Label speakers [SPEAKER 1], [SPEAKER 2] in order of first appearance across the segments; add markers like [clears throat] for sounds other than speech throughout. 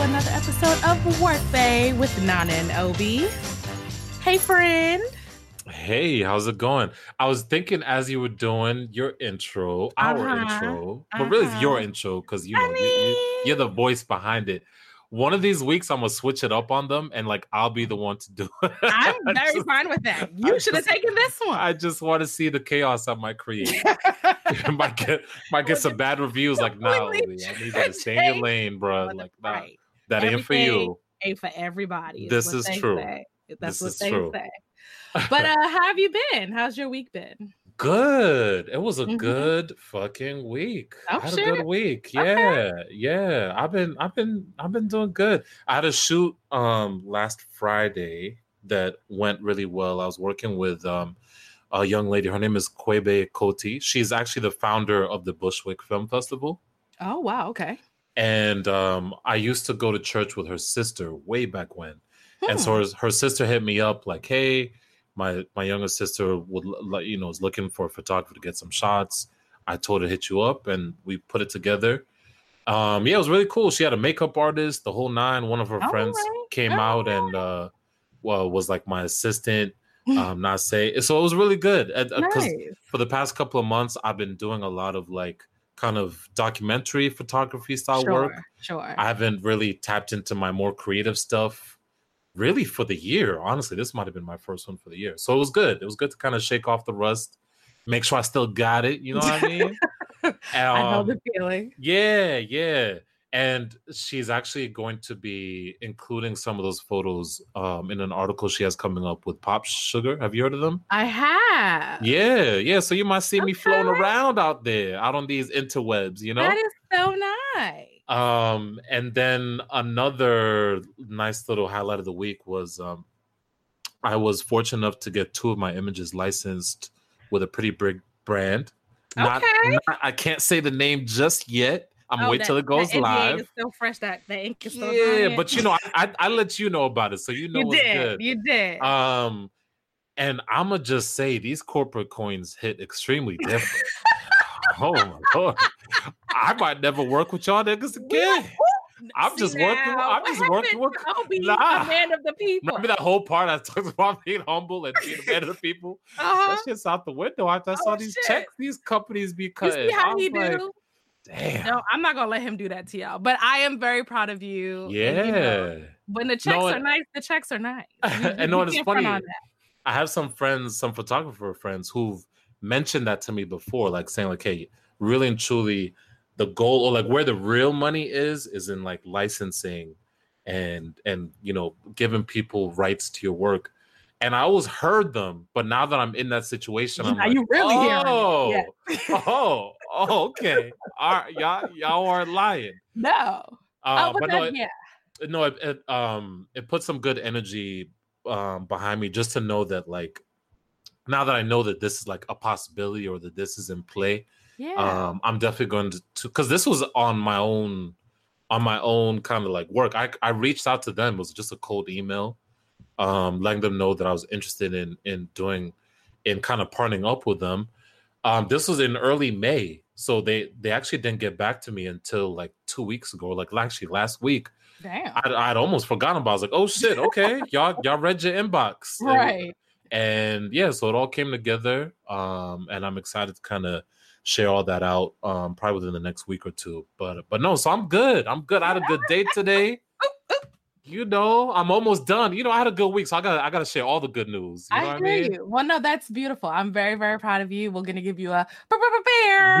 [SPEAKER 1] to another episode of Workday with Nana and Obi. Hey, friend.
[SPEAKER 2] Hey, how's it going? I was thinking as you were doing your intro, our
[SPEAKER 1] Uh-huh,
[SPEAKER 2] intro, but really it's your
[SPEAKER 1] uh-huh.
[SPEAKER 2] intro because you
[SPEAKER 1] I
[SPEAKER 2] know you, you,
[SPEAKER 1] mean-
[SPEAKER 2] you're the voice behind it. One of these weeks, I'm gonna switch it up on them, and like I'll be the one to do it. [laughs]
[SPEAKER 1] I'm very
[SPEAKER 2] just-
[SPEAKER 1] fine with that. You should have taken this one.
[SPEAKER 2] I just want to see the chaos I might create. [laughs] [laughs] might get might get some bad reviews. Like, nah, Obi, I need you to stay in your lane, bro. Like, nah,
[SPEAKER 1] right.
[SPEAKER 2] That ain't for you.
[SPEAKER 1] Ain't for everybody.
[SPEAKER 2] This is true.
[SPEAKER 1] say. That's
[SPEAKER 2] This
[SPEAKER 1] what
[SPEAKER 2] is
[SPEAKER 1] they
[SPEAKER 2] true.
[SPEAKER 1] say. But [laughs] uh, how have you been? How's your week been?
[SPEAKER 2] Good. It was a
[SPEAKER 1] Mhm.
[SPEAKER 2] good fucking week.
[SPEAKER 1] Oh,
[SPEAKER 2] I had
[SPEAKER 1] shit.
[SPEAKER 2] a good week.
[SPEAKER 1] Okay.
[SPEAKER 2] Yeah. Yeah. I've been I've been I've been doing good. I had a shoot um last Friday that went really well. I was working with um a young lady. Her name is Kweighbaye Kotee. She's actually the founder of the Bushwick Film Festival.
[SPEAKER 1] Oh wow, okay.
[SPEAKER 2] And um I used to go to church with her sister way back when. And
[SPEAKER 1] Hmm.
[SPEAKER 2] so her, her sister hit me up like, "Hey, my my younger sister would like you know is looking for a photographer to get some shots." I told her to hit you up, and we put it together. Um, yeah, it was really cool. She had a makeup artist, the whole nine. One of her
[SPEAKER 1] All
[SPEAKER 2] friends
[SPEAKER 1] right,
[SPEAKER 2] came
[SPEAKER 1] all
[SPEAKER 2] out and uh, well was like my assistant. [laughs] Um, not say so it was really good because
[SPEAKER 1] nice.
[SPEAKER 2] for the past couple of months I've been doing a lot of like kind of documentary photography style
[SPEAKER 1] Sure,
[SPEAKER 2] work.
[SPEAKER 1] sure.
[SPEAKER 2] I haven't really tapped into my more creative stuff really for the year. Honestly, this might have been my first one for the year. So it was good. It was good to kind of shake off the rust, make sure I still got it. You know what I mean? [laughs]
[SPEAKER 1] I know
[SPEAKER 2] Um,
[SPEAKER 1] the feeling.
[SPEAKER 2] yeah, yeah. And she's actually going to be including some of those photos um, in an article she has coming up with Pop Sugar. Have you heard of them?
[SPEAKER 1] I have.
[SPEAKER 2] Yeah, yeah. So you might see me floating around out there, out on these interwebs, you know?
[SPEAKER 1] That is so nice.
[SPEAKER 2] Um, and then another nice little highlight of the week was um, I was fortunate enough to get two of my images licensed with a pretty big brand. Not,
[SPEAKER 1] Okay.
[SPEAKER 2] not- I can't say the name just yet. I'm
[SPEAKER 1] Oh,
[SPEAKER 2] wait
[SPEAKER 1] that-
[SPEAKER 2] till it goes live.
[SPEAKER 1] Still fresh. That the ink is still
[SPEAKER 2] Yeah, but you know, I, I I let you know about it, so you know
[SPEAKER 1] you did.
[SPEAKER 2] good.
[SPEAKER 1] You did.
[SPEAKER 2] Um, and I'ma just say these corporate coins hit extremely different. [laughs] oh my lord, I might never work with y'all niggas again. I'm just working- I'm just working with-
[SPEAKER 1] Obi,
[SPEAKER 2] Nah.
[SPEAKER 1] a man of the people.
[SPEAKER 2] Remember that whole part I talked about [laughs] being humble and being a man of the people?
[SPEAKER 1] uh-huh.
[SPEAKER 2] That shit's out the window after I saw
[SPEAKER 1] Oh,
[SPEAKER 2] these
[SPEAKER 1] shit.
[SPEAKER 2] checks these companies be
[SPEAKER 1] You see how
[SPEAKER 2] I
[SPEAKER 1] he
[SPEAKER 2] like,
[SPEAKER 1] do?
[SPEAKER 2] Damn.
[SPEAKER 1] No, I'm not gonna let him do that to y'all. But I am very proud of you. and,
[SPEAKER 2] yeah.
[SPEAKER 1] you know, when the checks are
[SPEAKER 2] and-
[SPEAKER 1] nice, the checks are nice. [laughs] You-
[SPEAKER 2] and no, and it's funny. I have some friends, some photographer friends who've mentioned that to me before, like saying, like, hey, really and truly, the goal or like where the real money is is in like licensing and and you know giving people rights to your work. And I always heard them, but now that I'm in that situation, I'm
[SPEAKER 1] Now
[SPEAKER 2] like,
[SPEAKER 1] you really
[SPEAKER 2] oh,
[SPEAKER 1] Yeah.
[SPEAKER 2] oh, oh, okay. All right, y'all, y'all aren't lying.
[SPEAKER 1] No.
[SPEAKER 2] Uh,
[SPEAKER 1] oh, but,
[SPEAKER 2] but
[SPEAKER 1] that,
[SPEAKER 2] no, it-
[SPEAKER 1] yeah.
[SPEAKER 2] no it, it um it put some good energy um behind me just to know that like now that i know that this is like a possibility or that this is in play
[SPEAKER 1] Yeah.
[SPEAKER 2] um i'm definitely going to because this was on my own on my own kind of like work i i reached out to them it was just a cold email um letting them know that i was interested in in doing in kind of partnering up with them um this was in early may so they they actually didn't get back to me until like two weeks ago like actually last week
[SPEAKER 1] Damn.
[SPEAKER 2] I'd, I'd almost forgotten about. it. I was like, "Oh shit, okay, [laughs] y'all y'all read your inbox, And-
[SPEAKER 1] right.
[SPEAKER 2] And, yeah, so it all came together, um, and I'm excited to kind of share all that out, um, probably within the next week or two. But but no, so I'm good. I'm good. I had a good day today. You know, I'm almost done. You know, I had a good week, so I got to I got to share all the good news. You know
[SPEAKER 1] I hear
[SPEAKER 2] I mean?
[SPEAKER 1] you. Well, no, that's beautiful. I'm very, very proud of you. We're gonna give you a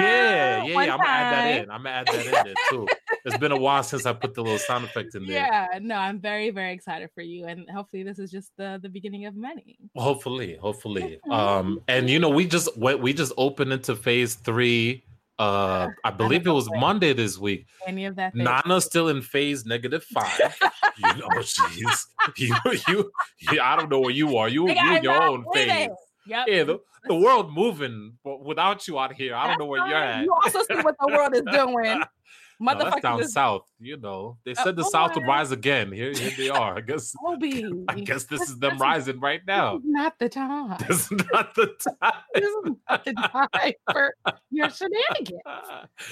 [SPEAKER 2] Yeah, yeah, yeah. I'm gonna add that in. I'm gonna add that in there too. It's been a while since I put the little sound effect in there.
[SPEAKER 1] Yeah, no, I'm very, very excited for you, and hopefully, this is just the the beginning of many.
[SPEAKER 2] Hopefully, hopefully. [laughs] Um, and you know, we just went, we just opened into phase three. Uh, [laughs] I believe it was
[SPEAKER 1] know.
[SPEAKER 2] Monday this week.
[SPEAKER 1] Any of that?
[SPEAKER 2] Nana's still in phase negative five. you know, she's you, you, you. I don't know where you are. You, you your own phase.
[SPEAKER 1] it. Yep.
[SPEAKER 2] Yeah, the, the world moving, but without you out here, I don't know where you're at.
[SPEAKER 1] You also see what the world is doing. [laughs]
[SPEAKER 2] No, that's down
[SPEAKER 1] is
[SPEAKER 2] south. You know, they
[SPEAKER 1] Uh,
[SPEAKER 2] said the South would rise again. Here, here they are. I guess. [laughs]
[SPEAKER 1] Obi.
[SPEAKER 2] I guess this is them rising right now.
[SPEAKER 1] is not the time. [laughs]
[SPEAKER 2] This is not the time. [laughs]
[SPEAKER 1] This is not the time for your shenanigans.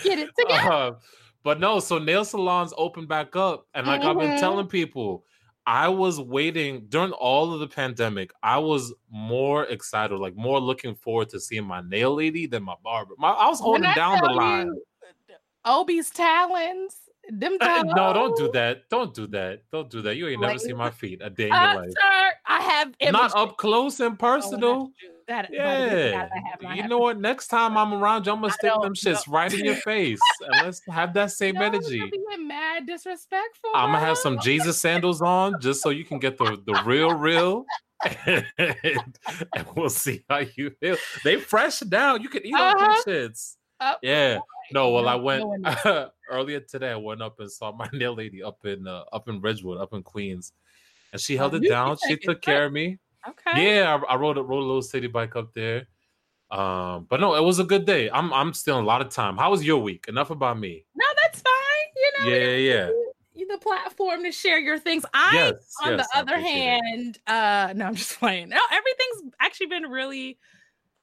[SPEAKER 1] Get it together.
[SPEAKER 2] Uh, but no, so nail salons open back up, and like I've been
[SPEAKER 1] Mhm.
[SPEAKER 2] telling people, I was waiting during all of the pandemic. I was more excited, like more looking forward to seeing my nail lady than my barber. My, I was holding down the line.
[SPEAKER 1] you, Obi's talons, them
[SPEAKER 2] Uh,
[SPEAKER 1] talons.
[SPEAKER 2] no, don't do that. Don't do that. Don't do that. You ain't never
[SPEAKER 1] Like-
[SPEAKER 2] seen my feet a day in your
[SPEAKER 1] Uh,
[SPEAKER 2] life.
[SPEAKER 1] sir, I have
[SPEAKER 2] Not up close and
[SPEAKER 1] Oh,
[SPEAKER 2] personal.
[SPEAKER 1] That, by the way,
[SPEAKER 2] Yeah. You know what? Next time I'm around you, I'm gonna stick them shits right in your face. and let's have that same
[SPEAKER 1] No,
[SPEAKER 2] energy.
[SPEAKER 1] being mad disrespectful.
[SPEAKER 2] I'm gonna have some. Jesus sandals on just so you can get the, the real, real. [laughs] and, and we'll see how you feel. They fresh now. You can eat all
[SPEAKER 1] Uh-huh.
[SPEAKER 2] them shits.
[SPEAKER 1] Oh,
[SPEAKER 2] Yeah. No, well, I went [laughs] earlier today. I went up and saw my [laughs] nail lady up in uh, up in Ridgewood, up in Queens, and she held
[SPEAKER 1] Oh,
[SPEAKER 2] it down. She took care of me.
[SPEAKER 1] Okay.
[SPEAKER 2] Yeah, I, I rode a rode a little city bike up there. Um, but no, it was a good day. I'm I'm still a lot of time. How was your week? Enough about me.
[SPEAKER 1] No, that's fine. You know,
[SPEAKER 2] Yeah, yeah.
[SPEAKER 1] the platform to share your things. I,
[SPEAKER 2] Yes,
[SPEAKER 1] on
[SPEAKER 2] yes,
[SPEAKER 1] the
[SPEAKER 2] I
[SPEAKER 1] other
[SPEAKER 2] appreciate it.
[SPEAKER 1] hand, uh, no, I'm just [laughs] playing. No, everything's actually been really,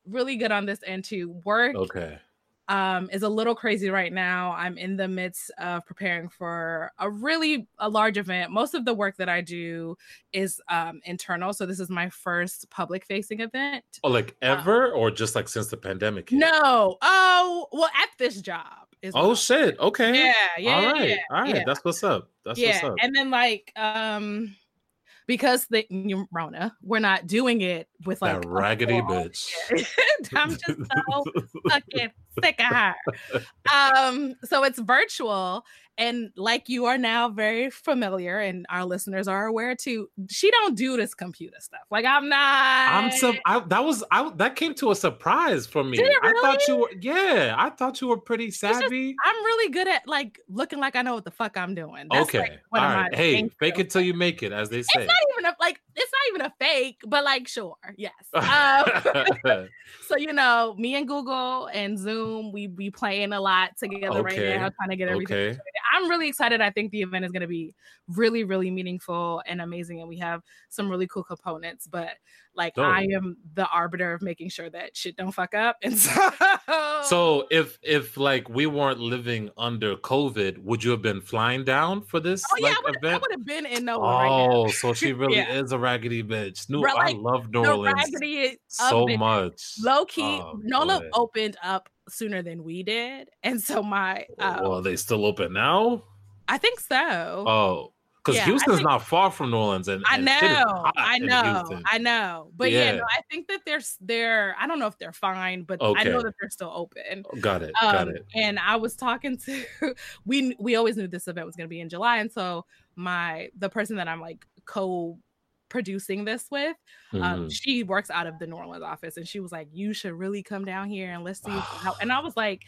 [SPEAKER 1] really good on this end too. Work
[SPEAKER 2] Okay.
[SPEAKER 1] Um is a little crazy right now. I'm in the midst of preparing for a really a large event. Most of the work that I do is um internal, so this is my first public facing event.
[SPEAKER 2] Oh, like ever or just like since the pandemic? hit?
[SPEAKER 1] No, oh well, at this job
[SPEAKER 2] Oh shit. Okay.
[SPEAKER 1] yeah, yeah,
[SPEAKER 2] All
[SPEAKER 1] yeah,
[SPEAKER 2] right.
[SPEAKER 1] yeah,
[SPEAKER 2] All right.
[SPEAKER 1] yeah.
[SPEAKER 2] That's what's up. That's
[SPEAKER 1] yeah,
[SPEAKER 2] what's up.
[SPEAKER 1] and then like um because the Rona, we're not doing it with like
[SPEAKER 2] that raggedy bitch. [laughs]
[SPEAKER 1] I'm just so [laughs] fucking sick of her. Um, so it's virtual, and like you are now very familiar, and our listeners are aware too. She don't do this computer stuff. Like I'm not.
[SPEAKER 2] I'm so I, that was I that came to a surprise for me.
[SPEAKER 1] It
[SPEAKER 2] I thought you were yeah, I thought you were pretty
[SPEAKER 1] just-
[SPEAKER 2] savvy.
[SPEAKER 1] I'm really good at like looking like I know what the fuck I'm doing. That's,
[SPEAKER 2] okay.
[SPEAKER 1] like,
[SPEAKER 2] All right. Hey, fake it till you make it, as they say.
[SPEAKER 1] It's not even a like. It's not even a fake, but like, sure, yes. Um, [laughs] [laughs] so you know, me and Google and Zoom, we be playing a lot together
[SPEAKER 2] Okay.
[SPEAKER 1] right now, trying to get everything.
[SPEAKER 2] okay.
[SPEAKER 1] I'm really excited. I think the event is going to be really, really meaningful and amazing, and we have some really cool components. But like,
[SPEAKER 2] Dope.
[SPEAKER 1] I am the arbiter of making sure that shit don't fuck up, and so [laughs]
[SPEAKER 2] So if if like we weren't living under COVID, would you have been flying down for this
[SPEAKER 1] oh yeah,
[SPEAKER 2] like
[SPEAKER 1] I would, I would have been in right now.
[SPEAKER 2] Oh, so she [laughs] really
[SPEAKER 1] Yeah.
[SPEAKER 2] is a raggedy bitch. New,
[SPEAKER 1] Bro,
[SPEAKER 2] I love New Orleans so much.
[SPEAKER 1] Low key,
[SPEAKER 2] Oh,
[SPEAKER 1] Nola
[SPEAKER 2] boy.
[SPEAKER 1] opened up sooner than we did, and so my, uh,
[SPEAKER 2] well, are they still open now?
[SPEAKER 1] I think so.
[SPEAKER 2] Oh, because
[SPEAKER 1] Yeah,
[SPEAKER 2] Houston's
[SPEAKER 1] think-
[SPEAKER 2] not far from New Orleans, and
[SPEAKER 1] I
[SPEAKER 2] and is
[SPEAKER 1] know, I know, I know. But yeah,
[SPEAKER 2] Yeah.
[SPEAKER 1] no, I think that they're they're. I don't know if they're fine, but I know that they're still open.
[SPEAKER 2] Got it. got
[SPEAKER 1] Um,
[SPEAKER 2] it.
[SPEAKER 1] and I was talking to [laughs] we we always knew this event was going to be in July, and so my the person that I'm like co producing this with um,
[SPEAKER 2] Mhm.
[SPEAKER 1] she works out of the New Orleans office and she was like you should really come down here and let's see how and I [sighs] was like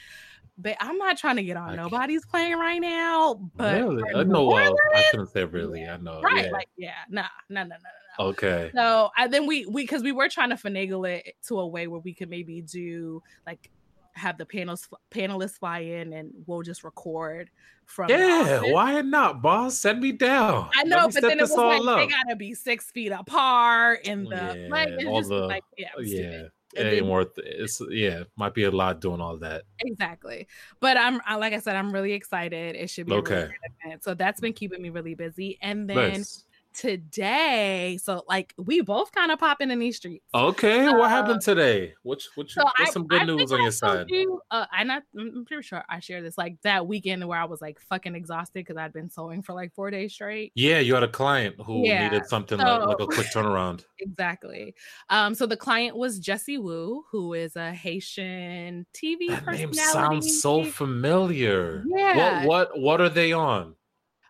[SPEAKER 1] but I'm not trying to get on
[SPEAKER 2] I can't-
[SPEAKER 1] nobody's plane right now but
[SPEAKER 2] really? I know. Well, I shouldn't say really. I know.
[SPEAKER 1] right
[SPEAKER 2] Yeah.
[SPEAKER 1] like yeah nah no no no no no
[SPEAKER 2] okay.
[SPEAKER 1] so I then we we because we were trying to finagle it to a way where we could maybe do like have the panels panelists fly in and we'll just record from
[SPEAKER 2] Yeah. Why not, boss? Send me down.
[SPEAKER 1] I know, but then it was like
[SPEAKER 2] all
[SPEAKER 1] they gotta be six feet apart in oh, the like
[SPEAKER 2] Yeah,
[SPEAKER 1] it's
[SPEAKER 2] all
[SPEAKER 1] just
[SPEAKER 2] the-
[SPEAKER 1] like yeah, oh,
[SPEAKER 2] yeah.
[SPEAKER 1] stupid.
[SPEAKER 2] It ain't
[SPEAKER 1] then-
[SPEAKER 2] worth it. It's yeah, might be a lot doing all that.
[SPEAKER 1] exactly. But I'm I, like I said, I'm really excited. It should be a really
[SPEAKER 2] Okay.
[SPEAKER 1] event. So that's been keeping me really busy. And then
[SPEAKER 2] Nice.
[SPEAKER 1] Today, so like we both kind of popping in these streets.
[SPEAKER 2] Okay, what happened today? Which which
[SPEAKER 1] So
[SPEAKER 2] what's
[SPEAKER 1] I,
[SPEAKER 2] some good
[SPEAKER 1] I
[SPEAKER 2] news on
[SPEAKER 1] I
[SPEAKER 2] your side?
[SPEAKER 1] You, uh, I not, I'm pretty sure I shared this like that weekend where I was like fucking exhausted because I'd been sewing for like four days straight.
[SPEAKER 2] Yeah, you had a client who
[SPEAKER 1] Yeah,
[SPEAKER 2] needed something like, like a quick turnaround. [laughs]
[SPEAKER 1] Exactly. Um, so the client was Jessie Woo, who is a Haitian TV
[SPEAKER 2] That name sounds so familiar.
[SPEAKER 1] Yeah.
[SPEAKER 2] What what what are they on?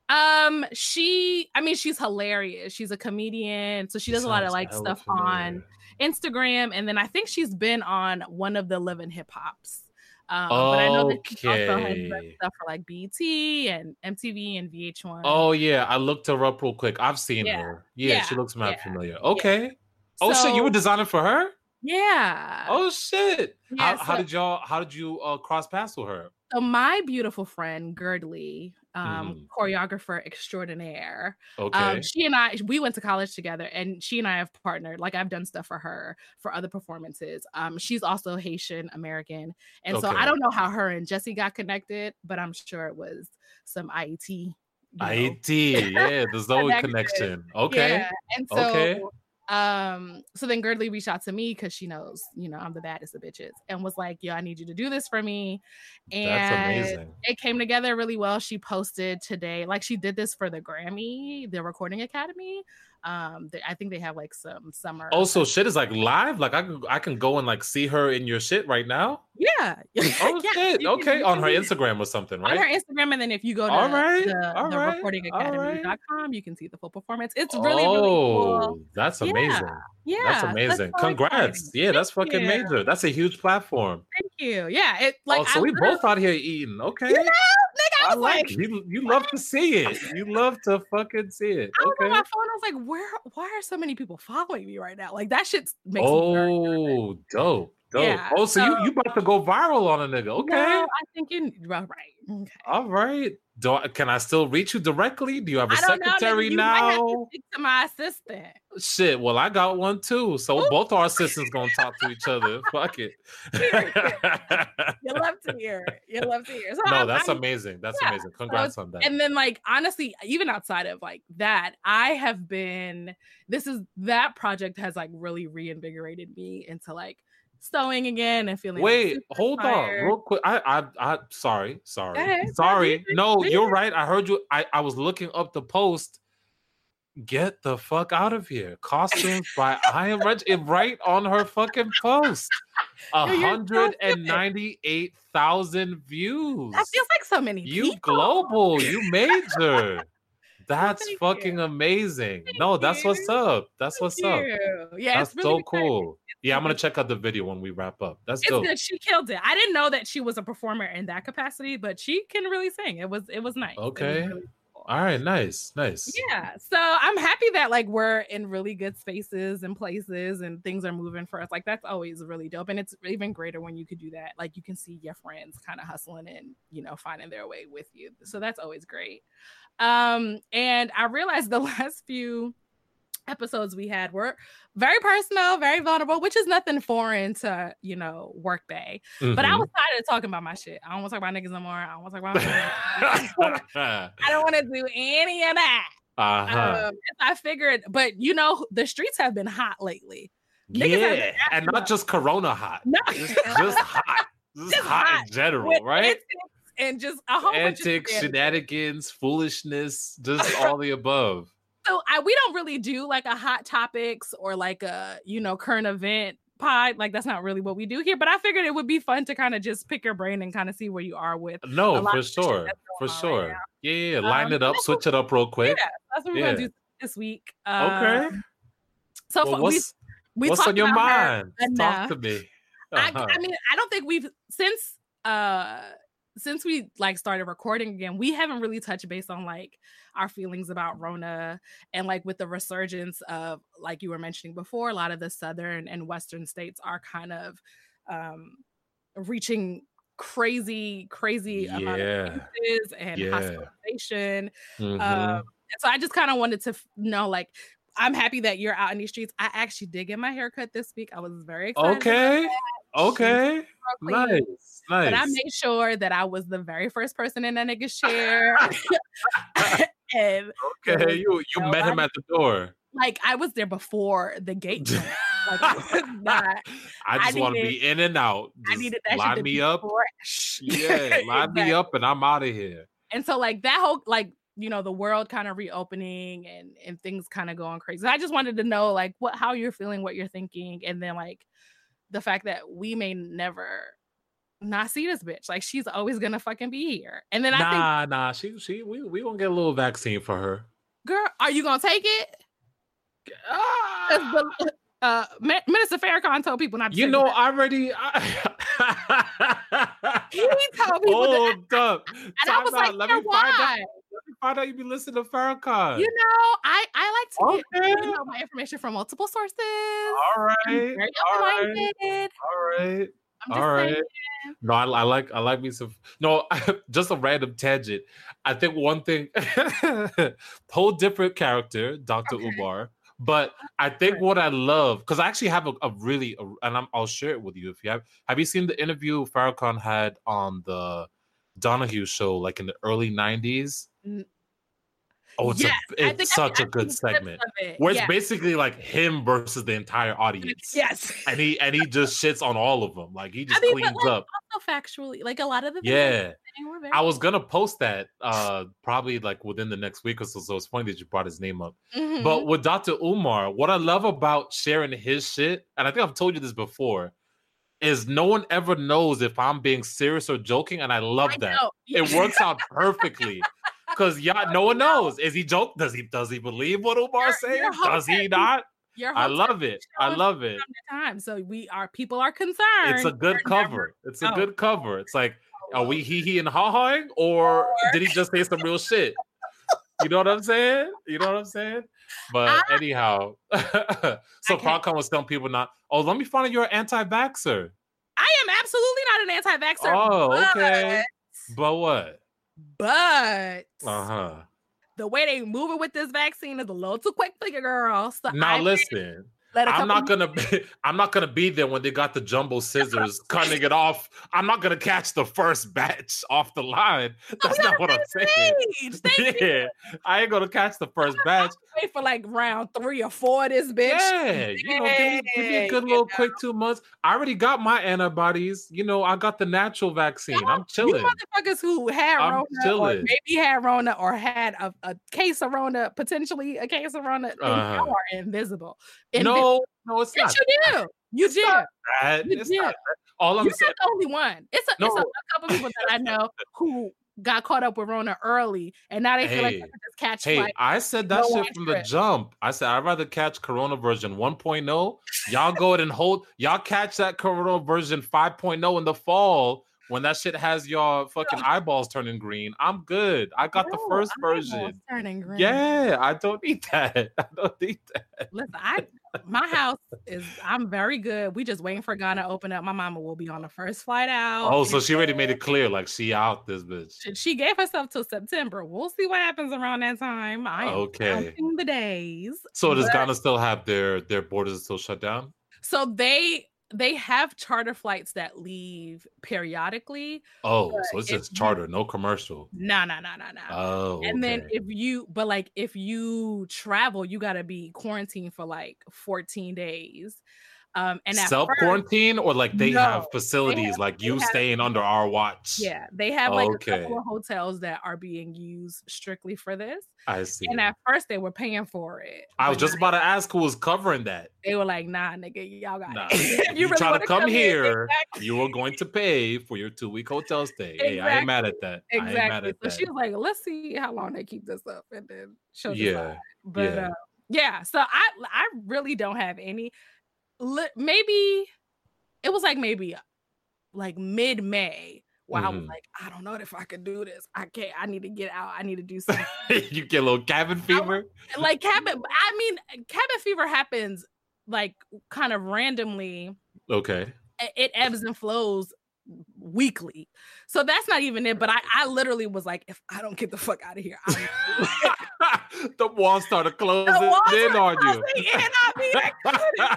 [SPEAKER 1] Um, she, I mean, she's hilarious. She's a comedian, so she does a lot of like stuff
[SPEAKER 2] familiar.
[SPEAKER 1] on Instagram, and then I think she's been on one of the Love and Hip Hops. Um, but I know that she also has
[SPEAKER 2] Okay.
[SPEAKER 1] stuff for like BET and MTV and VH1.
[SPEAKER 2] Oh yeah, I looked her up real quick. I've seen
[SPEAKER 1] Yeah,
[SPEAKER 2] her. Yeah, she looks mad
[SPEAKER 1] yeah,
[SPEAKER 2] familiar. Okay. Oh shit, you were designing for her?
[SPEAKER 1] yeah.
[SPEAKER 2] Oh shit.
[SPEAKER 1] Yeah,
[SPEAKER 2] how, how did y'all how did you uh cross paths with her?
[SPEAKER 1] So my beautiful friend Girdley, um,
[SPEAKER 2] Mhm.
[SPEAKER 1] choreographer extraordinaire,
[SPEAKER 2] Okay.
[SPEAKER 1] um, she and I we went to college together, and she and I have partnered. Like I've done stuff for her for other performances. Um, she's also Haitian American, and so I don't know how her and Jesse got connected, but I'm sure it was some IET. you know,
[SPEAKER 2] IT. Yeah, the [laughs] Zoe
[SPEAKER 1] Connection.
[SPEAKER 2] connection. Okay.
[SPEAKER 1] yeah, and so
[SPEAKER 2] Okay.
[SPEAKER 1] Um so then Girdley reached out to me because she knows you know I'm the baddest of bitches and was like yo I need you to do this for me and
[SPEAKER 2] That's amazing.
[SPEAKER 1] it came together really well she posted today like she did this for the Grammy the Recording Academy um they, I think they have like some summer
[SPEAKER 2] Oh, so shit is like live? Like I can I can go and like see her in your shit right now?
[SPEAKER 1] yeah [laughs]
[SPEAKER 2] Oh
[SPEAKER 1] Yeah,
[SPEAKER 2] shit.
[SPEAKER 1] can-
[SPEAKER 2] Okay. On her. Instagram or something, right?
[SPEAKER 1] on her? Instagram and then if you go to
[SPEAKER 2] All right,
[SPEAKER 1] the,
[SPEAKER 2] all
[SPEAKER 1] the
[SPEAKER 2] right,
[SPEAKER 1] recordingacademy.com you can see the full performance it's really really
[SPEAKER 2] oh,
[SPEAKER 1] cool
[SPEAKER 2] that's amazing.
[SPEAKER 1] yeah
[SPEAKER 2] that's
[SPEAKER 1] so
[SPEAKER 2] amazing.
[SPEAKER 1] so
[SPEAKER 2] Congrats.
[SPEAKER 1] exciting.
[SPEAKER 2] Yeah, that's
[SPEAKER 1] Thank
[SPEAKER 2] fucking
[SPEAKER 1] you.
[SPEAKER 2] major. That's a huge platform.
[SPEAKER 1] Thank you. Yeah, it like
[SPEAKER 2] oh, so
[SPEAKER 1] I
[SPEAKER 2] we both out here eating. Okay.
[SPEAKER 1] You know, I
[SPEAKER 2] I like
[SPEAKER 1] like,
[SPEAKER 2] you. You love to see it. You love to fucking see it.
[SPEAKER 1] I was on
[SPEAKER 2] Okay.
[SPEAKER 1] my phone. I was like, where? Why are so many people following me right now? Like that shit makes me.
[SPEAKER 2] Oh, dope. Dope.
[SPEAKER 1] Yeah,
[SPEAKER 2] oh, so,
[SPEAKER 1] so-
[SPEAKER 2] you you about to go viral on a nigga? Okay.
[SPEAKER 1] No, I think you. Well, right. Okay.
[SPEAKER 2] All right. Do I, can I still reach you directly? Do you have a
[SPEAKER 1] I don't know. nigga,
[SPEAKER 2] secretary
[SPEAKER 1] might have to
[SPEAKER 2] now?
[SPEAKER 1] speak to my assistant.
[SPEAKER 2] Shit. Well, I got one too. So both our assistants gonna talk to each other. [laughs] Fuck it. [laughs]
[SPEAKER 1] You love to hear. it. You love to hear. So
[SPEAKER 2] no,
[SPEAKER 1] I'm-
[SPEAKER 2] that's
[SPEAKER 1] I'm-
[SPEAKER 2] amazing. That's
[SPEAKER 1] yeah,
[SPEAKER 2] amazing. Congrats on that.
[SPEAKER 1] and then like honestly even outside of like that i have been this is that project has like really reinvigorated me into like sewing again and feeling
[SPEAKER 2] Wait, hold on, real quick. I, I, I, sorry, sorry,
[SPEAKER 1] ahead.
[SPEAKER 2] Sorry. No, you're right. I heard you. I, I was looking up the post. Get the fuck out of here. Costumes by I am rich. It right on her fucking post. A
[SPEAKER 1] Yo, you're so
[SPEAKER 2] hundred and ninety-eight thousand views.
[SPEAKER 1] that feels like so many
[SPEAKER 2] You
[SPEAKER 1] people.
[SPEAKER 2] global. You major. That's
[SPEAKER 1] thank
[SPEAKER 2] fucking
[SPEAKER 1] you.
[SPEAKER 2] amazing.
[SPEAKER 1] Thank
[SPEAKER 2] no, that's what's up. That's
[SPEAKER 1] Thank
[SPEAKER 2] what's up.
[SPEAKER 1] you. yeah
[SPEAKER 2] That's
[SPEAKER 1] it's really
[SPEAKER 2] so
[SPEAKER 1] exciting.
[SPEAKER 2] cool. Yeah, I'm gonna check out the video when we wrap up. That's
[SPEAKER 1] it's
[SPEAKER 2] dope.
[SPEAKER 1] good she killed it i didn't know that she was a performer in that capacity but she can really sing it was it was nice was
[SPEAKER 2] Okay.
[SPEAKER 1] really cool.
[SPEAKER 2] All right, nice, nice.
[SPEAKER 1] Yeah. So I'm happy that like we're in really good spaces and places and things are moving for us. Like that's always really dope. And it's even greater when you could do that. Like you can see your friends kind of hustling and, you know, finding their way with you. So that's always great. Um, and I realized the [laughs] last few episodes we had were very personal, very vulnerable, which is nothing foreign to, you know, workday. But I
[SPEAKER 2] Mhm.
[SPEAKER 1] was tired of talking about my shit. I don't want to talk about niggas no more. I don't want to talk about. [laughs] [laughs] I don't want to do any of that.
[SPEAKER 2] Uh-huh.
[SPEAKER 1] Um, I figured, but you know, the streets have been hot lately. niggas
[SPEAKER 2] Yeah, and not just Corona hot.
[SPEAKER 1] No,
[SPEAKER 2] Just, just hot. Just,
[SPEAKER 1] Just
[SPEAKER 2] hot,
[SPEAKER 1] hot
[SPEAKER 2] in general, right?
[SPEAKER 1] And just a whole bunch of
[SPEAKER 2] Antics,
[SPEAKER 1] shenanigans.
[SPEAKER 2] shenanigans, foolishness, just [laughs] all the above.
[SPEAKER 1] So I, we don't really do like a hot topics or like a you know current event pod. Like that's not really what we do here. But I figured it would be fun to kind of just pick your brain and kind of see where you are with.
[SPEAKER 2] No, for sure. For
[SPEAKER 1] on right
[SPEAKER 2] sure. yeah, yeah. Line
[SPEAKER 1] Um,
[SPEAKER 2] it up, switch it up real quick.
[SPEAKER 1] Yeah, that's what we're
[SPEAKER 2] Yeah.
[SPEAKER 1] gonna do this week.
[SPEAKER 2] Okay.
[SPEAKER 1] Um, so
[SPEAKER 2] Well, what's
[SPEAKER 1] we we
[SPEAKER 2] what's on your mind? Talk to me.
[SPEAKER 1] I,
[SPEAKER 2] Uh-huh.
[SPEAKER 1] I mean, I don't think we've since uh since we like started recording again, we haven't really touched base on like our feelings about Rona and like with the resurgence of like you were mentioning before, a lot of the southern and western states are kind of um reaching crazy, crazy amount
[SPEAKER 2] Yeah.
[SPEAKER 1] of cases and
[SPEAKER 2] Yeah.
[SPEAKER 1] hospitalization.
[SPEAKER 2] Mhm.
[SPEAKER 1] Um, so I just kind of wanted to know like I'm happy that you're out in these streets. I actually did get my hair cut this week. I was very excited.
[SPEAKER 2] okay. Okay. Nice. Nice.
[SPEAKER 1] But I made sure that I was the very first person in that nigga's chair. [laughs] [laughs] and
[SPEAKER 2] okay. You you met him at the door. [laughs]
[SPEAKER 1] like I was there before the gate. Like, it was not-
[SPEAKER 2] I just want to be in and out.
[SPEAKER 1] I needed that
[SPEAKER 2] line me up.
[SPEAKER 1] fresh.
[SPEAKER 2] Yeah, line me up and I'm out of here.
[SPEAKER 1] And so like that whole like you know the world kind of reopening and and things kind of going crazy. I just wanted to know like what how you're feeling, what you're thinking, and then like the fact that we may never not see this bitch. Like she's always gonna fucking be here. And then I think,
[SPEAKER 2] Nah, nah. She she we we gonna get a little vaccine for her.
[SPEAKER 1] girl, are you gonna take it?
[SPEAKER 2] Ah,
[SPEAKER 1] uh, Minister Farrakhan told people not to.
[SPEAKER 2] you know,
[SPEAKER 1] the
[SPEAKER 2] I already.
[SPEAKER 1] vaccine. [laughs] he told people
[SPEAKER 2] Hold up.
[SPEAKER 1] and I was
[SPEAKER 2] out.
[SPEAKER 1] like,
[SPEAKER 2] let
[SPEAKER 1] "Yeah,
[SPEAKER 2] me find out.
[SPEAKER 1] why?
[SPEAKER 2] Let me find out you be listening to Farrakhan.
[SPEAKER 1] You know, I I like to get you know my information from multiple sources.
[SPEAKER 2] All right.
[SPEAKER 1] very
[SPEAKER 2] All right.
[SPEAKER 1] open-minded.
[SPEAKER 2] All right.
[SPEAKER 1] I'm just
[SPEAKER 2] All right.
[SPEAKER 1] saying.
[SPEAKER 2] No, I, I like I like me some. No, [laughs] just a random tangent. I think one thing, [laughs] whole different character, Doctor
[SPEAKER 1] Okay.
[SPEAKER 2] Umar. But I think what I love because I actually have a, a really, a, and I'm, I'll share it with you if you have. Have you seen the interview Farrakhan had on the Donahue show, like in the early '90s? Oh, it's,
[SPEAKER 1] Yes,
[SPEAKER 2] a,
[SPEAKER 1] I
[SPEAKER 2] it's such
[SPEAKER 1] I,
[SPEAKER 2] a good segment where it's
[SPEAKER 1] yeah.
[SPEAKER 2] basically like him versus the entire audience.
[SPEAKER 1] Yes.
[SPEAKER 2] and he and he just shits on all of them. Like he just
[SPEAKER 1] mean, but,
[SPEAKER 2] cleans
[SPEAKER 1] like,
[SPEAKER 2] up.
[SPEAKER 1] Also factually, like a lot of the
[SPEAKER 2] Yeah.
[SPEAKER 1] were very
[SPEAKER 2] I was gonna post that [laughs] uh probably like within the next week or so. So it's funny that you brought his name up.
[SPEAKER 1] Mhm.
[SPEAKER 2] But with Dr. Umar, what I love about sharing his shit, and I think I've told you this before, is no one ever knows if I'm being serious or joking, and I love
[SPEAKER 1] I
[SPEAKER 2] that.
[SPEAKER 1] know.
[SPEAKER 2] It works [laughs] out perfectly. Cause y'all no one knows. Is he joke? Does he does he believe what
[SPEAKER 1] Your-
[SPEAKER 2] saying? Does he not? I love it. I love it.
[SPEAKER 1] time. So we are people are concerned.
[SPEAKER 2] It's a good
[SPEAKER 1] We're never-
[SPEAKER 2] cover. It's a
[SPEAKER 1] Oh.
[SPEAKER 2] good cover. It's like, are we hee hee and ha haing, or
[SPEAKER 1] Or-
[SPEAKER 2] did he just say some real shit? You know what I'm saying? You know what I'm saying? But
[SPEAKER 1] I-
[SPEAKER 2] anyhow, [laughs] so Farrakhan was telling people not. Oh, let me find out you're an anti-vaxxer.
[SPEAKER 1] I am absolutely not an anti-vaxxer.
[SPEAKER 2] Oh, okay. But what?
[SPEAKER 1] But
[SPEAKER 2] Uh huh.
[SPEAKER 1] the way they moving with this vaccine is a little too quick for your girl. So
[SPEAKER 2] Now
[SPEAKER 1] I
[SPEAKER 2] listen.
[SPEAKER 1] Let
[SPEAKER 2] I'm not gonna be [laughs] I'm not gonna be there when they got the jumbo scissors [laughs] cutting it off. I'm not gonna catch the first batch off the line. Oh, That's not what I'm saying. [laughs] Yeah, I ain't gonna catch the first batch.
[SPEAKER 1] wait for like round three or four of this bitch.
[SPEAKER 2] Yeah, you know, give me, give me a good little quick two months. I already got my antibodies. You know, I got the natural vaccine. I'm
[SPEAKER 1] You
[SPEAKER 2] chilling.
[SPEAKER 1] motherfuckers who had
[SPEAKER 2] I'm
[SPEAKER 1] Rona or maybe had Rona or had a, a case of Rona, potentially a case of Rona,
[SPEAKER 2] uh-huh.
[SPEAKER 1] you are invisible. Invi-
[SPEAKER 2] No, no, it's not.
[SPEAKER 1] you do. You
[SPEAKER 2] It's
[SPEAKER 1] do.
[SPEAKER 2] not.
[SPEAKER 1] You
[SPEAKER 2] It's not. All I'm
[SPEAKER 1] You're
[SPEAKER 2] saying.
[SPEAKER 1] not the only one. It's a, it's a, a couple people that I know [laughs] who got caught up with Rona early, and now they feel like they can just catch
[SPEAKER 2] Hey. I said that
[SPEAKER 1] no
[SPEAKER 2] shit from the jump. I said I'd rather catch Corona version 1.0. Y'all go ahead and hold. Y'all catch that Corona version 5.0 in the fall when that shit has your fucking eyeballs turning green. I'm good. I got the first version.
[SPEAKER 1] Turning green.
[SPEAKER 2] Yeah, I don't need that. [laughs] I don't need that.
[SPEAKER 1] Listen, I my house is I'm very good. We just waiting for Ghana to open up. My mama will be on the first flight out.
[SPEAKER 2] Oh, so she already made it clear, like she out this bitch.
[SPEAKER 1] She- gave herself till September. We'll see what happens around that time. I am
[SPEAKER 2] Okay.
[SPEAKER 1] counting the days.
[SPEAKER 2] So does
[SPEAKER 1] But-
[SPEAKER 2] Ghana still have their their borders still shut down?
[SPEAKER 1] So they they have charter flights that leave periodically.
[SPEAKER 2] Oh, so it's just
[SPEAKER 1] you-
[SPEAKER 2] charter, no commercial.
[SPEAKER 1] No, no, no, no, no.
[SPEAKER 2] Oh,
[SPEAKER 1] and then if you but like if you travel, you gotta be quarantined for like 14 days. Um and
[SPEAKER 2] self quarantine or like they have
[SPEAKER 1] No,
[SPEAKER 2] facilities like you
[SPEAKER 1] have-
[SPEAKER 2] staying under our watch.
[SPEAKER 1] Yeah, they have like a couple of hotels that are being used strictly for this.
[SPEAKER 2] I see.
[SPEAKER 1] And at first they were paying for it.
[SPEAKER 2] I was just about to ask who was covering that.
[SPEAKER 1] they were like, nah, nigga, y'all got
[SPEAKER 2] Nah,
[SPEAKER 1] it. [laughs]
[SPEAKER 2] if you, try
[SPEAKER 1] wanna
[SPEAKER 2] to come,
[SPEAKER 1] in,
[SPEAKER 2] here,
[SPEAKER 1] exactly.
[SPEAKER 2] you are going to pay for your two week hotel stay. Hey, I ain't mad at that. I ain't mad
[SPEAKER 1] Exactly.
[SPEAKER 2] at
[SPEAKER 1] So
[SPEAKER 2] that.
[SPEAKER 1] she was like, let's see how long they keep this up and then she'll decide.
[SPEAKER 2] yeah.
[SPEAKER 1] But
[SPEAKER 2] yeah.
[SPEAKER 1] uh, yeah, so I I really don't have any. Li- Maybe it was like maybe like mid May where I was
[SPEAKER 2] Mhm.
[SPEAKER 1] like, I don't know if I could do this. I can't. I need to get out. I need to do something. [laughs]
[SPEAKER 2] you get a little cabin fever.
[SPEAKER 1] like cabin. I mean, cabin fever happens like kind of randomly.
[SPEAKER 2] Okay.
[SPEAKER 1] It ebbs and flows weekly, so that's not even it. But I I literally was like, if I don't get the fuck out of here,
[SPEAKER 2] the wall started closing
[SPEAKER 1] The walls
[SPEAKER 2] in on you.
[SPEAKER 1] in on me.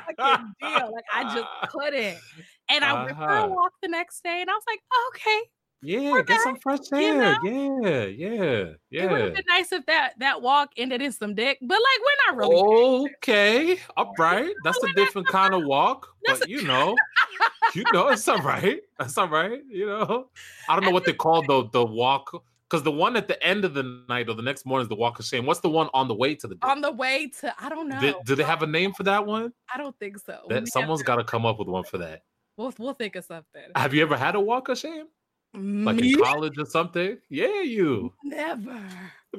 [SPEAKER 1] I couldn't deal. Like I just [laughs] couldn't. And I went for a
[SPEAKER 2] Uh-huh.
[SPEAKER 1] walk the next day, and I was like, okay,
[SPEAKER 2] Yeah,
[SPEAKER 1] We're
[SPEAKER 2] get some fresh
[SPEAKER 1] you
[SPEAKER 2] air. Yeah, yeah, yeah.
[SPEAKER 1] it would have been nice if that that walk ended in some dick. But like, we're not really.
[SPEAKER 2] Okay, all right. [laughs] That's a different kind of walk, but you know, you know, it's all right. [laughs] That's all right. You know, I don't know what they call the the walk because the one at the end of the night or the next morning is the walk of shame. What's the one on the way to the?
[SPEAKER 1] On the way to, I don't know.
[SPEAKER 2] Did, do they have a name for that one?
[SPEAKER 1] I don't think so.
[SPEAKER 2] That someone's got to come up with one for that.
[SPEAKER 1] We'll we'll think of something.
[SPEAKER 2] Have you ever had a walk of shame, like in college or something? Yeah, you.
[SPEAKER 1] Never.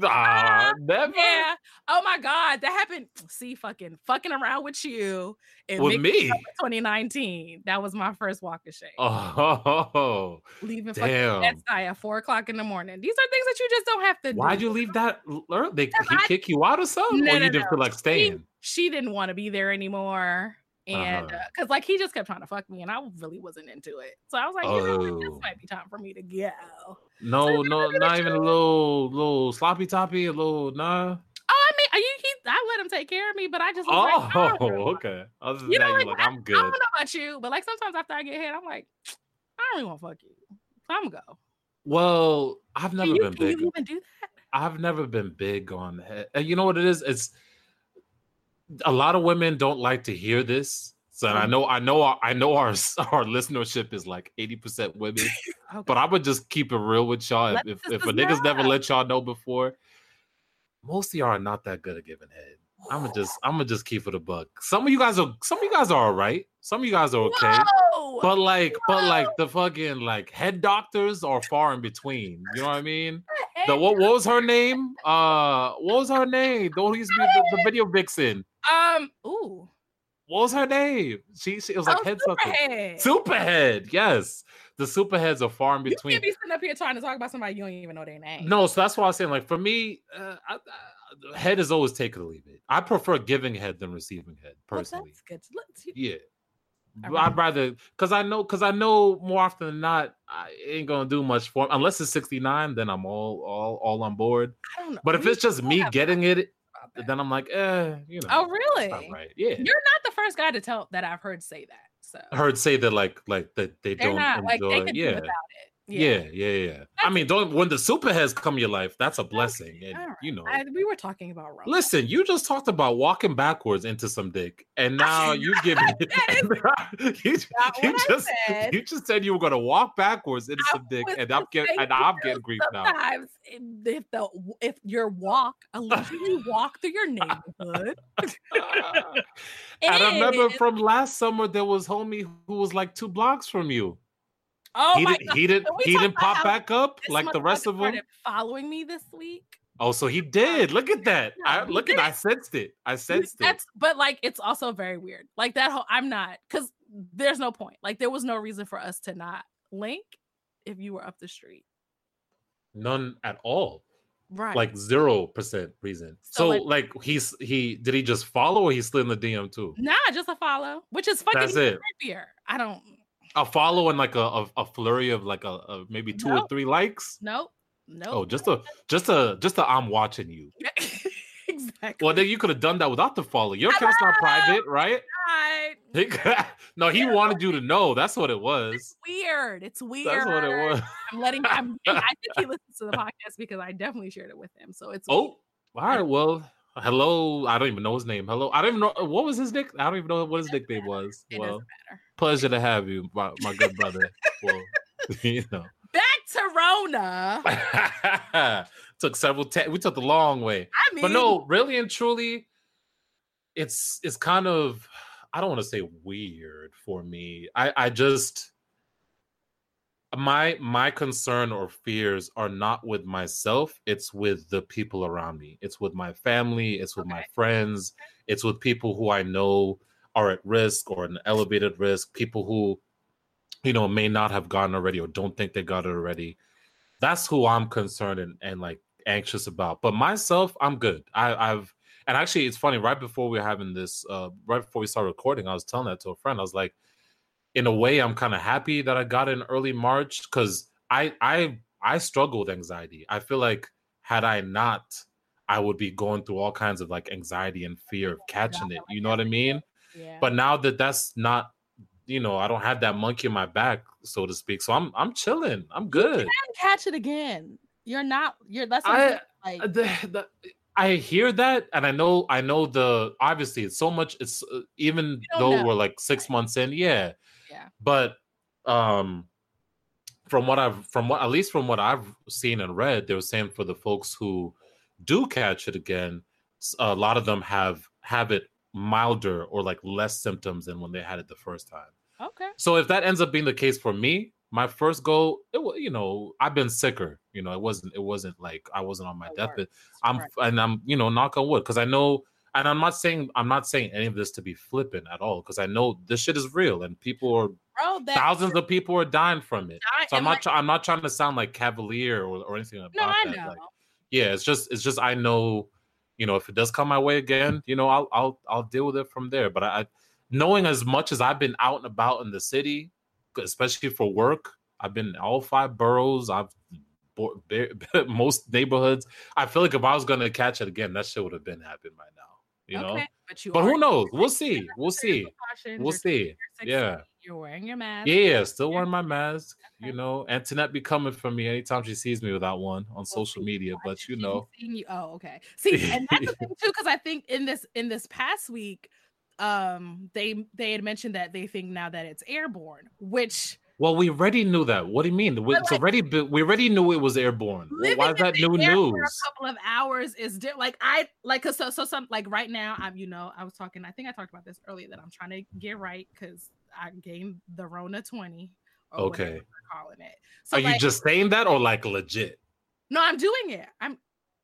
[SPEAKER 2] Ah, never.
[SPEAKER 1] Yeah. Oh my God, that happened. See, fucking fucking around with you in
[SPEAKER 2] With me.
[SPEAKER 1] 2019. That was my first walk of shame.
[SPEAKER 2] Oh,
[SPEAKER 1] Leaving fucking
[SPEAKER 2] damn.
[SPEAKER 1] bedside at four o'clock in the morning. These are things that you just don't have to do.
[SPEAKER 2] Why'd you leave that early? They he
[SPEAKER 1] I-
[SPEAKER 2] kick you out or something,
[SPEAKER 1] No,
[SPEAKER 2] or
[SPEAKER 1] no,
[SPEAKER 2] didn't
[SPEAKER 1] no.
[SPEAKER 2] feel like staying?
[SPEAKER 1] She didn't want to be there anymore. Uh-huh. And
[SPEAKER 2] Uh-huh.
[SPEAKER 1] because like he just kept trying to fuck me, and I really wasn't into it. So I was like, you know what, this
[SPEAKER 2] Oh.
[SPEAKER 1] might be time for me to go.
[SPEAKER 2] No, no, [laughs] not even a little, little sloppy toppy, a little nah.
[SPEAKER 1] Oh, I mean, uh, are you? He, I let him take care of me, but I just was like,
[SPEAKER 2] Oh, [laughs] okay. Other than
[SPEAKER 1] You know, like,
[SPEAKER 2] like,
[SPEAKER 1] I,
[SPEAKER 2] I'm
[SPEAKER 1] I
[SPEAKER 2] good.
[SPEAKER 1] don't know about you, but like sometimes after I get hit, I'm like, [sniffs] I don't really want to fuck you. So I'm gonna go.
[SPEAKER 2] Well, I've never
[SPEAKER 1] you,
[SPEAKER 2] been
[SPEAKER 1] can
[SPEAKER 2] big.
[SPEAKER 1] you even do that?
[SPEAKER 2] I've never been big on head. And you know what it is? It's a lot of women don't like to hear this. So I
[SPEAKER 1] Mm-hmm.
[SPEAKER 2] know, I know, our, I know our [laughs] our listenership is like eighty percent women. [laughs]
[SPEAKER 1] Okay.
[SPEAKER 2] But I would just keep it real with y'all.
[SPEAKER 1] Let
[SPEAKER 2] If if, if a niggas never let y'all know before, most of y'all are not that good at giving head. I'm gonna just I'm gonna just keep it a buck. Some of you guys are some of you guys are all right. Some of you guys are okay. But like, but like the fucking like head doctors are far in between. You know what I mean? [laughs] The what, what was her name? Uh, what was her name? The who used to be the, the video vixen.
[SPEAKER 1] Um, ooh,
[SPEAKER 2] What was her name? She, she it was like
[SPEAKER 1] oh,
[SPEAKER 2] head something.
[SPEAKER 1] Superhead.
[SPEAKER 2] Superhead. Yes, the superheads are far in
[SPEAKER 1] You
[SPEAKER 2] between.
[SPEAKER 1] can't be sitting up here trying to talk about somebody you don't even know their name.
[SPEAKER 2] No, so that's why I'm saying, like, for me, uh, I, I, head is always take it or leave it. I prefer giving head than receiving head,
[SPEAKER 1] Well,
[SPEAKER 2] personally.
[SPEAKER 1] that's good. Let's, you,
[SPEAKER 2] Yeah. I'd rather because I know because I know more often than not I ain't gonna do much for unless it's 69, then I'm all all all on board.
[SPEAKER 1] I don't know.
[SPEAKER 2] But if it's just me getting it,
[SPEAKER 1] that.
[SPEAKER 2] then I'm like, eh, you know.
[SPEAKER 1] oh, really?
[SPEAKER 2] right. Yeah.
[SPEAKER 1] You're not the first guy to tell that I've heard say that. So
[SPEAKER 2] I heard say that like like that they
[SPEAKER 1] they're
[SPEAKER 2] don't
[SPEAKER 1] not like
[SPEAKER 2] enjoy.
[SPEAKER 1] they can do
[SPEAKER 2] yeah.
[SPEAKER 1] without it.
[SPEAKER 2] Yeah, yeah, yeah. I mean, don't when the superheads come your life, that's a blessing, and
[SPEAKER 1] All right.
[SPEAKER 2] you know.
[SPEAKER 1] I, we were talking about.
[SPEAKER 2] Listen, you just talked about walking backwards into some dick, and now you give me [laughs] [laughs] you, you just
[SPEAKER 1] said.
[SPEAKER 2] you just said you were gonna walk backwards into
[SPEAKER 1] I
[SPEAKER 2] some dick, and I'm getting and I'm getting grief now.
[SPEAKER 1] If the if your walk, a leisurely walk through your neighborhood, [laughs]
[SPEAKER 2] and I remember from last summer there was homie who was like two blocks from you.
[SPEAKER 1] Oh
[SPEAKER 2] he
[SPEAKER 1] my
[SPEAKER 2] didn't
[SPEAKER 1] god,
[SPEAKER 2] he didn't he didn't pop back up like the rest of them.
[SPEAKER 1] following me this week.
[SPEAKER 2] Oh, so he did. Look at that. I
[SPEAKER 1] No, he
[SPEAKER 2] look at I sensed it. I sensed it.
[SPEAKER 1] That's but like it's also very weird. Like that whole I'm not because there's no point. Like there was no reason for us to not link if you were up the street.
[SPEAKER 2] None at all.
[SPEAKER 1] Right.
[SPEAKER 2] Like zero percent reason.
[SPEAKER 1] So,
[SPEAKER 2] So,
[SPEAKER 1] like-
[SPEAKER 2] like, he's he did he just follow or he slid in the DM too?
[SPEAKER 1] nah, just a follow, which is fucking
[SPEAKER 2] That's it.
[SPEAKER 1] creepier. I don't
[SPEAKER 2] A follow and like a, a, a flurry of like a, a maybe two or three likes.
[SPEAKER 1] nope. Nope.
[SPEAKER 2] Oh, just a just a just a I'm watching you. [laughs]
[SPEAKER 1] exactly.
[SPEAKER 2] Well, then you could have done that without the follow. Your account's not private, right?
[SPEAKER 1] Right. [laughs]
[SPEAKER 2] no, he wanted you to know. That's what it was.
[SPEAKER 1] Weird. It's weird.
[SPEAKER 2] That's what it was. [laughs]
[SPEAKER 1] I'm letting I'm, I think he listens to the podcast because I definitely shared it with him. So it's
[SPEAKER 2] Oh, all right. Well, hello. I don't even know his name. Hello. I don't even know what was his nick. I don't even know what his nickname was.
[SPEAKER 1] it
[SPEAKER 2] well,
[SPEAKER 1] doesn't matter.
[SPEAKER 2] Pleasure to have you, my, my good brother. well, [laughs] you know,
[SPEAKER 1] Back to Rona. [laughs]
[SPEAKER 2] took several. Ta- we took the long way,
[SPEAKER 1] I mean,
[SPEAKER 2] but no, really and truly, it's it's kind of. I don't want to say weird for me. I I just my my concern or fears are not with myself it's with the people around me it's with my family it's with my friends it's with people who i know are at risk or an elevated risk people who you know may not have gotten already or don't think they got it already. That's who i'm concerned and, and like anxious about. But myself i'm good. I, i've and actually it's funny right before we are having this uh right before we started recording i was telling that to a friend. I was like in a way i'm kind of happy that i got it in early march because i i i struggle with anxiety. I feel like had i not i would be going through all kinds of like anxiety and fear of catching it. you know what i mean
[SPEAKER 1] yeah.
[SPEAKER 2] but now that that's not you know i don't have that monkey in my back so to speak so i'm i'm chilling i'm good
[SPEAKER 1] catch it again. You're not. You're that's
[SPEAKER 2] I-
[SPEAKER 1] like
[SPEAKER 2] the, the, I hear that, and I know, I know the obviously it's so much. It's uh, even though
[SPEAKER 1] know.
[SPEAKER 2] we're like six months in, yeah,
[SPEAKER 1] Yeah.
[SPEAKER 2] But um, from what I've, from what at least from what I've seen and read, they were saying for the folks who do catch it again, a lot of them have have it milder or like less symptoms than when they had it the first time.
[SPEAKER 1] okay.
[SPEAKER 2] So if that ends up being the case for me, my first go, it you know I've been sicker. You know, it wasn't it wasn't like I wasn't on my deathbed. I'm
[SPEAKER 1] right.
[SPEAKER 2] and I'm you know knock on wood because I know and I'm not saying I'm not saying any of this to be flippant at all because I know this shit is real and people are
[SPEAKER 1] bro.
[SPEAKER 2] Thousands of people are dying from it. So I'm not
[SPEAKER 1] like,
[SPEAKER 2] I'm not trying to sound like cavalier or, or anything about
[SPEAKER 1] no, I
[SPEAKER 2] that.
[SPEAKER 1] know.
[SPEAKER 2] Like, yeah, it's just it's just I know you know if it does come my way again, you know I'll I'll I'll deal with it from there. But I knowing as much as I've been out and about in the city, especially for work, I've been in all five boroughs. I've [laughs] most neighborhoods. I feel like if I was gonna catch it again, that shit would have been happening by now. You okay, know, but, you but who knows? We'll see. We'll see. We'll see. Yeah.
[SPEAKER 1] You're wearing your mask.
[SPEAKER 2] Yeah, still wearing my mask. Okay. You know, Antoinette be coming for me anytime she sees me without one on well, social media. But you know,
[SPEAKER 1] you. oh, okay. [laughs] See, and that's the thing too, because I think in this in this past week, um, they they had mentioned that they think now that it's airborne, which
[SPEAKER 2] well, we already knew that. What do you mean? It's like, already we already knew it was airborne. Why is that new news?
[SPEAKER 1] a couple of hours is di- like I like cause so so some like right now I'm you know I was talking I think I talked about this earlier that I'm trying to get right because I gained the Rona twenty.
[SPEAKER 2] okay, calling it. So are like, you just saying that or like legit?
[SPEAKER 1] No, I'm doing it. I'm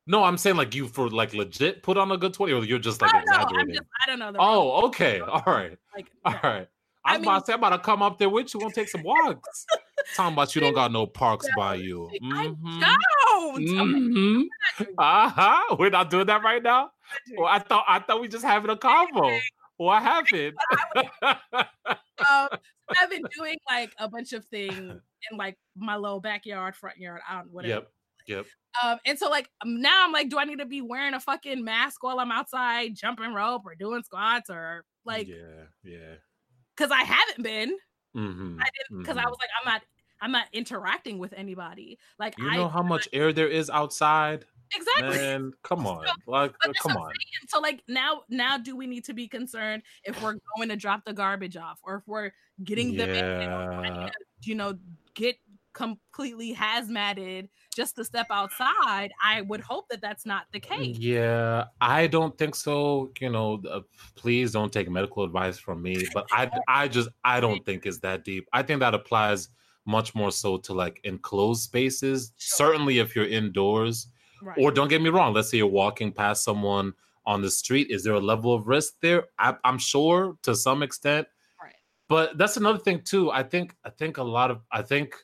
[SPEAKER 2] no, I'm saying like you for like legit put on a good 20 or you're just like exaggerating.
[SPEAKER 1] Just, I don't know.
[SPEAKER 2] Oh, okay. [laughs] All right. Like, all right. I I mean, about to say, I'm about to come up there with you. We'll take some walks. [laughs] Talking about you don't got no parks by you.
[SPEAKER 1] Mm-hmm. I don't. Mm-hmm.
[SPEAKER 2] Uh-huh. We're not doing that right now. Well, I thought I thought we just having a convo. What happened? [laughs]
[SPEAKER 1] um, I've been doing like a bunch of things [laughs] in like my little backyard, front yard, I don't whatever.
[SPEAKER 2] Yep. Yep.
[SPEAKER 1] Um, and so like um, now I'm like, do I need to be wearing a fucking mask while I'm outside jumping rope or doing squats or like
[SPEAKER 2] yeah, yeah
[SPEAKER 1] because I haven't been. Mm-hmm. I didn't because mm-hmm. I was like, I'm not, I'm not interacting with anybody. Like,
[SPEAKER 2] you know I, how much air there is outside.
[SPEAKER 1] Exactly.
[SPEAKER 2] Man, come on, so, like, come on.
[SPEAKER 1] So, like, now, now, do we need to be concerned if we're going to drop the garbage off, or if we're getting yeah. them, you know, get completely hazmated just to step outside? I would hope that that's not the case.
[SPEAKER 2] Yeah i don't think so you know uh, please don't take medical advice from me but i i just i don't think it's that deep. I think that applies much more so to like enclosed spaces. Certainly if you're indoors right. or don't get me wrong let's say you're walking past someone on the street is there a level of risk there I, i'm sure to some extent right. but that's another thing too i think i think a lot of i think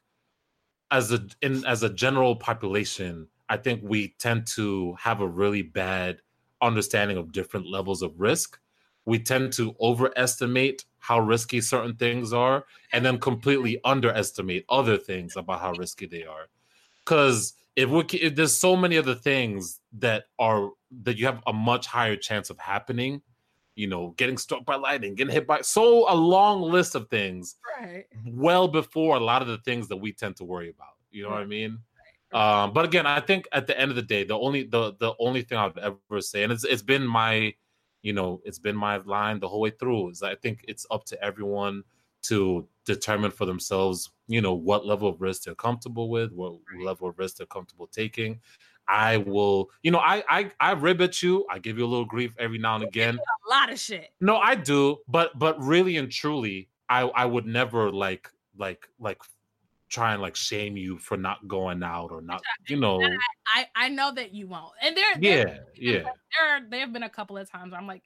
[SPEAKER 2] as a in as a general population, I think we tend to have a really bad understanding of different levels of risk. We tend to overestimate how risky certain things are and then [laughs] completely underestimate other things about how risky they are. Cuz if we if there's so many other things that are that you have a much higher chance of happening, you know, getting struck by lightning, getting hit by so a long list of things,
[SPEAKER 1] right?
[SPEAKER 2] Well before a lot of the things that we tend to worry about. You know right. what I mean? Right. Um, but again, I think at the end of the day, the only the the only thing I would ever say, and it's it's been my, you know, it's been my line the whole way through, is I think it's up to everyone to determine for themselves, you know, what level of risk they're comfortable with, what level of risk they're comfortable taking. I will, you know, I I I rib at you. I give you a little grief every now and again.
[SPEAKER 1] A lot of shit.
[SPEAKER 2] No, I do, but but really and truly, I I would never like like like try and like shame you for not going out or not, you know.
[SPEAKER 1] I I know that you won't, and there
[SPEAKER 2] yeah yeah
[SPEAKER 1] there there have been a couple of times I'm like,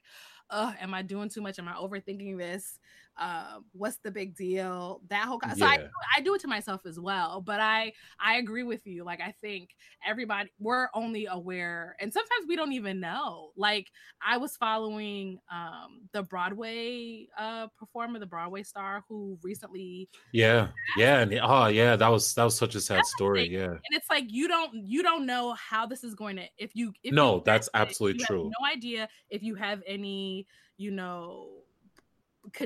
[SPEAKER 1] oh, am I doing too much? Am I overthinking this? Uh, what's the big deal? That whole so I, I do it to myself as well. But I I agree with you. Like I think everybody we're only aware, and sometimes we don't even know. Like I was following um, the Broadway uh, performer, the Broadway star who recently
[SPEAKER 2] yeah yeah and oh yeah that was that was such a sad story yeah and
[SPEAKER 1] it's like you don't you don't know how this is going to if you if
[SPEAKER 2] no
[SPEAKER 1] you
[SPEAKER 2] that's absolutely true
[SPEAKER 1] no idea if you have any you know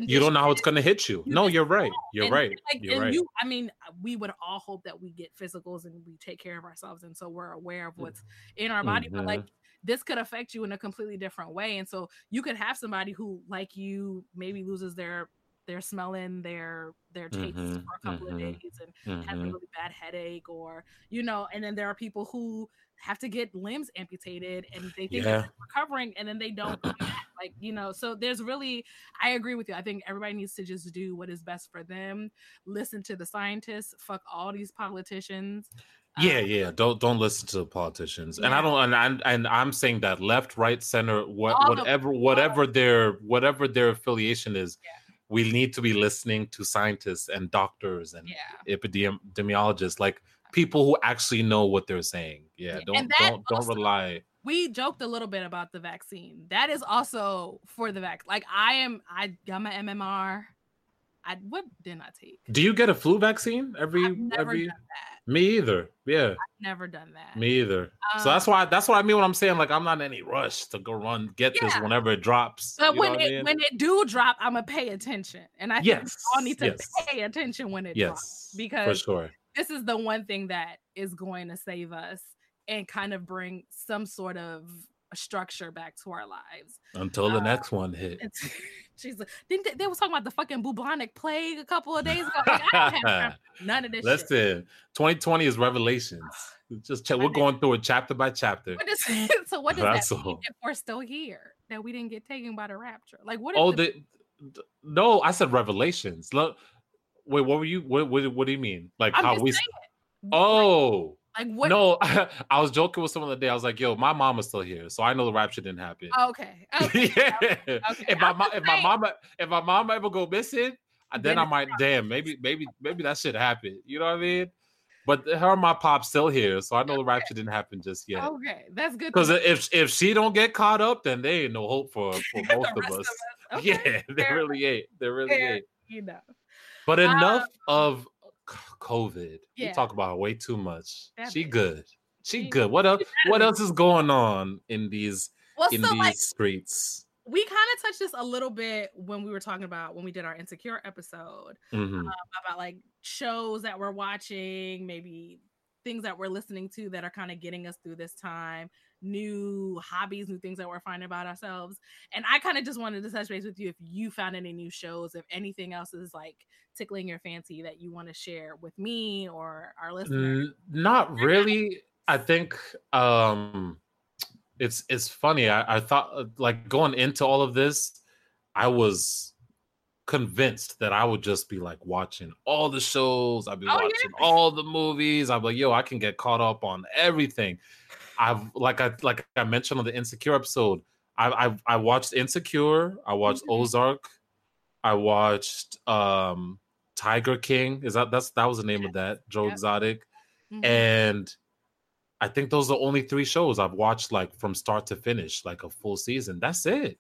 [SPEAKER 2] you don't know how it's going to hit you. you no, you're right. You're and, right. Like, you're right. You,
[SPEAKER 1] I mean, we would all hope that we get physicals and we take care of ourselves, and so we're aware of what's in our body. Mm-hmm. But like, this could affect you in a completely different way, and so you could have somebody who, like you, maybe loses their their smelling, their their taste mm-hmm. for a couple mm-hmm. of days, and mm-hmm. has a mm-hmm. really bad headache, or you know, and then there are people who have to get limbs amputated and they think yeah. they're recovering and then they don't [clears throat] like you know so there's really i agree with you i think everybody needs to just do what is best for them listen to the scientists fuck all these politicians
[SPEAKER 2] yeah um, yeah don't don't listen to the politicians yeah. and i don't and, and and i'm saying that left right center what whatever the, whatever their whatever their affiliation is yeah we need to be listening to scientists and doctors and yeah. epidemiologists like people who actually know what they're saying. Yeah, don't don't don't rely.
[SPEAKER 1] We joked a little bit about the vaccine. That is also for the vaccine. Like I am, I got my MMR. I what didn't I take?
[SPEAKER 2] Do you get a flu vaccine every
[SPEAKER 1] I've never
[SPEAKER 2] every?
[SPEAKER 1] done that.
[SPEAKER 2] Me either. Yeah,
[SPEAKER 1] I've never done that.
[SPEAKER 2] me either. so
[SPEAKER 1] Um,
[SPEAKER 2] that's why that's what I mean when I'm saying like I'm not in any rush to go run get this whenever it drops.
[SPEAKER 1] But
[SPEAKER 2] you
[SPEAKER 1] when
[SPEAKER 2] know
[SPEAKER 1] it
[SPEAKER 2] I mean?
[SPEAKER 1] when it do drop, I'm gonna pay attention, and I think we all need to
[SPEAKER 2] yes.
[SPEAKER 1] pay attention when it drops because
[SPEAKER 2] for sure.
[SPEAKER 1] this is the one thing that is going to save us and kind of bring some sort of structure back to our lives.
[SPEAKER 2] Until the
[SPEAKER 1] uh,
[SPEAKER 2] next one hit. [laughs]
[SPEAKER 1] She's didn't they, they was talking about the fucking bubonic plague a couple of days ago? Like, I don't have [laughs] none of this shit.
[SPEAKER 2] Listen, 2020 is revelations. [sighs] Just check, we're going through it chapter by chapter.
[SPEAKER 1] What does, [laughs] so what does
[SPEAKER 2] That's
[SPEAKER 1] that mean
[SPEAKER 2] all.
[SPEAKER 1] if we're still here? That we didn't get taken by the rapture? Like what? Is
[SPEAKER 2] Oh,
[SPEAKER 1] the,
[SPEAKER 2] the no, I said revelations. Look, wait, what were you? What, what, what do you mean? Like
[SPEAKER 1] I'm
[SPEAKER 2] how we?
[SPEAKER 1] saying,
[SPEAKER 2] Oh,
[SPEAKER 1] like what?
[SPEAKER 2] no, [laughs] I was joking with someone the day. I was like, "Yo, my mama's still here, so I know the rapture didn't happen." [laughs]
[SPEAKER 1] Okay. okay.
[SPEAKER 2] yeah.
[SPEAKER 1] okay.
[SPEAKER 2] If my
[SPEAKER 1] I'm
[SPEAKER 2] mo-
[SPEAKER 1] just
[SPEAKER 2] if my mama if my mama ever go missing, uh, then
[SPEAKER 1] Then
[SPEAKER 2] I might damn maybe maybe maybe that should happen. You know what I mean? But her and my pop still here, so I know the rapture didn't happen just yet.
[SPEAKER 1] Okay, that's good.
[SPEAKER 2] Because if if she don't get caught up, then there ain't no hope for for [laughs] most of us.
[SPEAKER 1] Okay,
[SPEAKER 2] Yeah, there really ain't. There really
[SPEAKER 1] fair.
[SPEAKER 2] ain't.
[SPEAKER 1] you know.
[SPEAKER 2] But
[SPEAKER 1] Uh,
[SPEAKER 2] enough of c- COVID.
[SPEAKER 1] Yeah.
[SPEAKER 2] We talk about way too much.
[SPEAKER 1] That
[SPEAKER 2] she
[SPEAKER 1] bitch.
[SPEAKER 2] good. She
[SPEAKER 1] She-
[SPEAKER 2] good. What else? What else is going on in these
[SPEAKER 1] Well,
[SPEAKER 2] in
[SPEAKER 1] so
[SPEAKER 2] these
[SPEAKER 1] like
[SPEAKER 2] streets?
[SPEAKER 1] we kind of touched this a little bit when we were talking about when we did our insecure episode
[SPEAKER 2] Mhm.
[SPEAKER 1] about like shows that we're watching, maybe things that we're listening to that are kind of getting us through this time, new hobbies, new things that we're finding about ourselves. And I kind of just wanted to touch base with you if you found any new shows, if anything else is like tickling your fancy that you want to share with me or our listeners.
[SPEAKER 2] Not really. I think um it's it's funny. I, I thought uh, like going into all of this, I was convinced that I would just be like watching all the shows. I'd be
[SPEAKER 1] Oh, yeah.
[SPEAKER 2] watching all the movies. I'm like, yo, I can get caught up on everything. I've like I like I mentioned on the Insecure episode. I I, I watched Insecure. I watched
[SPEAKER 1] Mhm.
[SPEAKER 2] Ozark. I watched um Tiger King. Is that that's that was the name of that Joe
[SPEAKER 1] Yep.
[SPEAKER 2] Exotic
[SPEAKER 1] Mhm.
[SPEAKER 2] and I think those are the only three shows I've watched like from start to finish, like a full season. That's it.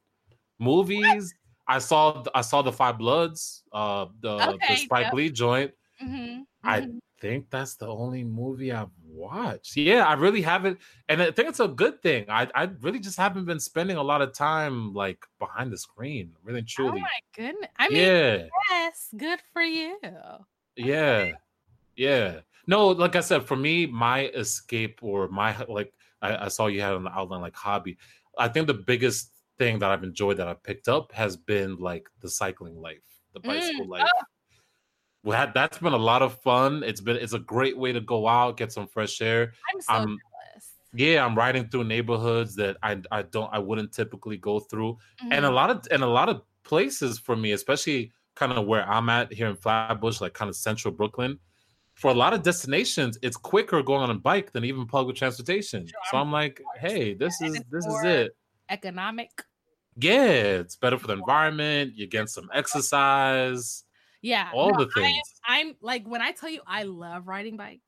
[SPEAKER 2] Movies. I saw I saw the Five Bloods, uh, the, the Spike
[SPEAKER 1] yep.
[SPEAKER 2] Lee joint.
[SPEAKER 1] Mhm,
[SPEAKER 2] I
[SPEAKER 1] mhm.
[SPEAKER 2] think that's the only movie I've watched. Yeah, I really haven't, and I think it's a good thing. I I really just haven't been spending a lot of time like behind the screen, really
[SPEAKER 1] Oh
[SPEAKER 2] truly.
[SPEAKER 1] my goodness. I mean,
[SPEAKER 2] yeah,
[SPEAKER 1] yes, good for you.
[SPEAKER 2] yeah, yeah. No, like I said, for me, my escape or my like I, I saw you had on the outline like hobby. I think the biggest thing that I've enjoyed that I picked up has been like the cycling life, the
[SPEAKER 1] Mm,
[SPEAKER 2] bicycle life. We had that's been a lot of fun. It's been it's a great way to go out, get some fresh air.
[SPEAKER 1] I'm so
[SPEAKER 2] Um,
[SPEAKER 1] jealous.
[SPEAKER 2] Yeah, I'm riding through neighborhoods that I I don't I wouldn't typically go through, and a
[SPEAKER 1] Mhm.
[SPEAKER 2] lot of and a lot of places for me, especially kind of where I'm at here in Flatbush, like kind of central Brooklyn. For a lot of destinations, it's quicker going on a bike than even public transportation.
[SPEAKER 1] Sure,
[SPEAKER 2] So I'm like, hey, this is this is it.
[SPEAKER 1] Economic.
[SPEAKER 2] Yeah, it's better for the environment. You get some exercise,
[SPEAKER 1] Yeah.
[SPEAKER 2] all
[SPEAKER 1] no,
[SPEAKER 2] the things.
[SPEAKER 1] I'm like when I tell you I love riding bikes.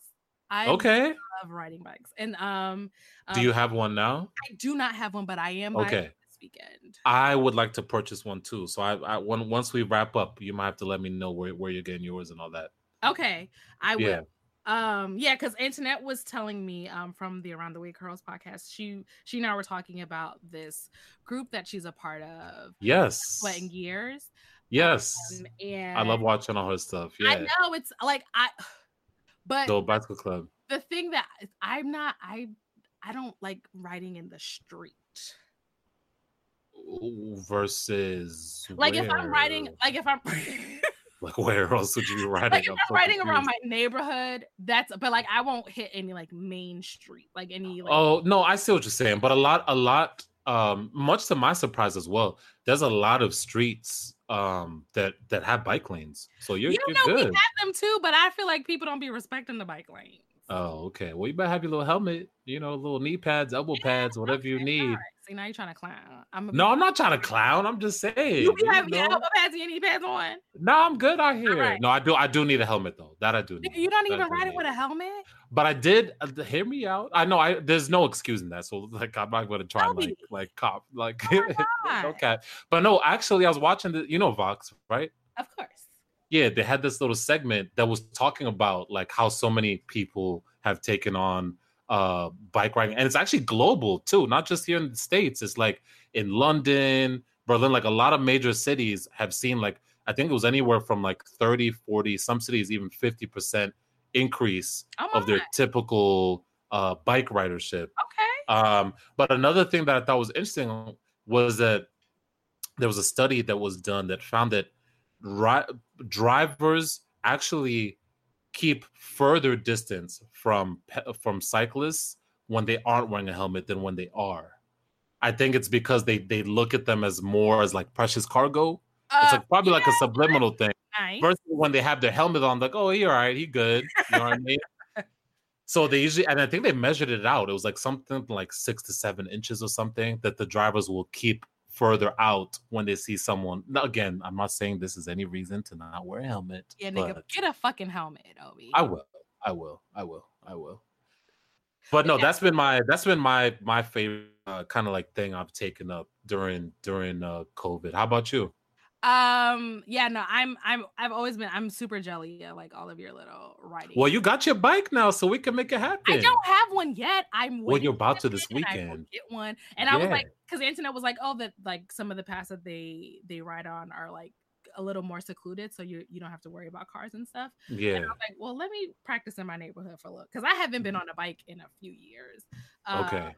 [SPEAKER 1] I
[SPEAKER 2] Okay.
[SPEAKER 1] love riding bikes. And um,
[SPEAKER 2] Do
[SPEAKER 1] um,
[SPEAKER 2] you have one now?
[SPEAKER 1] I do not have one, but I am
[SPEAKER 2] Okay.
[SPEAKER 1] this weekend.
[SPEAKER 2] I would like to purchase one too. So I, I when, once we wrap up, you might have to let me know where, where you're getting yours and all that.
[SPEAKER 1] Okay. I
[SPEAKER 2] Yeah.
[SPEAKER 1] will. Um, yeah, because Antoinette was telling me um from the Around the Way Curls podcast, she she and I were talking about this group that she's a part of,
[SPEAKER 2] Yes.
[SPEAKER 1] Sweat and Gears.
[SPEAKER 2] Yes.
[SPEAKER 1] Um, and
[SPEAKER 2] I love watching all her stuff.
[SPEAKER 1] I
[SPEAKER 2] Yeah.
[SPEAKER 1] know it's like I [sighs] but
[SPEAKER 2] The bicycle club.
[SPEAKER 1] the thing that I'm not I I don't like riding in the street.
[SPEAKER 2] Versus
[SPEAKER 1] Like if I'm riding like if I'm [laughs] [laughs]
[SPEAKER 2] like where else would you be riding?
[SPEAKER 1] like if
[SPEAKER 2] I'm
[SPEAKER 1] riding around my neighborhood, that's but like I won't hit any like main street, like any like
[SPEAKER 2] Oh no, I see what you're saying, but a lot, a lot, um, much to my surprise as well. There's a lot of streets um that that have bike lanes, so you're
[SPEAKER 1] you
[SPEAKER 2] you're
[SPEAKER 1] know we
[SPEAKER 2] good.
[SPEAKER 1] have them too, but I feel like people don't be respecting the bike lanes.
[SPEAKER 2] Oh, okay. Well, you better have your little helmet, you know, little knee pads, elbow pads, whatever you need. Right.
[SPEAKER 1] See, now you're trying to clown. I'm
[SPEAKER 2] no, I'm not trying to clown. I'm just saying.
[SPEAKER 1] You, you have your elbow pads and knee pads on.
[SPEAKER 2] No, I'm good out here. Right. No, I do. I do need a helmet though. That I do. Need.
[SPEAKER 1] You don't even ride it with a helmet.
[SPEAKER 2] But I did. Uh, hear me out. I know. I there's no excusing that. So like, I'm not going to try and, like like cop like oh [laughs] okay. But no, actually, I was watching the. You know Vox, right?
[SPEAKER 1] Of course.
[SPEAKER 2] Yeah, they had this little segment that was talking about like how so many people have taken on uh bike riding and it's actually global too not just here in the states it's like in london berlin like a lot of major cities have seen like i think it was anywhere from like 30 40 some cities even 50% increase oh of their typical uh bike ridership.
[SPEAKER 1] Okay.
[SPEAKER 2] Um but another thing that i thought was interesting was that there was a study that was done that found that ri- drivers actually keep further distance from from cyclists when they aren't wearing a helmet than when they are. I think it's because they they look at them as more as like precious cargo. Uh, it's like probably yeah, like a subliminal thing. Nice. Versus when they have their helmet on, like, oh, he all right, he good. You know what I mean? [laughs] So they usually, and I think they measured it out. It was like something like six to seven inches or something that the drivers will keep further out when they see someone. Now, again, I'm not saying this is any reason to not wear a helmet.
[SPEAKER 1] Yeah, nigga, get a fucking helmet, Obi.
[SPEAKER 2] I will. I will. I will. I will. But no, that's been my that's been my my favorite uh, kind of like thing I've taken up during during uh, COVID. How about you?
[SPEAKER 1] Um, yeah, no, I'm I'm I've always been I'm super jelly of like all of your little writing.
[SPEAKER 2] Well, you got your bike now, so we can make it happen.
[SPEAKER 1] I don't have one yet. I'm
[SPEAKER 2] well, you're about to this weekend.
[SPEAKER 1] get one, and yeah. I was like, because the was like, oh, that like some of the paths that they they ride on are like a little more secluded, so you you don't have to worry about cars and stuff.
[SPEAKER 2] Yeah. And
[SPEAKER 1] I was like, well, let me practice in my neighborhood for a look, because I haven't been on a bike in a few years.
[SPEAKER 2] Okay. Um,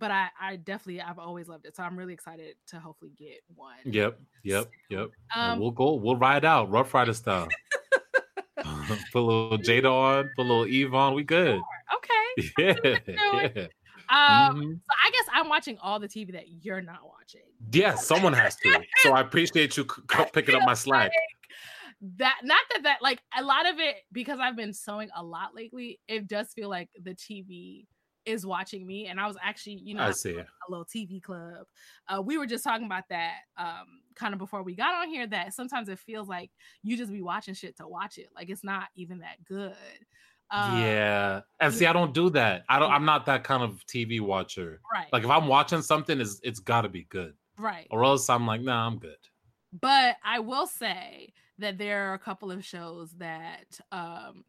[SPEAKER 1] but I, I definitely I've always loved it. So I'm really excited to hopefully get one.
[SPEAKER 2] Yep, yep, yep. Um, we'll go, we'll ride out, rough rider style. [laughs] [laughs] put a little Jada [laughs] on, put a little Eve on, we good.
[SPEAKER 1] Okay.
[SPEAKER 2] Yeah. yeah.
[SPEAKER 1] Um, mm-hmm. so I guess I'm watching all the TV that you're not watching.
[SPEAKER 2] Yeah, someone has to. so I appreciate you c- picking up my slack.
[SPEAKER 1] Like that not that that like a lot of it because I've been sewing a lot lately. It does feel like the TV is watching me and i was actually you know
[SPEAKER 2] i see
[SPEAKER 1] a little tv club uh, we were just talking about that um, kind of before we got on here that sometimes it feels like you just be watching shit to watch it like it's not even that good
[SPEAKER 2] um, yeah and see i don't do that i don't i'm not that kind of tv watcher
[SPEAKER 1] right.
[SPEAKER 2] like if i'm watching something is it's got to be good
[SPEAKER 1] right.
[SPEAKER 2] or else i'm like nah i'm good.
[SPEAKER 1] But i will say that there are a couple of shows that um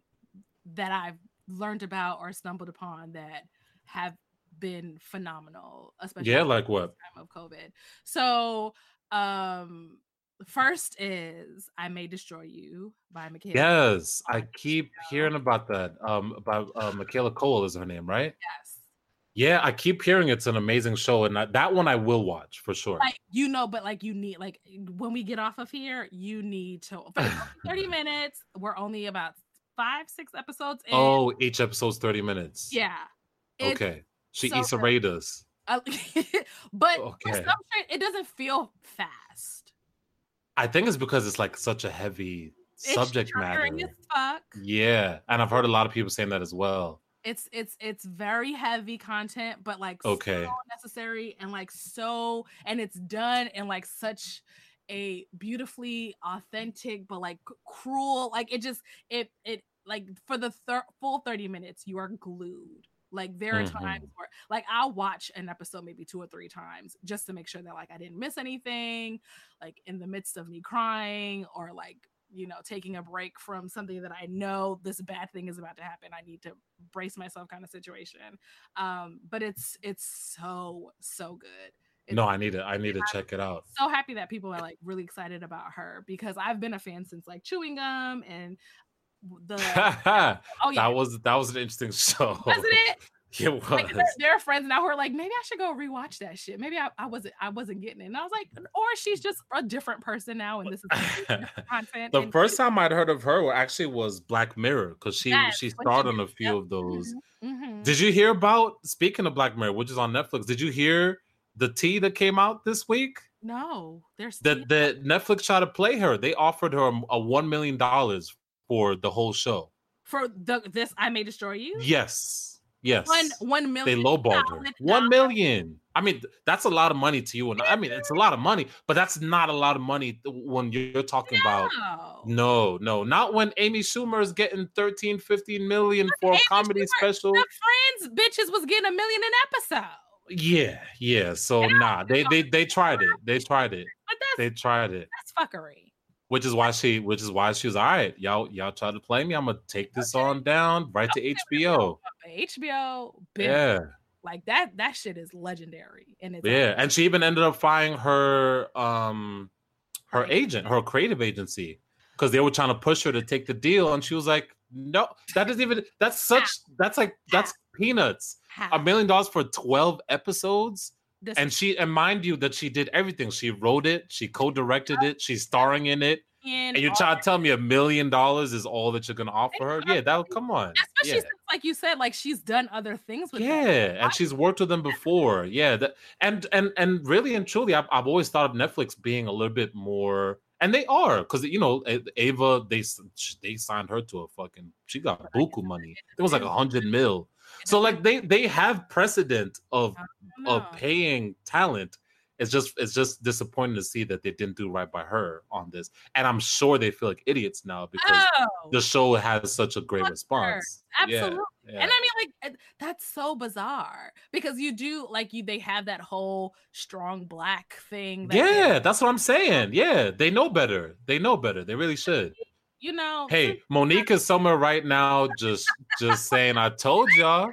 [SPEAKER 1] that i've learned about or stumbled upon that have been phenomenal, especially
[SPEAKER 2] yeah, like what
[SPEAKER 1] time of COVID. So, um, first is I May Destroy You by Michaela.
[SPEAKER 2] Yes, I keep hearing about that. Um, about uh, Michaela Coel is her name, right?
[SPEAKER 1] Yes.
[SPEAKER 2] Yeah, I keep hearing it's an amazing show, and that one I will watch for sure.
[SPEAKER 1] Like you know, but like you need like when we get off of here, you need to [laughs] thirty minutes. We're only about five, six episodes. In.
[SPEAKER 2] Oh, each episode's thirty minutes.
[SPEAKER 1] Yeah,
[SPEAKER 2] okay. She so eats Raiders. [laughs]
[SPEAKER 1] But okay. It doesn't feel fast.
[SPEAKER 2] I think it's because it's like such a heavy it's subject matter.
[SPEAKER 1] fuck.
[SPEAKER 2] Yeah, and I've heard a lot of people saying that as well.
[SPEAKER 1] It's it's it's very heavy content, but like
[SPEAKER 2] okay,
[SPEAKER 1] so necessary and like so, and it's done in like such a beautifully authentic, but like cruel. Like it just it it like for the thir- full thirty minutes, you are glued like there are mm-hmm. times where like I'll watch an episode maybe two or three times just to make sure that like I didn't miss anything, like in the midst of me crying or like you know taking a break from something that I know this bad thing is about to happen. I need to brace myself kind of situation. Um, but it's it's so so good. It's,
[SPEAKER 2] no, I need to I need [laughs] to check it out.
[SPEAKER 1] So happy that people are like really excited about her because I've been a fan since like chewing gum and the [laughs]
[SPEAKER 2] oh yeah that was that was an interesting [laughs] show
[SPEAKER 1] wasn't it
[SPEAKER 2] it was.
[SPEAKER 1] Like, there, there, are friends now who are like, maybe I should go rewatch that shit. Maybe I, I wasn't I wasn't getting it. And I was like, or she's just a different person now, and this is [laughs] content.
[SPEAKER 2] the first time I'd heard of her actually was Black Mirror because she yes, she starred on a few yep. of those. Mm-hmm, mm-hmm. Did you hear about speaking of Black Mirror, which is on Netflix? Did you hear the tea that came out this week?
[SPEAKER 1] No, there's
[SPEAKER 2] that the Netflix tried to play her. They offered her a one million dollars for the whole show.
[SPEAKER 1] for the this I may destroy you.
[SPEAKER 2] Yes, yes.
[SPEAKER 1] One one million.
[SPEAKER 2] They lowballed her. One million. I mean, that's a lot of money to you, and I mean, it's a lot of money, but that's not a lot of money when you're talking about.
[SPEAKER 1] No.
[SPEAKER 2] No, no, not when Amy Schumer is getting 13, 15 million for a comedy
[SPEAKER 1] Schumer-
[SPEAKER 2] special.
[SPEAKER 1] The friends bitches was getting a million an episode.
[SPEAKER 2] Yeah, yeah. So nah, they they oh, they tried it. They tried it.
[SPEAKER 1] But that's
[SPEAKER 2] They tried it.
[SPEAKER 1] that's fuckery.
[SPEAKER 2] Which is why she which is why she was all right. Y'all y'all try to play me. I'm gonna take this on down right to HBO.
[SPEAKER 1] HBO,
[SPEAKER 2] Yeah.
[SPEAKER 1] like that. That shit is legendary, and it's
[SPEAKER 2] Yeah. And she even ended up firing her um her agent, her creative agency, because they were trying to push her to take the deal, and she was like, No, that doesn't even that's such that's like that's peanuts. A million dollars for 12 episodes.
[SPEAKER 1] This
[SPEAKER 2] And she and mind you that she did everything. She wrote it, she co-directed it, she's starring in it.
[SPEAKER 1] and
[SPEAKER 2] And you're trying to tell me a million dollars is all that you're gonna offer her? Yeah, that'll come on.
[SPEAKER 1] especially
[SPEAKER 2] Yeah.
[SPEAKER 1] since, like you said, like she's done other things with them.
[SPEAKER 2] Yeah, and she's worked with them before. Yeah, that and and and really and truly, I've, I've always thought of Netflix being a little bit more, and they are because you know Ava they they signed her to a fucking she got buku money. It was like a hundred mil. So like they they have precedent of of paying talent. It's just it's just disappointing to see that they didn't do right by her on this, and I'm sure they feel like idiots now because
[SPEAKER 1] Oh,
[SPEAKER 2] the show has such a great response. Yeah,
[SPEAKER 1] absolutely.
[SPEAKER 2] yeah.
[SPEAKER 1] And I mean, like that's so bizarre because you do like you. They have that whole strong black thing. that
[SPEAKER 2] Yeah, that's what I'm saying. Um, yeah, they know better. They know better. They really should.
[SPEAKER 1] you know.
[SPEAKER 2] Hey, Mo'Nique is somewhere right now, just just saying, I told y'all,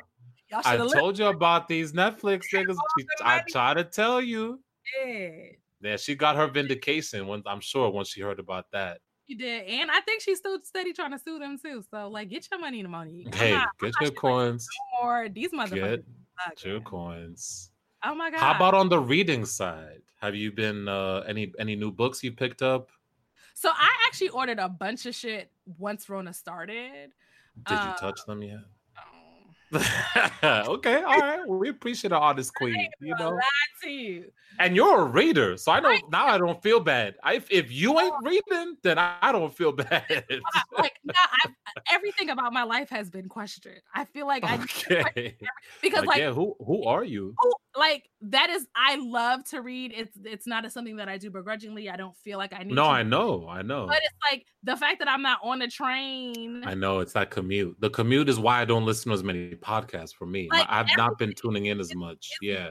[SPEAKER 1] y'all
[SPEAKER 2] I told you about these Netflix niggas. I try to tell you.
[SPEAKER 1] listened.
[SPEAKER 2] Yeah, she got her vindication. When I'm sure once she heard about that.
[SPEAKER 1] You did, and I think she's still steady trying to sue them too. So like, get your money. I'm
[SPEAKER 2] Hey,
[SPEAKER 1] not-
[SPEAKER 2] get your coins.
[SPEAKER 1] Or these motherfuckers.
[SPEAKER 2] Get your coins.
[SPEAKER 1] Oh my god.
[SPEAKER 2] How about on the reading side? Have you been uh any any new books you picked up?
[SPEAKER 1] So I actually ordered a bunch of shit once Rona started.
[SPEAKER 2] Did
[SPEAKER 1] Uh,
[SPEAKER 2] you touch them yet? [laughs] okay, all right. Well, we appreciate an honest queen, you know.
[SPEAKER 1] lied to you.
[SPEAKER 2] And you're a reader, so I don't now. I don't feel bad. I, if, if you ain't oh. reading, then I, I don't feel [laughs] bad.
[SPEAKER 1] Like now, I've, everything about my life has been questioned. I feel like I
[SPEAKER 2] okay.
[SPEAKER 1] because
[SPEAKER 2] Like,
[SPEAKER 1] like
[SPEAKER 2] yeah, who who are you?
[SPEAKER 1] oh, like that is I love to read. It's it's not a, something that I do begrudgingly. I don't feel like I need.
[SPEAKER 2] No,
[SPEAKER 1] to,
[SPEAKER 2] I know, I know,
[SPEAKER 1] But it's like the fact that I'm not on a train.
[SPEAKER 2] I know. It's that commute. The commute is why I don't listen to as many podcasts. For me,
[SPEAKER 1] Like,
[SPEAKER 2] I've not been tuning in as much. Yeah,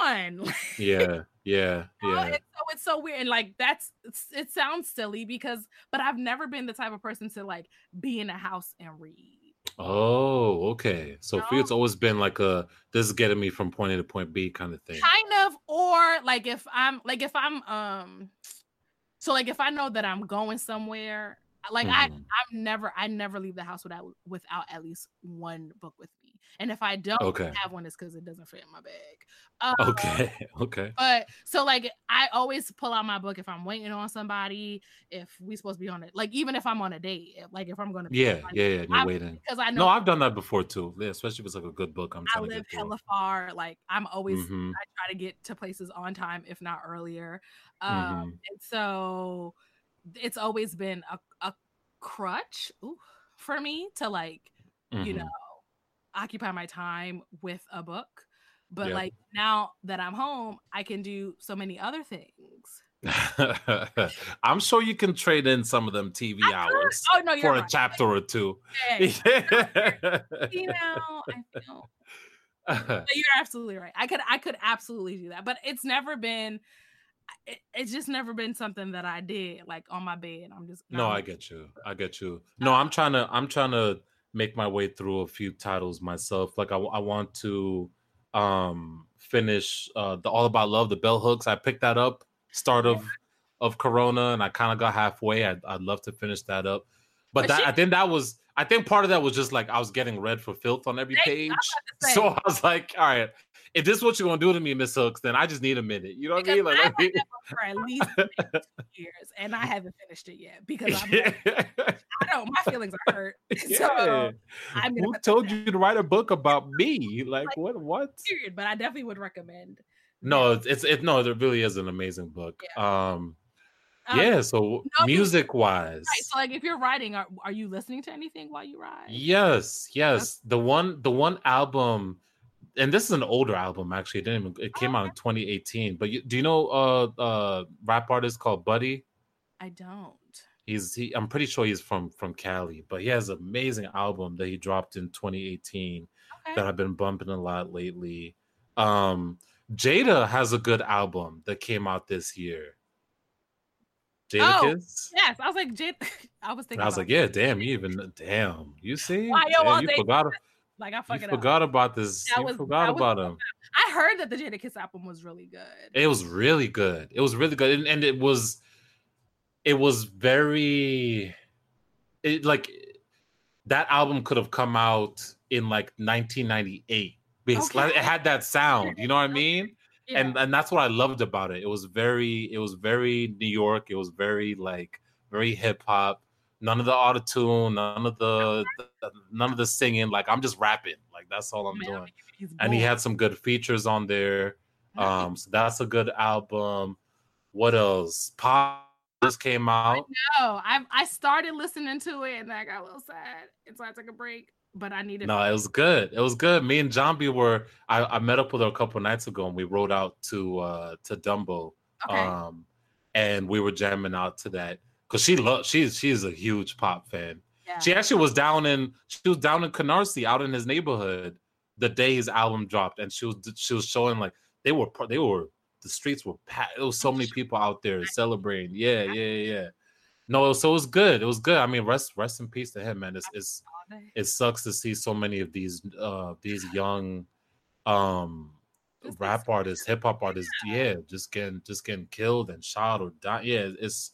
[SPEAKER 1] on. [laughs]
[SPEAKER 2] yeah, yeah, yeah.
[SPEAKER 1] it's so it's so weird and like that's it's, it sounds silly because but I've never been the type of person to like be in a house and read.
[SPEAKER 2] Oh, okay. So for you, it's always been like a this is getting me from point A to point B kind of thing.
[SPEAKER 1] Kind of or like if I'm like if I'm um so like if I know that I'm going somewhere like I
[SPEAKER 2] Mhm.
[SPEAKER 1] I'm never I never leave the house without without at least one book with me. And if I don't
[SPEAKER 2] Okay.
[SPEAKER 1] have one it's cuz it doesn't fit in my bag. Um,
[SPEAKER 2] Okay, [laughs] okay.
[SPEAKER 1] But so like I always pull out my book if I'm waiting on somebody, if we supposed to be on it, like even if I'm on a date, if- like if I'm gonna be
[SPEAKER 2] Yeah,
[SPEAKER 1] on-
[SPEAKER 2] yeah, yeah. You're
[SPEAKER 1] I'm-
[SPEAKER 2] waiting.
[SPEAKER 1] because I know
[SPEAKER 2] No, I've done that before too. Yeah, especially if it's like a good book. I'm
[SPEAKER 1] I
[SPEAKER 2] trying to
[SPEAKER 1] live
[SPEAKER 2] get through.
[SPEAKER 1] hella far. Like I'm always
[SPEAKER 2] Mhm,
[SPEAKER 1] I try to get to places on time, if not earlier. Um,
[SPEAKER 2] mhm.
[SPEAKER 1] and so it's always been a, a crutch ooh, for me to like you
[SPEAKER 2] mhm.
[SPEAKER 1] know occupy my time with a book. But
[SPEAKER 2] Yeah.
[SPEAKER 1] like now that I'm home, I can do so many other things. [laughs]
[SPEAKER 2] I'm sure you can trade in some of them TV
[SPEAKER 1] I
[SPEAKER 2] hours
[SPEAKER 1] Oh no,
[SPEAKER 2] for a chapter or two.
[SPEAKER 1] Yeah, [laughs] you know, I feel [laughs] you're absolutely right. I could I could absolutely do that, but it's never been. It, it's just never been something that I did like on my bed. I'm just
[SPEAKER 2] no, I get you. I get you. No, uh-huh. I'm trying to. I'm trying to make my way through a few titles myself. Like I, I want to um finish uh the All About Love, the Bell Hooks. I picked that up start of of Corona, and I kind of got halfway. I'd, I'd love to finish that up, but
[SPEAKER 1] But
[SPEAKER 2] that
[SPEAKER 1] she-
[SPEAKER 2] I think that was. I think part of that was just like I was getting read for filth on every.
[SPEAKER 1] I
[SPEAKER 2] page.
[SPEAKER 1] was about to
[SPEAKER 2] So I was like, all right, if this is what you're gonna do to me, Miss Hooks, then I just need a minute. You know what I mean? Like,
[SPEAKER 1] I've that for at least [laughs] two years, and I haven't finished it yet because I'm like, I don't. My [laughs] feelings are hurt. [laughs]
[SPEAKER 2] yeah.
[SPEAKER 1] So I'm
[SPEAKER 2] Who told you to write a book about me? Like,
[SPEAKER 1] Like,
[SPEAKER 2] what? What?
[SPEAKER 1] period. But I definitely would recommend.
[SPEAKER 2] No,
[SPEAKER 1] that.
[SPEAKER 2] it's, it's it. No, it really is an amazing book. Um, Um, yeah, so no, music wise.
[SPEAKER 1] Right. So like if you're writing, are, are you listening to anything while you ride?
[SPEAKER 2] Yes, yes. The one the one album and this is an older album actually. It didn't even it came oh, out in 2018. But you, do you know uh uh rap artist called Buddy?
[SPEAKER 1] I don't.
[SPEAKER 2] He's he I'm pretty sure he's from from Cali, but he has an amazing album that he dropped in 2018 okay. that I've been bumping a lot lately. Um Jada has a good album that came out this year.
[SPEAKER 1] Jada oh, Kiss? Yes, I was like Jada. [laughs] I was thinking.
[SPEAKER 2] I was like, yeah, damn, you even damn, you see, Why, yo, damn, you forgot.
[SPEAKER 1] Like I fucking
[SPEAKER 2] forgot about this. That you was, forgot about him.
[SPEAKER 1] I heard that the Jadakiss album was really good.
[SPEAKER 2] It was really good. It was really good, and, and it was, it was very, it like that album could have come out in like 1998. Basically, okay. it had that sound. You know what I mean? Yeah. And and that's what I loved about it. It was very, it was very New York. It was very like very hip hop none of the auto tune, none of the, the, none of the singing. Like I'm just rapping. Like that's all I'm Man, doing. And he had some good features on there. Um, so that's a good album. What else? Pop just came out.
[SPEAKER 1] No, I I started listening to it and I got a little sad, and so I took a break. But I needed.
[SPEAKER 2] No, it was good. It was good. Me and John B were. I, I met up with her a couple nights ago, and we rode out to uh to Dumbo. Okay. Um, and we were jamming out to that because she loves she's she's a huge pop fan. Yeah. She actually was down in she was down in Canarsie out in his neighborhood the day his album dropped, and she was she was showing like they were they were the streets were packed. There was so many people out there celebrating. Yeah, yeah, yeah. No, so it was good. It was good. I mean, rest rest in peace to him, man. It's, it's it sucks to see so many of these uh these young um rap artists, hip hop artists, yeah, just getting just getting killed and shot or die. Yeah, it's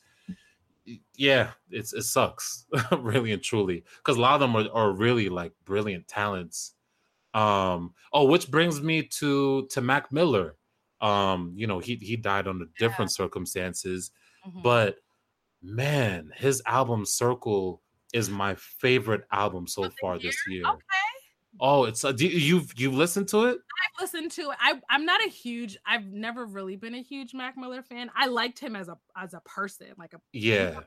[SPEAKER 2] yeah, it's it sucks, [laughs] really and truly, because a lot of them are, are really like brilliant talents. Um, oh, which brings me to to Mac Miller. Um, you know, he he died under different yeah. circumstances, mm-hmm. but man, his album Circle is my favorite album so far this year. Okay. Oh, it's uh, do, you've you've listened to it?
[SPEAKER 1] I've listened to it. I I'm not a huge. I've never really been a huge Mac Miller fan. I liked him as a as a person, like a
[SPEAKER 2] yeah,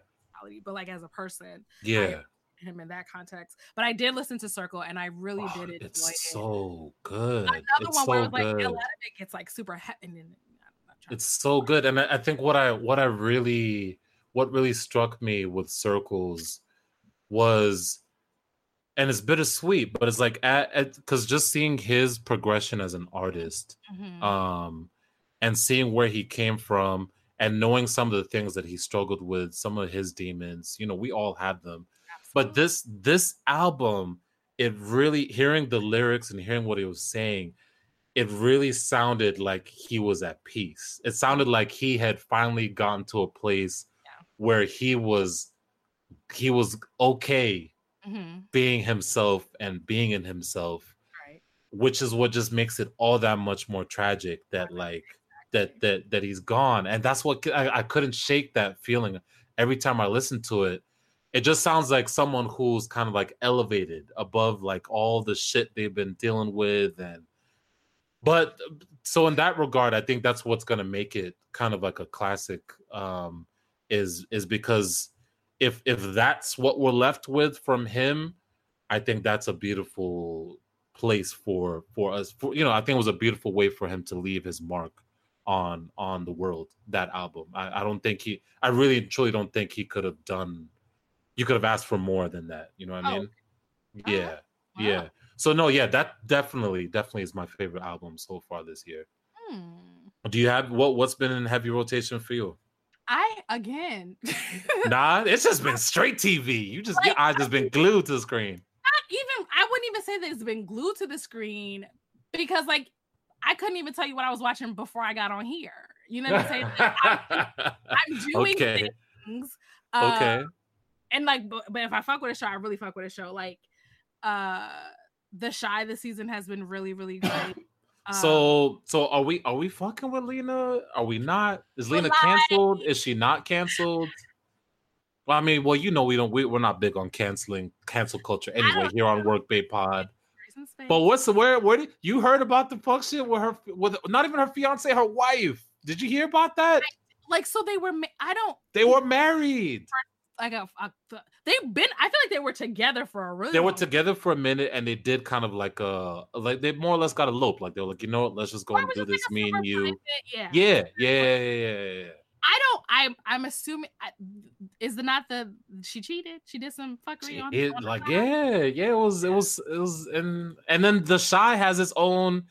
[SPEAKER 1] but like as a person,
[SPEAKER 2] yeah.
[SPEAKER 1] him in that context, but I did listen to Circle, and I really oh, did
[SPEAKER 2] it. It's so good.
[SPEAKER 1] Another
[SPEAKER 2] it's
[SPEAKER 1] one
[SPEAKER 2] so
[SPEAKER 1] where like a lot of it gets like super heavy.
[SPEAKER 2] It's so good, and I, I think what I what I really what really struck me with Circles was and it's bittersweet, but it's like at because just seeing his progression as an artist, mm-hmm. um, and seeing where he came from, and knowing some of the things that he struggled with, some of his demons, you know, we all had them. Absolutely. But this this album, it really hearing the lyrics and hearing what he was saying, it really sounded like he was at peace. It sounded like he had finally gotten to a place yeah. where he was he was okay mm-hmm. being himself and being in himself right. which is what just makes it all that much more tragic that like that that that he's gone and that's what I, I couldn't shake that feeling every time i listen to it it just sounds like someone who's kind of like elevated above like all the shit they've been dealing with and but so in that regard i think that's what's going to make it kind of like a classic um is is because if if that's what we're left with from him, I think that's a beautiful place for for us. For you know, I think it was a beautiful way for him to leave his mark on on the world. That album, I, I don't think he. I really truly don't think he could have done. You could have asked for more than that. You know what I mean? Oh. Yeah, wow. yeah. So no, yeah, that definitely definitely is my favorite album so far this year. Hmm. Do you have what what's been in heavy rotation for you?
[SPEAKER 1] I again. [laughs]
[SPEAKER 2] nah, it's just been straight TV. You just like, your eyes just been glued to the screen.
[SPEAKER 1] Not even I wouldn't even say that it's been glued to the screen because like I couldn't even tell you what I was watching before I got on here. You know what I'm saying? Like, I'm, [laughs] I'm, doing okay. things. Uh, okay. And like, but, but if I fuck with a show, I really fuck with a show. Like, uh, The Chi this season has been really, really great.
[SPEAKER 2] Um, so so are we are we fucking with Lena? Are we not? Is Lena canceled? Is she not canceled? Well, I mean, well, you know, we don't we, we're not big on canceling cancel culture anyway here on Work Bay Pod. But what's the where where did you heard about the fuck shit with her with not even her fiance, her wife? Did you hear about that?
[SPEAKER 1] like so they were. ma- I don't
[SPEAKER 2] They were married.
[SPEAKER 1] Like a, a they've been. I feel like they were together for a really.
[SPEAKER 2] They were together for a minute, and they did kind of like uh like they more or less got a eloped. Like they were like, you know what, let's just go
[SPEAKER 1] Or
[SPEAKER 2] and do this,
[SPEAKER 1] like,
[SPEAKER 2] me and you.
[SPEAKER 1] Yeah.
[SPEAKER 2] Yeah, yeah, yeah, yeah, yeah.
[SPEAKER 1] I don't. I'm. I'm assuming. Is it not the she cheated? She did some fuckery on.
[SPEAKER 2] It,
[SPEAKER 1] on
[SPEAKER 2] like yeah, yeah. It was, it was, it was, and and then the Chi has its own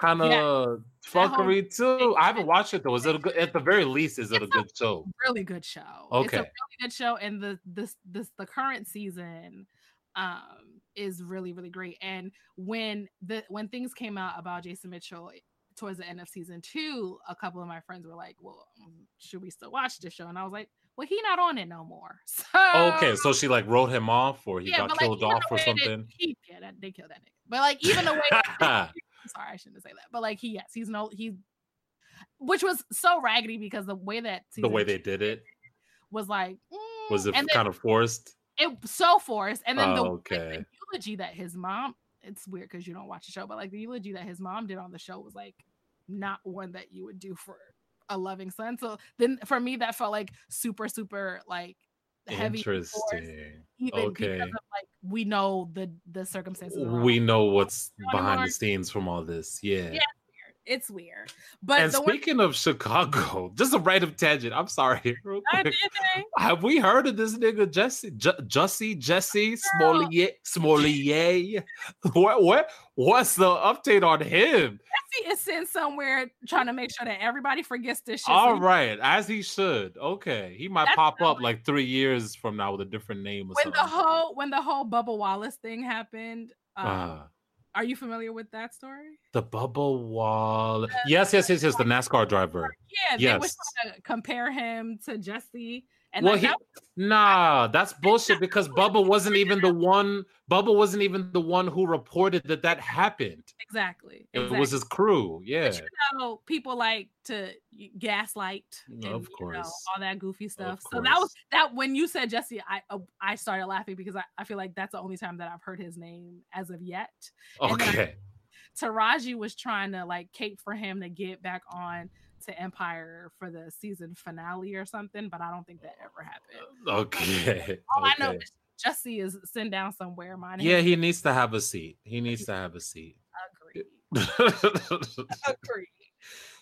[SPEAKER 2] kind of
[SPEAKER 1] That whole
[SPEAKER 2] fuckery too. I haven't watched it though. Is it a good? At the very least, is it a
[SPEAKER 1] It's a-
[SPEAKER 2] good show?
[SPEAKER 1] really good show. It's
[SPEAKER 2] Okay.
[SPEAKER 1] a really good show, and the this this the current season um is really really great. And when the when things came out about Jason Mitchell towards the end of season two, a couple of my friends were like, "Well, mm, should we still watch this show?" And I was like, "Well, he not on it no more." [laughs] So
[SPEAKER 2] Okay, so she like wrote him off, or he got killed
[SPEAKER 1] even
[SPEAKER 2] off or
[SPEAKER 1] that
[SPEAKER 2] something.
[SPEAKER 1] He, yeah, that, they killed that nigga. But like even the way [laughs] sorry, I shouldn't say that. But like he yes, he's no he which was so raggedy because the way that
[SPEAKER 2] the way they did it
[SPEAKER 1] was like
[SPEAKER 2] was
[SPEAKER 1] mm,
[SPEAKER 2] it
[SPEAKER 1] and then
[SPEAKER 2] kind of forced?
[SPEAKER 1] it so forced and then the,
[SPEAKER 2] Oh,
[SPEAKER 1] like, the eulogy that his mom it's weird because you don't watch the show but like the eulogy that his mom did on the show was like not one that you would do for a loving son so then for me that felt like super super like heavy
[SPEAKER 2] Interesting.
[SPEAKER 1] even
[SPEAKER 2] Okay.
[SPEAKER 1] because of like we know the the circumstances
[SPEAKER 2] We know what's behind the scenes from all this. Yeah.
[SPEAKER 1] Yeah, it's weird but
[SPEAKER 2] and
[SPEAKER 1] the one
[SPEAKER 2] speaking of Chicago, [laughs] just a random tangent. I'm sorry. [laughs] Have we heard of this nigga Jesse J- Jussie Jesse Smollett Smollett? [laughs] What what what's the update on him?
[SPEAKER 1] Jesse is sitting somewhere trying to make sure that everybody forgets this shit
[SPEAKER 2] All right, as he should. Okay, he might
[SPEAKER 1] That's
[SPEAKER 2] pop up like three years from now with a different name or
[SPEAKER 1] when the
[SPEAKER 2] something.
[SPEAKER 1] whole when the whole Bubba Wallace thing happened um,
[SPEAKER 2] Ah,
[SPEAKER 1] Are you familiar with that story?
[SPEAKER 2] the bubble wall. Yes, yes, yes, yes. The NASCAR driver.
[SPEAKER 1] Yeah, they was
[SPEAKER 2] Yes.
[SPEAKER 1] trying to compare him to Jesse. And
[SPEAKER 2] Well,
[SPEAKER 1] like,
[SPEAKER 2] he,
[SPEAKER 1] that-
[SPEAKER 2] nah, that's bullshit because Bubba wasn't even the one. Bubba wasn't even the one who reported that that happened.
[SPEAKER 1] exactly.
[SPEAKER 2] It
[SPEAKER 1] exactly.
[SPEAKER 2] was his crew. Yeah.
[SPEAKER 1] But you know, people like to gaslight and
[SPEAKER 2] Of
[SPEAKER 1] you know,
[SPEAKER 2] course.
[SPEAKER 1] all that goofy stuff. So that was that when you said Jesse, I uh, I started laughing because I, I feel like that's the only time that I've heard his name as of yet. and then I-
[SPEAKER 2] Okay.
[SPEAKER 1] Taraji was trying to like cape for him to get back on to Empire for the season finale or something, but I don't think that ever happened.
[SPEAKER 2] Okay.
[SPEAKER 1] All I know is Jesse is sitting down somewhere. Mine.
[SPEAKER 2] Yeah, he needs to have a seat. He needs to have a seat.
[SPEAKER 1] agreed. [laughs] Agreed.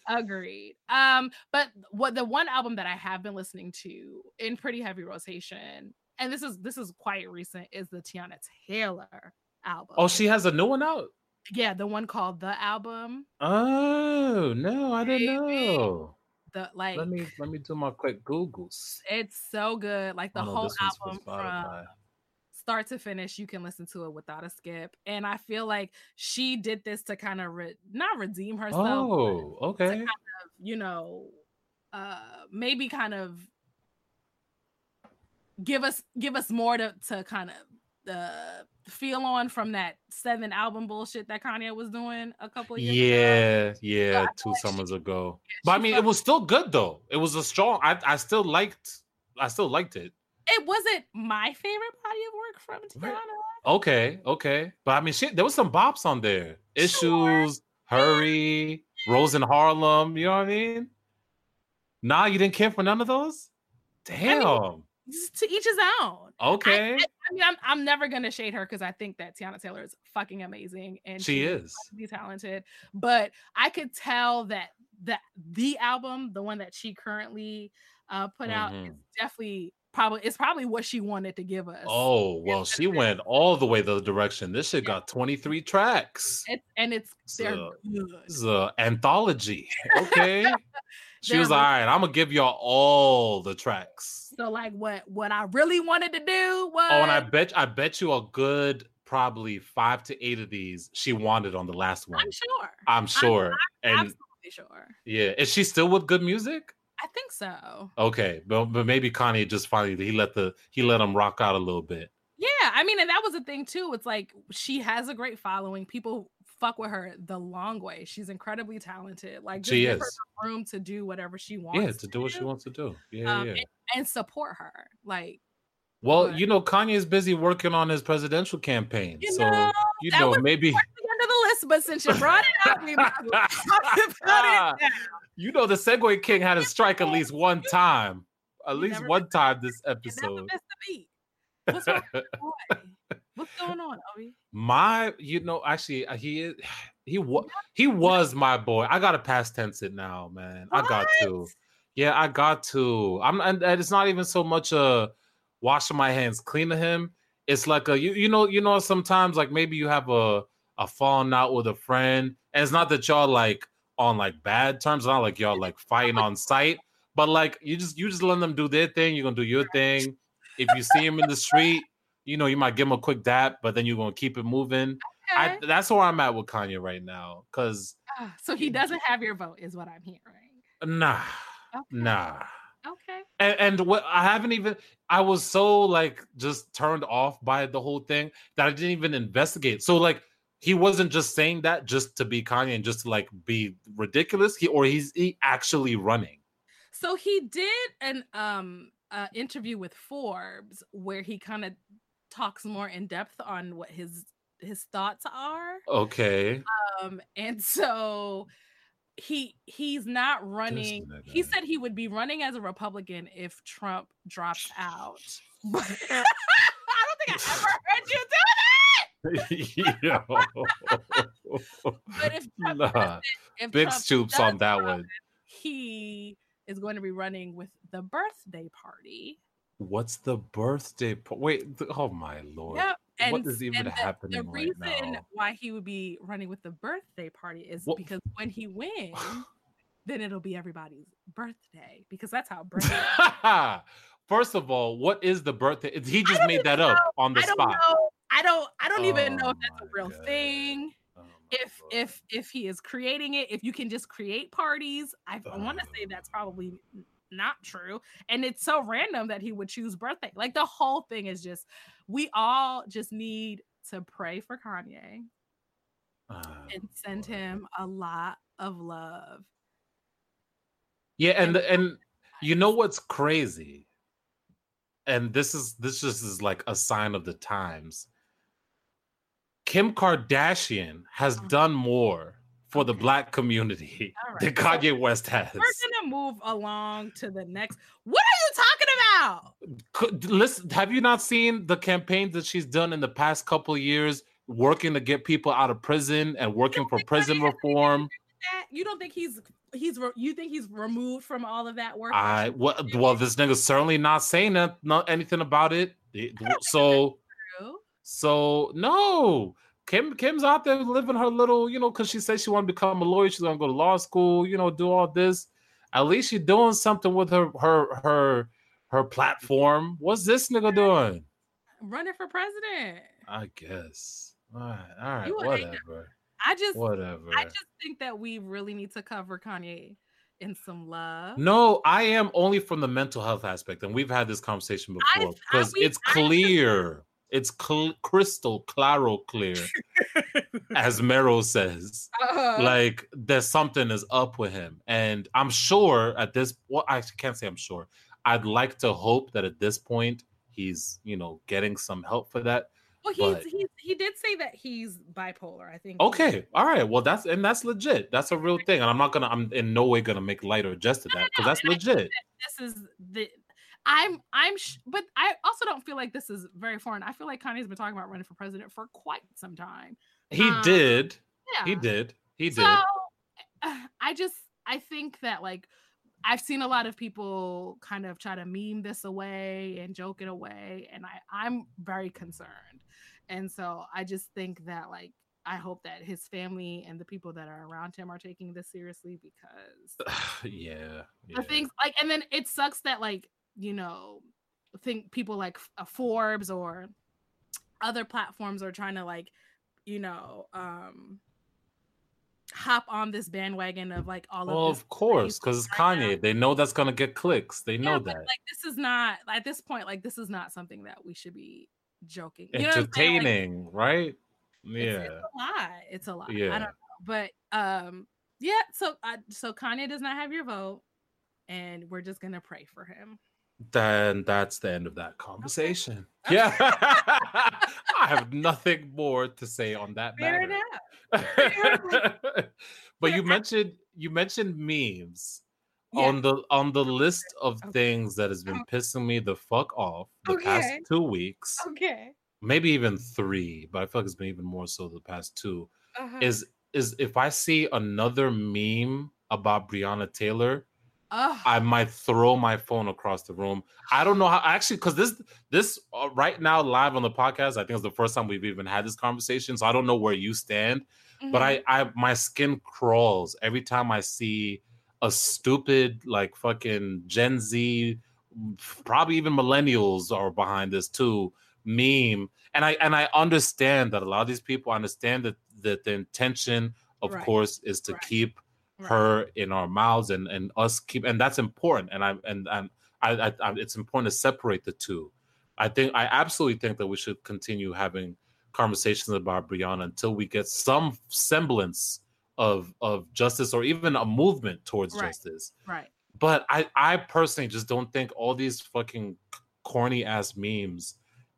[SPEAKER 1] Agreed. Um, but what the one album that I have been listening to in pretty heavy rotation, and this is this is quite recent, is the Teyana Taylor album.
[SPEAKER 2] oh, she has a new one out.
[SPEAKER 1] Yeah, the one called the album.
[SPEAKER 2] Oh no, I didn't know.
[SPEAKER 1] The like
[SPEAKER 2] Let me let me do my quick Googles.
[SPEAKER 1] it's so good. Like the
[SPEAKER 2] Oh, no,
[SPEAKER 1] whole
[SPEAKER 2] this one's for
[SPEAKER 1] album from start to finish, you can listen to it without a skip. And I feel like she did this to kind of re- not redeem herself,
[SPEAKER 2] Oh, okay.
[SPEAKER 1] you know, uh maybe kind of give us give us more to to kind of uh feel on from that seven album bullshit that Kanye was doing a couple years ago.
[SPEAKER 2] Yeah, yeah,
[SPEAKER 1] I
[SPEAKER 2] two
[SPEAKER 1] like she-
[SPEAKER 2] summers ago. But I mean, it was still good though. It was a strong. I I still liked. I still liked it.
[SPEAKER 1] It wasn't my favorite body of work from. Teyana.
[SPEAKER 2] Okay, okay. But I mean, shit, there was some bops on there.
[SPEAKER 1] Sure.
[SPEAKER 2] Issues, hurry, Rose in Harlem. You know what I mean? Nah, you didn't care for none of those. Damn.
[SPEAKER 1] Just To each his own.
[SPEAKER 2] okay,
[SPEAKER 1] I mean, I'm, I'm never gonna shade her because I think that Teyana Taylor is fucking amazing and
[SPEAKER 2] she is.
[SPEAKER 1] be talented. But I could tell that that the album, the one that she currently uh put out, is
[SPEAKER 2] Mhm.
[SPEAKER 1] definitely probably it's probably what she wanted to give us.
[SPEAKER 2] Oh well, she went all the way the direction. This shit got twenty three tracks.
[SPEAKER 1] It's, and it's they're
[SPEAKER 2] So,
[SPEAKER 1] good.
[SPEAKER 2] This is a anthology. [laughs] Okay. She was like, all right, I'm gonna give y'all all the tracks.
[SPEAKER 1] So like what what I really wanted to do was
[SPEAKER 2] Oh, and I bet I bet you a good probably five to eight of these she wanted on the last one.
[SPEAKER 1] I'm sure.
[SPEAKER 2] I'm sure. and
[SPEAKER 1] absolutely sure.
[SPEAKER 2] yeah, is she still with good music?
[SPEAKER 1] I think so.
[SPEAKER 2] Okay, but but maybe Kanye just finally he let the he let him rock out a little bit.
[SPEAKER 1] Yeah, I mean, and that was the thing too. It's like she has a great following. People fuck with her the long way. She's incredibly talented. Like just
[SPEAKER 2] She
[SPEAKER 1] give her
[SPEAKER 2] is.
[SPEAKER 1] the room to do whatever she wants.
[SPEAKER 2] Yeah, to do what she wants to do. Yeah,
[SPEAKER 1] um,
[SPEAKER 2] yeah.
[SPEAKER 1] and, and support her. Like
[SPEAKER 2] Well,
[SPEAKER 1] but-
[SPEAKER 2] you know, Kanye's busy working on his presidential campaign,
[SPEAKER 1] You
[SPEAKER 2] so
[SPEAKER 1] know,
[SPEAKER 2] you know maybe
[SPEAKER 1] towards the end of the list but since you brought it up, we might talk [laughs] about it now.
[SPEAKER 2] You know, the Segue King had a strike at least one time. At least one time this episode.
[SPEAKER 1] missed a beat. What's wrong [laughs] with your boy? What's going on, Obi?
[SPEAKER 2] My, you know, actually, uh, he is. [sighs] He was. He was my boy. I got to past tense it now, man. I got to. Yeah, I got to. I'm, and, and it's not even so much a washing my hands clean of him. It's like a you, you know, you know. Sometimes, like maybe you have a a falling out with a friend, and it's not that y'all like on like bad terms. Not like y'all like fighting on sight, but like you just you just let them do their thing. You're gonna do your thing. If you see him in the street, you know you might give him a quick dap, but then you're gonna keep it moving. I, that's where I'm at with Kanye right now. Cause
[SPEAKER 1] Ah, so he doesn't have your vote, is what I'm hearing.
[SPEAKER 2] nah,
[SPEAKER 1] Okay.
[SPEAKER 2] nah.
[SPEAKER 1] Okay.
[SPEAKER 2] And, and what I haven't even I was so like just turned off by the whole thing that I didn't even investigate. So like he wasn't just saying that just to be Kanye and just to like be ridiculous. He or he's he actually running.
[SPEAKER 1] So he did an um uh, interview with Forbes where he kind of talks more in depth on what his his thoughts are.
[SPEAKER 2] Okay.
[SPEAKER 1] Um, and so he he's not running. He said he would be running as a Republican if Trump drops out. But [laughs] [laughs] I don't think I ever heard you
[SPEAKER 2] Yo.
[SPEAKER 1] do. [laughs] But if Trump,
[SPEAKER 2] Nah,
[SPEAKER 1] if
[SPEAKER 2] Big
[SPEAKER 1] Trump
[SPEAKER 2] scoops on that
[SPEAKER 1] run,
[SPEAKER 2] one.
[SPEAKER 1] he is going to be running with the birthday party.
[SPEAKER 2] What's the birthday? Po- Wait, th- oh my lord.
[SPEAKER 1] Yep. And,
[SPEAKER 2] What is even
[SPEAKER 1] and the-
[SPEAKER 2] happening
[SPEAKER 1] The
[SPEAKER 2] right
[SPEAKER 1] reason
[SPEAKER 2] now?
[SPEAKER 1] why he would be running with the birthday party is
[SPEAKER 2] What-
[SPEAKER 1] because when he wins, [laughs] then it'll be everybody's birthday because that's how birthday. [laughs]
[SPEAKER 2] First of all, what is the birthday? He just made that
[SPEAKER 1] even
[SPEAKER 2] up on the
[SPEAKER 1] I
[SPEAKER 2] spot.
[SPEAKER 1] know. I don't. I don't even know
[SPEAKER 2] Oh
[SPEAKER 1] if that's a real
[SPEAKER 2] God.
[SPEAKER 1] thing.
[SPEAKER 2] Oh
[SPEAKER 1] If if if he is creating it, if you can just create parties, I, I want to say
[SPEAKER 2] Oh.
[SPEAKER 1] that's [sighs] probably not true. And it's so random that he would choose birthday. Like the whole thing is just we all just need to pray for Kanye
[SPEAKER 2] Oh,
[SPEAKER 1] and send
[SPEAKER 2] Lord.
[SPEAKER 1] him a lot of love.
[SPEAKER 2] Yeah, and
[SPEAKER 1] and
[SPEAKER 2] and you know what's crazy? And this is this just is like a sign of the times. Kim Kardashian has
[SPEAKER 1] Uh-huh.
[SPEAKER 2] done more for the black community
[SPEAKER 1] right, so
[SPEAKER 2] Kanye West has.
[SPEAKER 1] We're gonna move along to the next. What are you talking about?
[SPEAKER 2] Could, listen, have you not seen the campaign that she's done in the past couple of years, working to get people out of prison and working for prison
[SPEAKER 1] Kanye has anything to
[SPEAKER 2] reform?
[SPEAKER 1] You don't think he's he's you think he's removed from all of that work?
[SPEAKER 2] I well, well, this nigga's certainly not saying that, not anything about it. It- So, so no. Kim Kim's out there living her little, you know, because she said she want to become a lawyer. She's gonna go to law school, you know, do all this. At least she's doing something with her her her her platform. What's this nigga doing?
[SPEAKER 1] running for president.
[SPEAKER 2] I guess. All right, all right,
[SPEAKER 1] You
[SPEAKER 2] whatever,
[SPEAKER 1] I just
[SPEAKER 2] whatever.
[SPEAKER 1] I just think that we really need to cover Kanye in some love.
[SPEAKER 2] No, I am only from the mental health aspect, and we've had this conversation before because it's clear, it's cl- crystal claro clear, [laughs] as Mero says.
[SPEAKER 1] Uh,
[SPEAKER 2] Like there's something is up with him, and I'm sure at this. Well, I can't say I'm sure. I'd like to hope that at this point he's, you know, getting some help for that.
[SPEAKER 1] well, he's,
[SPEAKER 2] but-
[SPEAKER 1] he's he did say that he's bipolar. I think.
[SPEAKER 2] Okay, all right. Well, that's and that's legit. That's a real thing, and I'm not gonna. I'm in no way gonna make light or jest to that because
[SPEAKER 1] no,
[SPEAKER 2] that's
[SPEAKER 1] and I
[SPEAKER 2] legit.
[SPEAKER 1] this is the. I'm I'm sh- but I also don't feel like this is very foreign. I feel like Kanye's been talking about running for president for quite some time.
[SPEAKER 2] He
[SPEAKER 1] um,
[SPEAKER 2] did.
[SPEAKER 1] Yeah.
[SPEAKER 2] He did. He did.
[SPEAKER 1] so,
[SPEAKER 2] did.
[SPEAKER 1] I just I think that like I've seen a lot of people kind of try to meme this away and joke it away, and I I'm very concerned, and so I just think that like I hope that his family and the people that are around him are taking this seriously because
[SPEAKER 2] yeah. [sighs] yeah.
[SPEAKER 1] the things like and then it sucks that like you know think people like uh, forbes or other platforms are trying to like you know um hop on this bandwagon of like all
[SPEAKER 2] Well,
[SPEAKER 1] of this
[SPEAKER 2] of course, because it's
[SPEAKER 1] right now.
[SPEAKER 2] Kanye. They know that's gonna get clicks. They know
[SPEAKER 1] Yeah, but,
[SPEAKER 2] that.
[SPEAKER 1] like this is not at this point like this is not something that we should be joking you know saying? Like,
[SPEAKER 2] Entertaining, right?
[SPEAKER 1] it's,
[SPEAKER 2] Yeah.
[SPEAKER 1] it's a lot it's a lot i
[SPEAKER 2] Yeah.
[SPEAKER 1] don't know but um yeah so uh, so kanye does not have your vote and we're just gonna pray for him
[SPEAKER 2] Then that's the end of that conversation.
[SPEAKER 1] Okay.
[SPEAKER 2] Yeah. [laughs] I have nothing more to say on that
[SPEAKER 1] fair
[SPEAKER 2] matter.
[SPEAKER 1] enough [laughs]
[SPEAKER 2] but you mentioned you mentioned memes
[SPEAKER 1] Yeah.
[SPEAKER 2] on the on the list of
[SPEAKER 1] Okay.
[SPEAKER 2] things that has been
[SPEAKER 1] Oh.
[SPEAKER 2] pissing me the fuck off the past two weeks,
[SPEAKER 1] Okay.
[SPEAKER 2] maybe even three, but I feel like it's been even more so the past two.
[SPEAKER 1] Uh-huh.
[SPEAKER 2] Is is if I see another meme about Breonna Taylor,
[SPEAKER 1] Ugh.
[SPEAKER 2] I might throw my phone across the room. I don't know how actually because this this uh, right now live on the podcast. I think it's the first time we've even had this conversation, so I don't know where you stand. But
[SPEAKER 1] Mhm.
[SPEAKER 2] I I my skin crawls every time I see a stupid like fucking Gen Z, probably even millennials are behind this too meme. And I and I understand that a lot of these people understand that that the intention, of
[SPEAKER 1] Right.
[SPEAKER 2] course, is to
[SPEAKER 1] Right.
[SPEAKER 2] keep
[SPEAKER 1] Right.
[SPEAKER 2] her in our mouths and and us keep and that's important and i and and I, I, I it's important to separate the two i think i absolutely think that we should continue having conversations about Breonna until we get some semblance of of justice or even a movement towards
[SPEAKER 1] Right.
[SPEAKER 2] justice
[SPEAKER 1] right.
[SPEAKER 2] but i i personally just don't think all these fucking corny ass memes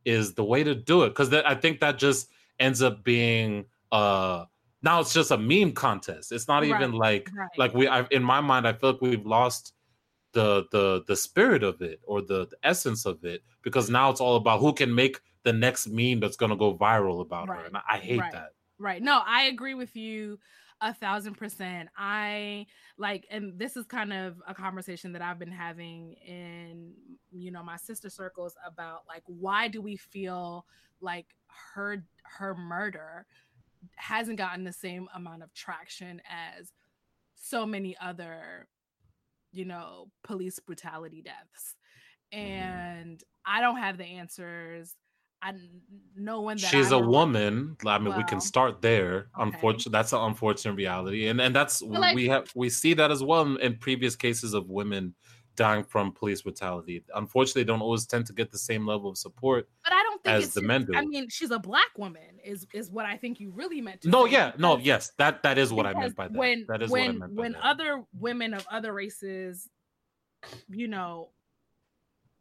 [SPEAKER 2] is the way to do it because i think that just ends up being uh now it's just a meme contest it's not even
[SPEAKER 1] Right,
[SPEAKER 2] like
[SPEAKER 1] right.
[SPEAKER 2] like we I, in my mind i feel like we've lost the the the spirit of it or the, the essence of it because now it's all about who can make the next meme that's going to go viral about her and i, hate
[SPEAKER 1] right.
[SPEAKER 2] that
[SPEAKER 1] Right. No, I agree with you a thousand percent. I like, and this is kind of a conversation that I've been having in, you know, my sister circles about like, why do we feel like her her murder hasn't gotten the same amount of traction as so many other, you know, police brutality deaths. Mm-hmm. And I don't have the answers. I no one that
[SPEAKER 2] she's a woman i mean we can start there
[SPEAKER 1] okay.
[SPEAKER 2] unfortunately that's an unfortunate reality and and that's
[SPEAKER 1] like-
[SPEAKER 2] we have we see that as well in, in previous cases of women dying from police brutality unfortunately they don't always tend to get the same level of support
[SPEAKER 1] But I don't think
[SPEAKER 2] as the men do.
[SPEAKER 1] I mean, she's a black woman, is is what I think you really meant to.
[SPEAKER 2] no
[SPEAKER 1] say,
[SPEAKER 2] yeah no yes that that is what i meant by that
[SPEAKER 1] When
[SPEAKER 2] that is
[SPEAKER 1] when
[SPEAKER 2] what i meant by
[SPEAKER 1] when
[SPEAKER 2] that.
[SPEAKER 1] other women of other races, you know,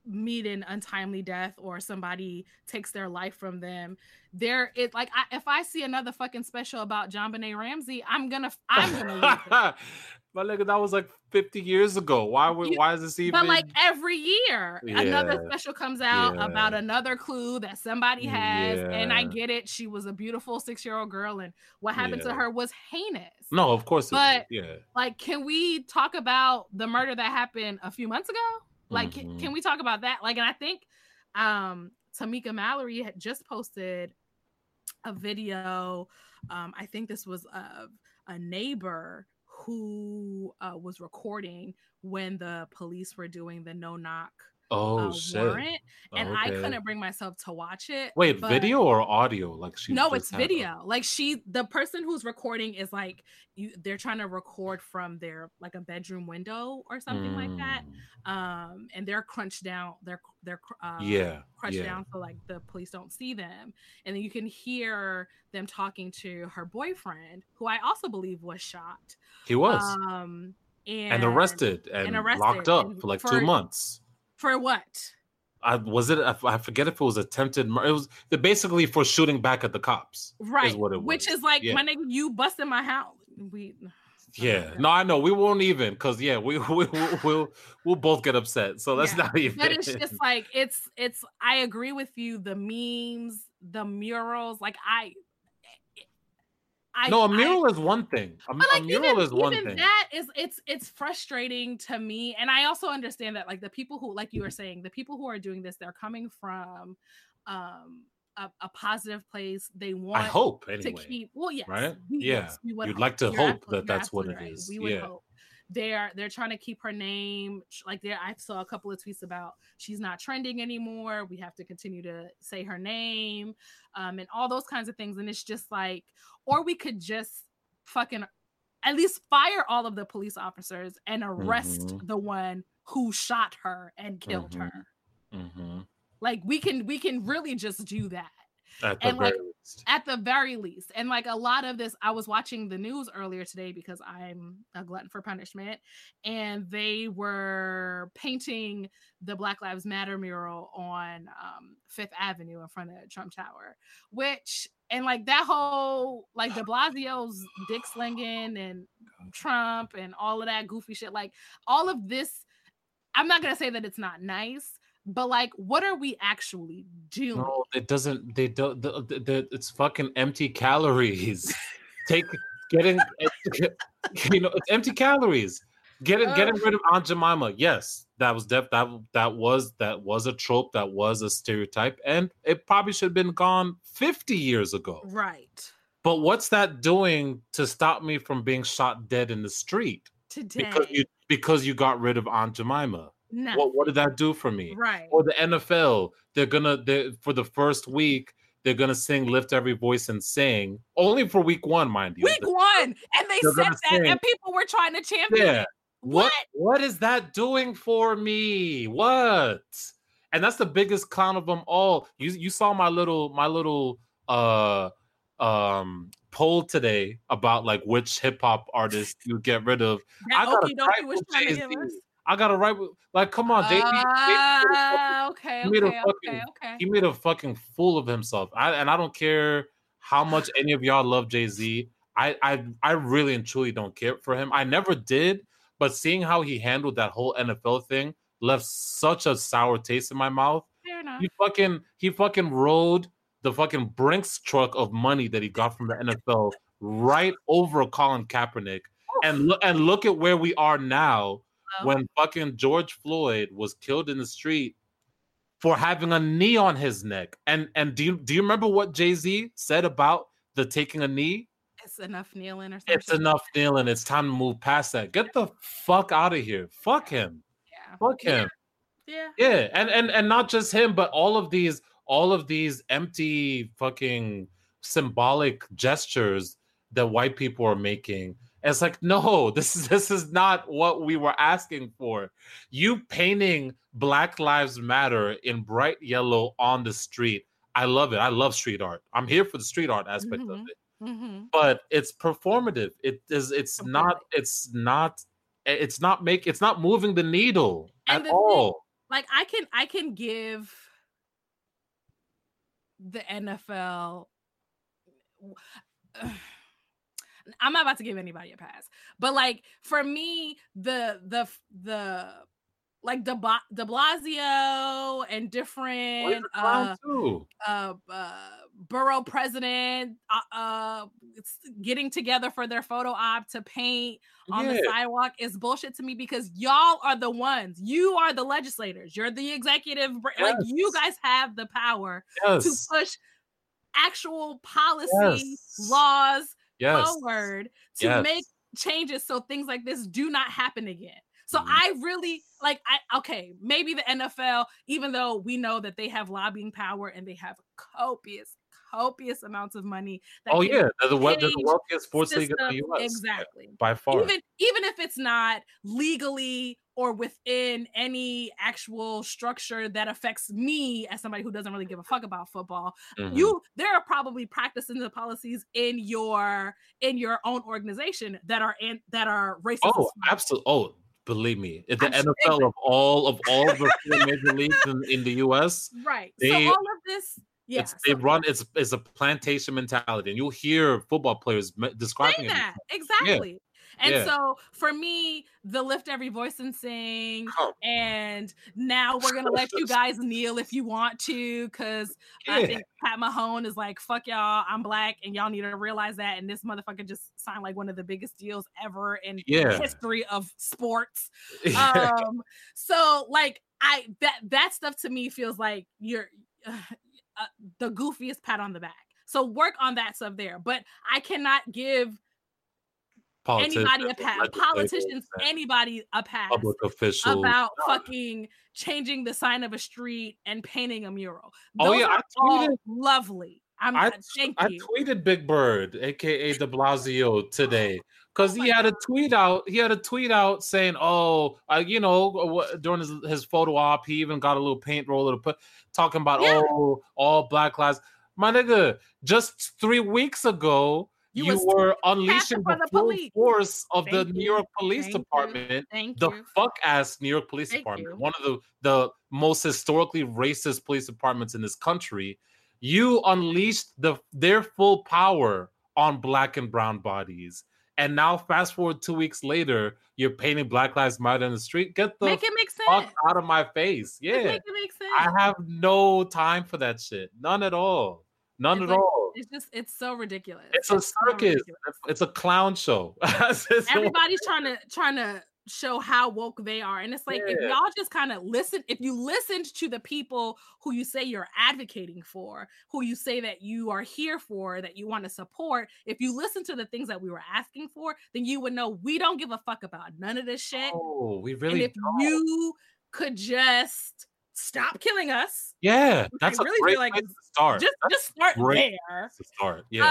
[SPEAKER 1] meet an untimely death or somebody takes their life from them, there it like I, if I see another fucking special about JonBenét Ramsey, I'm gonna I'm gonna
[SPEAKER 2] but look [laughs] that was like 50 years ago why would
[SPEAKER 1] You-
[SPEAKER 2] why is this even
[SPEAKER 1] But like every year, another special comes out about another clue that somebody has. And I get it. She was a beautiful six year old girl, and what happened to her was heinous.
[SPEAKER 2] no of course it
[SPEAKER 1] But-
[SPEAKER 2] yeah
[SPEAKER 1] Like, can we talk about the murder that happened a few months ago? Like, can-
[SPEAKER 2] Mhm.
[SPEAKER 1] can we talk about that? Like, and I think um Tamika Mallory had just posted a video. Um, I think this was of a neighbor who uh, was recording when the police were doing the no knock
[SPEAKER 2] oh
[SPEAKER 1] uh,
[SPEAKER 2] shit
[SPEAKER 1] warrant, and I couldn't bring myself to watch it.
[SPEAKER 2] wait
[SPEAKER 1] but-
[SPEAKER 2] video or audio like she
[SPEAKER 1] no, it's video. Like she, the person who's recording is like you. They're trying to record from their like a bedroom window or something like that.
[SPEAKER 2] Mm,
[SPEAKER 1] Um, and they're crunched down. They're they're uh,
[SPEAKER 2] yeah
[SPEAKER 1] crunched
[SPEAKER 2] yeah
[SPEAKER 1] down so like the police don't see them, and then you can hear them talking to her boyfriend, who I also believe was shot.
[SPEAKER 2] he was
[SPEAKER 1] Um, and,
[SPEAKER 2] and arrested and,
[SPEAKER 1] arrested
[SPEAKER 2] locked up
[SPEAKER 1] and
[SPEAKER 2] for like
[SPEAKER 1] for-
[SPEAKER 2] two months
[SPEAKER 1] for what?
[SPEAKER 2] I was it. I, forget if it was attempted. mur- It was basically for shooting back at the cops.
[SPEAKER 1] Right, Is
[SPEAKER 2] what it was.
[SPEAKER 1] which is like
[SPEAKER 2] Yeah.
[SPEAKER 1] my nigga, you busted my house. We [sighs]
[SPEAKER 2] Yeah, no, I know we won't even because yeah, we [laughs] we we'll, we'll we'll both get upset. So let's
[SPEAKER 1] Yeah,
[SPEAKER 2] not [laughs] even.
[SPEAKER 1] but it's just like it's it's i agree with you the memes the murals like i I,
[SPEAKER 2] no, a mural is one thing. A,
[SPEAKER 1] but
[SPEAKER 2] a
[SPEAKER 1] like
[SPEAKER 2] mural
[SPEAKER 1] even,
[SPEAKER 2] is one
[SPEAKER 1] even
[SPEAKER 2] thing.
[SPEAKER 1] that is it's it's frustrating to me and i also understand that like the people who like you were saying the people who are doing this they're coming from um a, a positive place they want
[SPEAKER 2] I hope
[SPEAKER 1] to
[SPEAKER 2] anyway.
[SPEAKER 1] keep well yes
[SPEAKER 2] right? Yeah,
[SPEAKER 1] yes,
[SPEAKER 2] you'd like to hope that that's what it
[SPEAKER 1] right.
[SPEAKER 2] is.
[SPEAKER 1] we would
[SPEAKER 2] Yeah.
[SPEAKER 1] hope they're they're trying to keep her name like there i saw a couple of tweets about she's not trending anymore. We have to continue to say her name um and all those kinds of things. And it's just like or we could just fucking at least fire all of the police officers and arrest
[SPEAKER 2] Mhm.
[SPEAKER 1] the one who shot her and killed
[SPEAKER 2] Mhm.
[SPEAKER 1] her.
[SPEAKER 2] Hmm
[SPEAKER 1] like we can we can really just do that
[SPEAKER 2] At the
[SPEAKER 1] And, like,
[SPEAKER 2] very least. least.
[SPEAKER 1] At the very least. And like a lot of this, I was watching the news earlier today because I'm a glutton for punishment. And they were painting the Black Lives Matter mural on um, Fifth Avenue in front of Trump Tower, which and like that whole like de Blasio's dick slinging and Trump and all of that goofy shit, like all of this. I'm not gonna say that it's not nice, but like, what are we actually doing?
[SPEAKER 2] No, it doesn't. They don't. The, the, the, it's fucking empty calories. [laughs] Take getting, you know, it's empty calories. Getting uh, getting rid of Aunt Jemima. Yes, that was def that that was that was a trope. That was a stereotype, and it probably should have been gone fifty years ago.
[SPEAKER 1] Right.
[SPEAKER 2] But what's that doing to stop me from being shot dead in the street?
[SPEAKER 1] Today.
[SPEAKER 2] Because you because you got rid of Aunt Jemima.
[SPEAKER 1] No.
[SPEAKER 2] What what did that do for me?
[SPEAKER 1] Right.
[SPEAKER 2] Or the NFL, they're gonna they for the first week they're gonna sing "Lift Every Voice and Sing" only for week one, mind you.
[SPEAKER 1] Week one, and they said that, sing. and people were trying to champion. Yeah.
[SPEAKER 2] What? what is that doing for me? What? And that's the biggest clown of them all. You you saw my little my little uh um poll today about like which hip hop artist you get rid of.
[SPEAKER 1] That I got a was trying to.
[SPEAKER 2] I got to write like, come on, JB.
[SPEAKER 1] Uh, okay, okay,
[SPEAKER 2] fucking,
[SPEAKER 1] okay, okay.
[SPEAKER 2] He made a fucking fool of himself. I, and I don't care how much any of y'all love Jay Z. I, I, I really and truly don't care for him. I never did, but seeing how he handled that whole NFL thing left such a sour taste in my mouth.
[SPEAKER 1] Fair enough.
[SPEAKER 2] He fucking, he fucking rode the fucking Brinks truck of money that he got from the NFL right over Colin Kaepernick. And look and look at where we are now when oh. fucking George Floyd was killed in the street for having a knee on his neck. And and do you do you remember what Jay-Z said about the taking a knee?
[SPEAKER 1] It's enough kneeling or something.
[SPEAKER 2] It's enough kneeling. It's time to move past that. Get the fuck out of here. Fuck him.
[SPEAKER 1] Yeah.
[SPEAKER 2] Fuck him.
[SPEAKER 1] Yeah.
[SPEAKER 2] Yeah. And and and not just him, but all of these all of these empty fucking symbolic gestures that white people are making it's like, no, [laughs] this is this is not what we were asking for. You painting Black Lives Matter in bright yellow on the street. I love it. I love street art. I'm here for the street art aspect
[SPEAKER 1] mm-hmm.
[SPEAKER 2] of it.
[SPEAKER 1] Mm-hmm.
[SPEAKER 2] But it's performative. It is it's okay. not it's not it's not make it's not moving the needle and at all. Thing,
[SPEAKER 1] like I can I can give the NFL I'm not about to give anybody a pass, but like for me, the the the like De, De Blasio and different uh, uh, uh, borough president uh, uh, getting together for their photo op to paint on yeah. the sidewalk is bullshit to me because y'all are the ones. You are the legislators. You're the executive. Yes. Like you guys have the power yes. to push actual policy yes. laws yes. forward to yes. make changes so things like this do not happen again. So mm-hmm. I really like I okay, maybe the NFL, even though we know that they have lobbying power and they have copious, copious amounts of money.
[SPEAKER 2] oh yeah, they're the, they're the wealthiest sports league in the U.S.
[SPEAKER 1] Exactly,
[SPEAKER 2] by far.
[SPEAKER 1] Even even if it's not legally or within any actual structure that affects me as somebody who doesn't really give a fuck about football mm-hmm. you there are probably practices and policies in your in your own organization that are in that are racist
[SPEAKER 2] oh absolutely oh believe me the I'm nfl sure. of all of all the major leagues in, in, the us
[SPEAKER 1] right they, so all of this yeah,
[SPEAKER 2] it's, they run it's it's a plantation mentality, and you'll hear football players describing
[SPEAKER 1] that exactly. And yeah. so for me, the lift every voice and sing, oh. and now we're gonna let you guys kneel if you want to, because yeah. I think Pat Mahomes is like, fuck y'all, I'm black, and y'all need to realize that. And this motherfucker just signed like one of the biggest deals ever in
[SPEAKER 2] yeah.
[SPEAKER 1] history of sports. [laughs] um, so like I that that stuff to me feels like you're [sighs] uh, the goofiest pat on the back. So work on that stuff there. But I cannot give anybody a pass, politicians, anybody a pass,
[SPEAKER 2] public officials
[SPEAKER 1] about fucking changing the sign of a street and painting a mural.
[SPEAKER 2] Oh, Those oh yeah, I tweeted
[SPEAKER 1] lovely. I'm I, thank
[SPEAKER 2] I
[SPEAKER 1] you.
[SPEAKER 2] tweeted Big Bird, aka De Blasio, today because oh he had a tweet out. He had a tweet out saying, "Oh, uh, you know, uh, during his, his photo op, he even got a little paint roller to put talking about, yeah. oh, all Black lives." my nigga, just three weeks ago,
[SPEAKER 1] You
[SPEAKER 2] you, were unleashing the
[SPEAKER 1] the
[SPEAKER 2] full
[SPEAKER 1] police.
[SPEAKER 2] force of the
[SPEAKER 1] Thank
[SPEAKER 2] New. York Police
[SPEAKER 1] Thank you.
[SPEAKER 2] Department.
[SPEAKER 1] Thank
[SPEAKER 2] The
[SPEAKER 1] you.
[SPEAKER 2] fuck ass New York Police Department,
[SPEAKER 1] you.
[SPEAKER 2] one of the the most historically racist police departments in this country. You unleashed the their full power on black and brown bodies. And now, fast forward two weeks later, you're painting Black Lives Matter in the street. Get the
[SPEAKER 1] Make it make
[SPEAKER 2] fuck
[SPEAKER 1] sense.
[SPEAKER 2] out of my face. Yeah.
[SPEAKER 1] Make it make sense.
[SPEAKER 2] I have no time for that shit. None at all. None
[SPEAKER 1] It's
[SPEAKER 2] at
[SPEAKER 1] like-
[SPEAKER 2] all.
[SPEAKER 1] It's just it's so ridiculous.
[SPEAKER 2] It's a circus.
[SPEAKER 1] ridiculous.
[SPEAKER 2] It's a clown show. [laughs]
[SPEAKER 1] Everybody's trying to trying to show how woke they are, and it's like if y'all just kind of listen, if you listened to the people who you say you're advocating for, who you say that you are here for, that you want to support, if you listen to the things that we were asking for, then you would know we don't give a fuck about none of this shit.
[SPEAKER 2] Oh, we really and
[SPEAKER 1] if
[SPEAKER 2] don't.
[SPEAKER 1] you could just stop killing us,
[SPEAKER 2] Yeah, that's
[SPEAKER 1] I really
[SPEAKER 2] great
[SPEAKER 1] feel like
[SPEAKER 2] place start.
[SPEAKER 1] just
[SPEAKER 2] That's
[SPEAKER 1] just start there.
[SPEAKER 2] start. Yeah.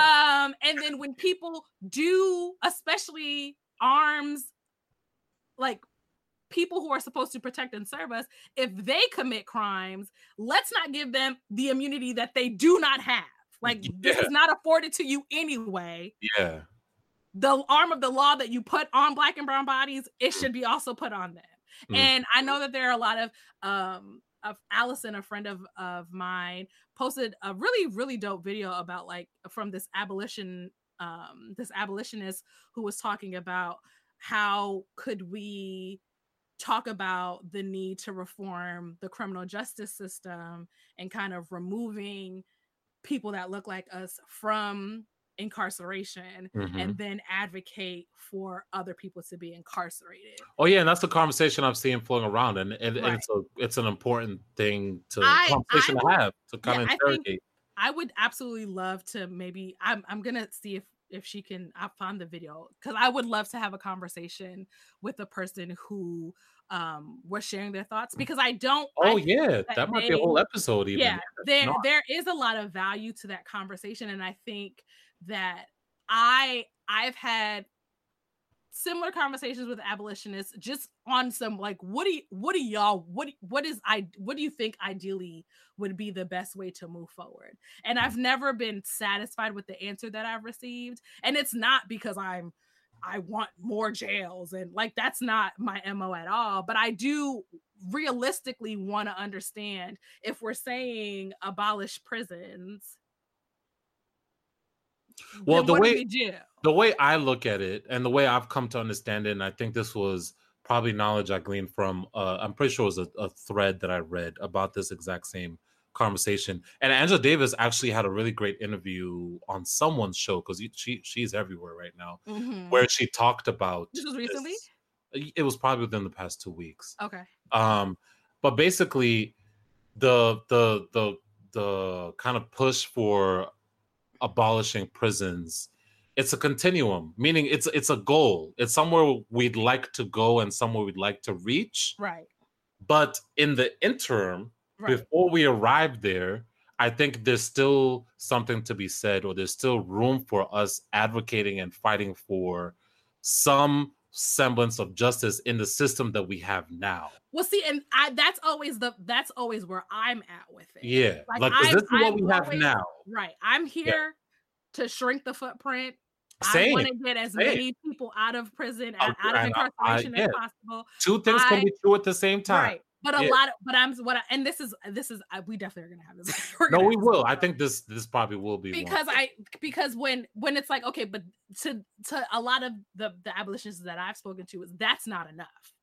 [SPEAKER 1] Um, and then when people do, especially arms, like people who are supposed to protect and serve us, if they commit crimes, let's not give them the immunity that they do not have. Like [laughs] this is not afforded to you anyway.
[SPEAKER 2] yeah.
[SPEAKER 1] The arm of the law that you put on black and brown bodies, it should be also put on them.
[SPEAKER 2] Mm.
[SPEAKER 1] And I know that there are a lot of um of Allison, a friend of of mine, posted a really really dope video about like from this abolition um this abolitionist who was talking about how could we talk about the need to reform the criminal justice system and kind of removing people that look like us from incarceration
[SPEAKER 2] Mhm.
[SPEAKER 1] and then advocate for other people to be incarcerated.
[SPEAKER 2] Oh yeah, and that's the conversation I'm seeing flowing around, and, and, and it's a it's an important thing to
[SPEAKER 1] I-
[SPEAKER 2] conversation
[SPEAKER 1] I
[SPEAKER 2] to
[SPEAKER 1] would-
[SPEAKER 2] have to kind
[SPEAKER 1] yeah,
[SPEAKER 2] of
[SPEAKER 1] I think- I would absolutely love to maybe I'm I'm gonna see if if she can I found the video because I would love to have a conversation with the person who um was sharing their thoughts because I don't
[SPEAKER 2] oh
[SPEAKER 1] think
[SPEAKER 2] yeah,
[SPEAKER 1] that
[SPEAKER 2] that might be a whole episode. Even
[SPEAKER 1] yeah there
[SPEAKER 2] not.
[SPEAKER 1] there is a lot of value to that conversation and i think that i i've had similar conversations with abolitionists just on some like what do you, what do y'all what what is i what do you think ideally would be the best way to move forward? And i've never been satisfied with the answer that i've received and it's not because i'm i want more jails and like that's not my mo at all but i do realistically want to understand if we're saying abolish prisons
[SPEAKER 2] Well,
[SPEAKER 1] then
[SPEAKER 2] the way- the way I look at it and the way I've come to understand it, and I think this was probably knowledge I gleaned from, uh, I'm pretty sure it was a, a thread that I read about this exact same conversation. And Angela Davis actually had a really great interview on someone's show because she she's everywhere right now,
[SPEAKER 1] Mhm.
[SPEAKER 2] where she talked about
[SPEAKER 1] This was recently?
[SPEAKER 2] this. It was probably within the past two weeks.
[SPEAKER 1] okay
[SPEAKER 2] Um, but basically, the the the the kind of push for abolishing prisons it's a continuum meaning it's it's a goal. It's somewhere we'd like to go and somewhere we'd like to reach.
[SPEAKER 1] Right.
[SPEAKER 2] But in the interim
[SPEAKER 1] right.
[SPEAKER 2] before we arrive there i think there's still something to be said or there's still room for us advocating and fighting for some semblance of justice in the system that we have now
[SPEAKER 1] well see and i that's always the that's always where i'm at with it
[SPEAKER 2] yeah
[SPEAKER 1] Like,
[SPEAKER 2] like,
[SPEAKER 1] I'm-
[SPEAKER 2] this is what
[SPEAKER 1] I'm
[SPEAKER 2] we have
[SPEAKER 1] always-
[SPEAKER 2] now
[SPEAKER 1] right i'm here to shrink the footprint I
[SPEAKER 2] same
[SPEAKER 1] want to get as
[SPEAKER 2] same.
[SPEAKER 1] many people out of prison,
[SPEAKER 2] Oh,
[SPEAKER 1] out, out of
[SPEAKER 2] and I- I-
[SPEAKER 1] incarceration
[SPEAKER 2] yeah.
[SPEAKER 1] as possible.
[SPEAKER 2] two things can be true at the same time
[SPEAKER 1] Right. But a
[SPEAKER 2] Yeah.
[SPEAKER 1] lot of, but I'm what I, and this is this is we definitely are gonna have this. [laughs]
[SPEAKER 2] No we will i think this this probably will be one.
[SPEAKER 1] because I because when when it's like okay, but to to a lot of the the abolitionists that I've spoken to is that's not enough.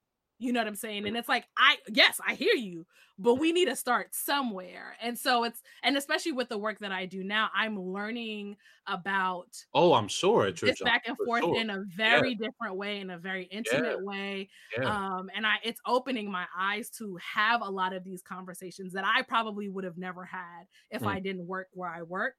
[SPEAKER 1] You know what I'm saying? And it's like I yes, I hear you, but we need to start somewhere. And so it's and especially with the work that I do now, I'm learning about
[SPEAKER 2] oh i'm sure your
[SPEAKER 1] this back and forth
[SPEAKER 2] sure.
[SPEAKER 1] in a very different way, in a very intimate way.
[SPEAKER 2] yeah.
[SPEAKER 1] Um, and I it's opening my eyes to have a lot of these conversations that I probably would have never had if
[SPEAKER 2] Mm.
[SPEAKER 1] I didn't work where I work.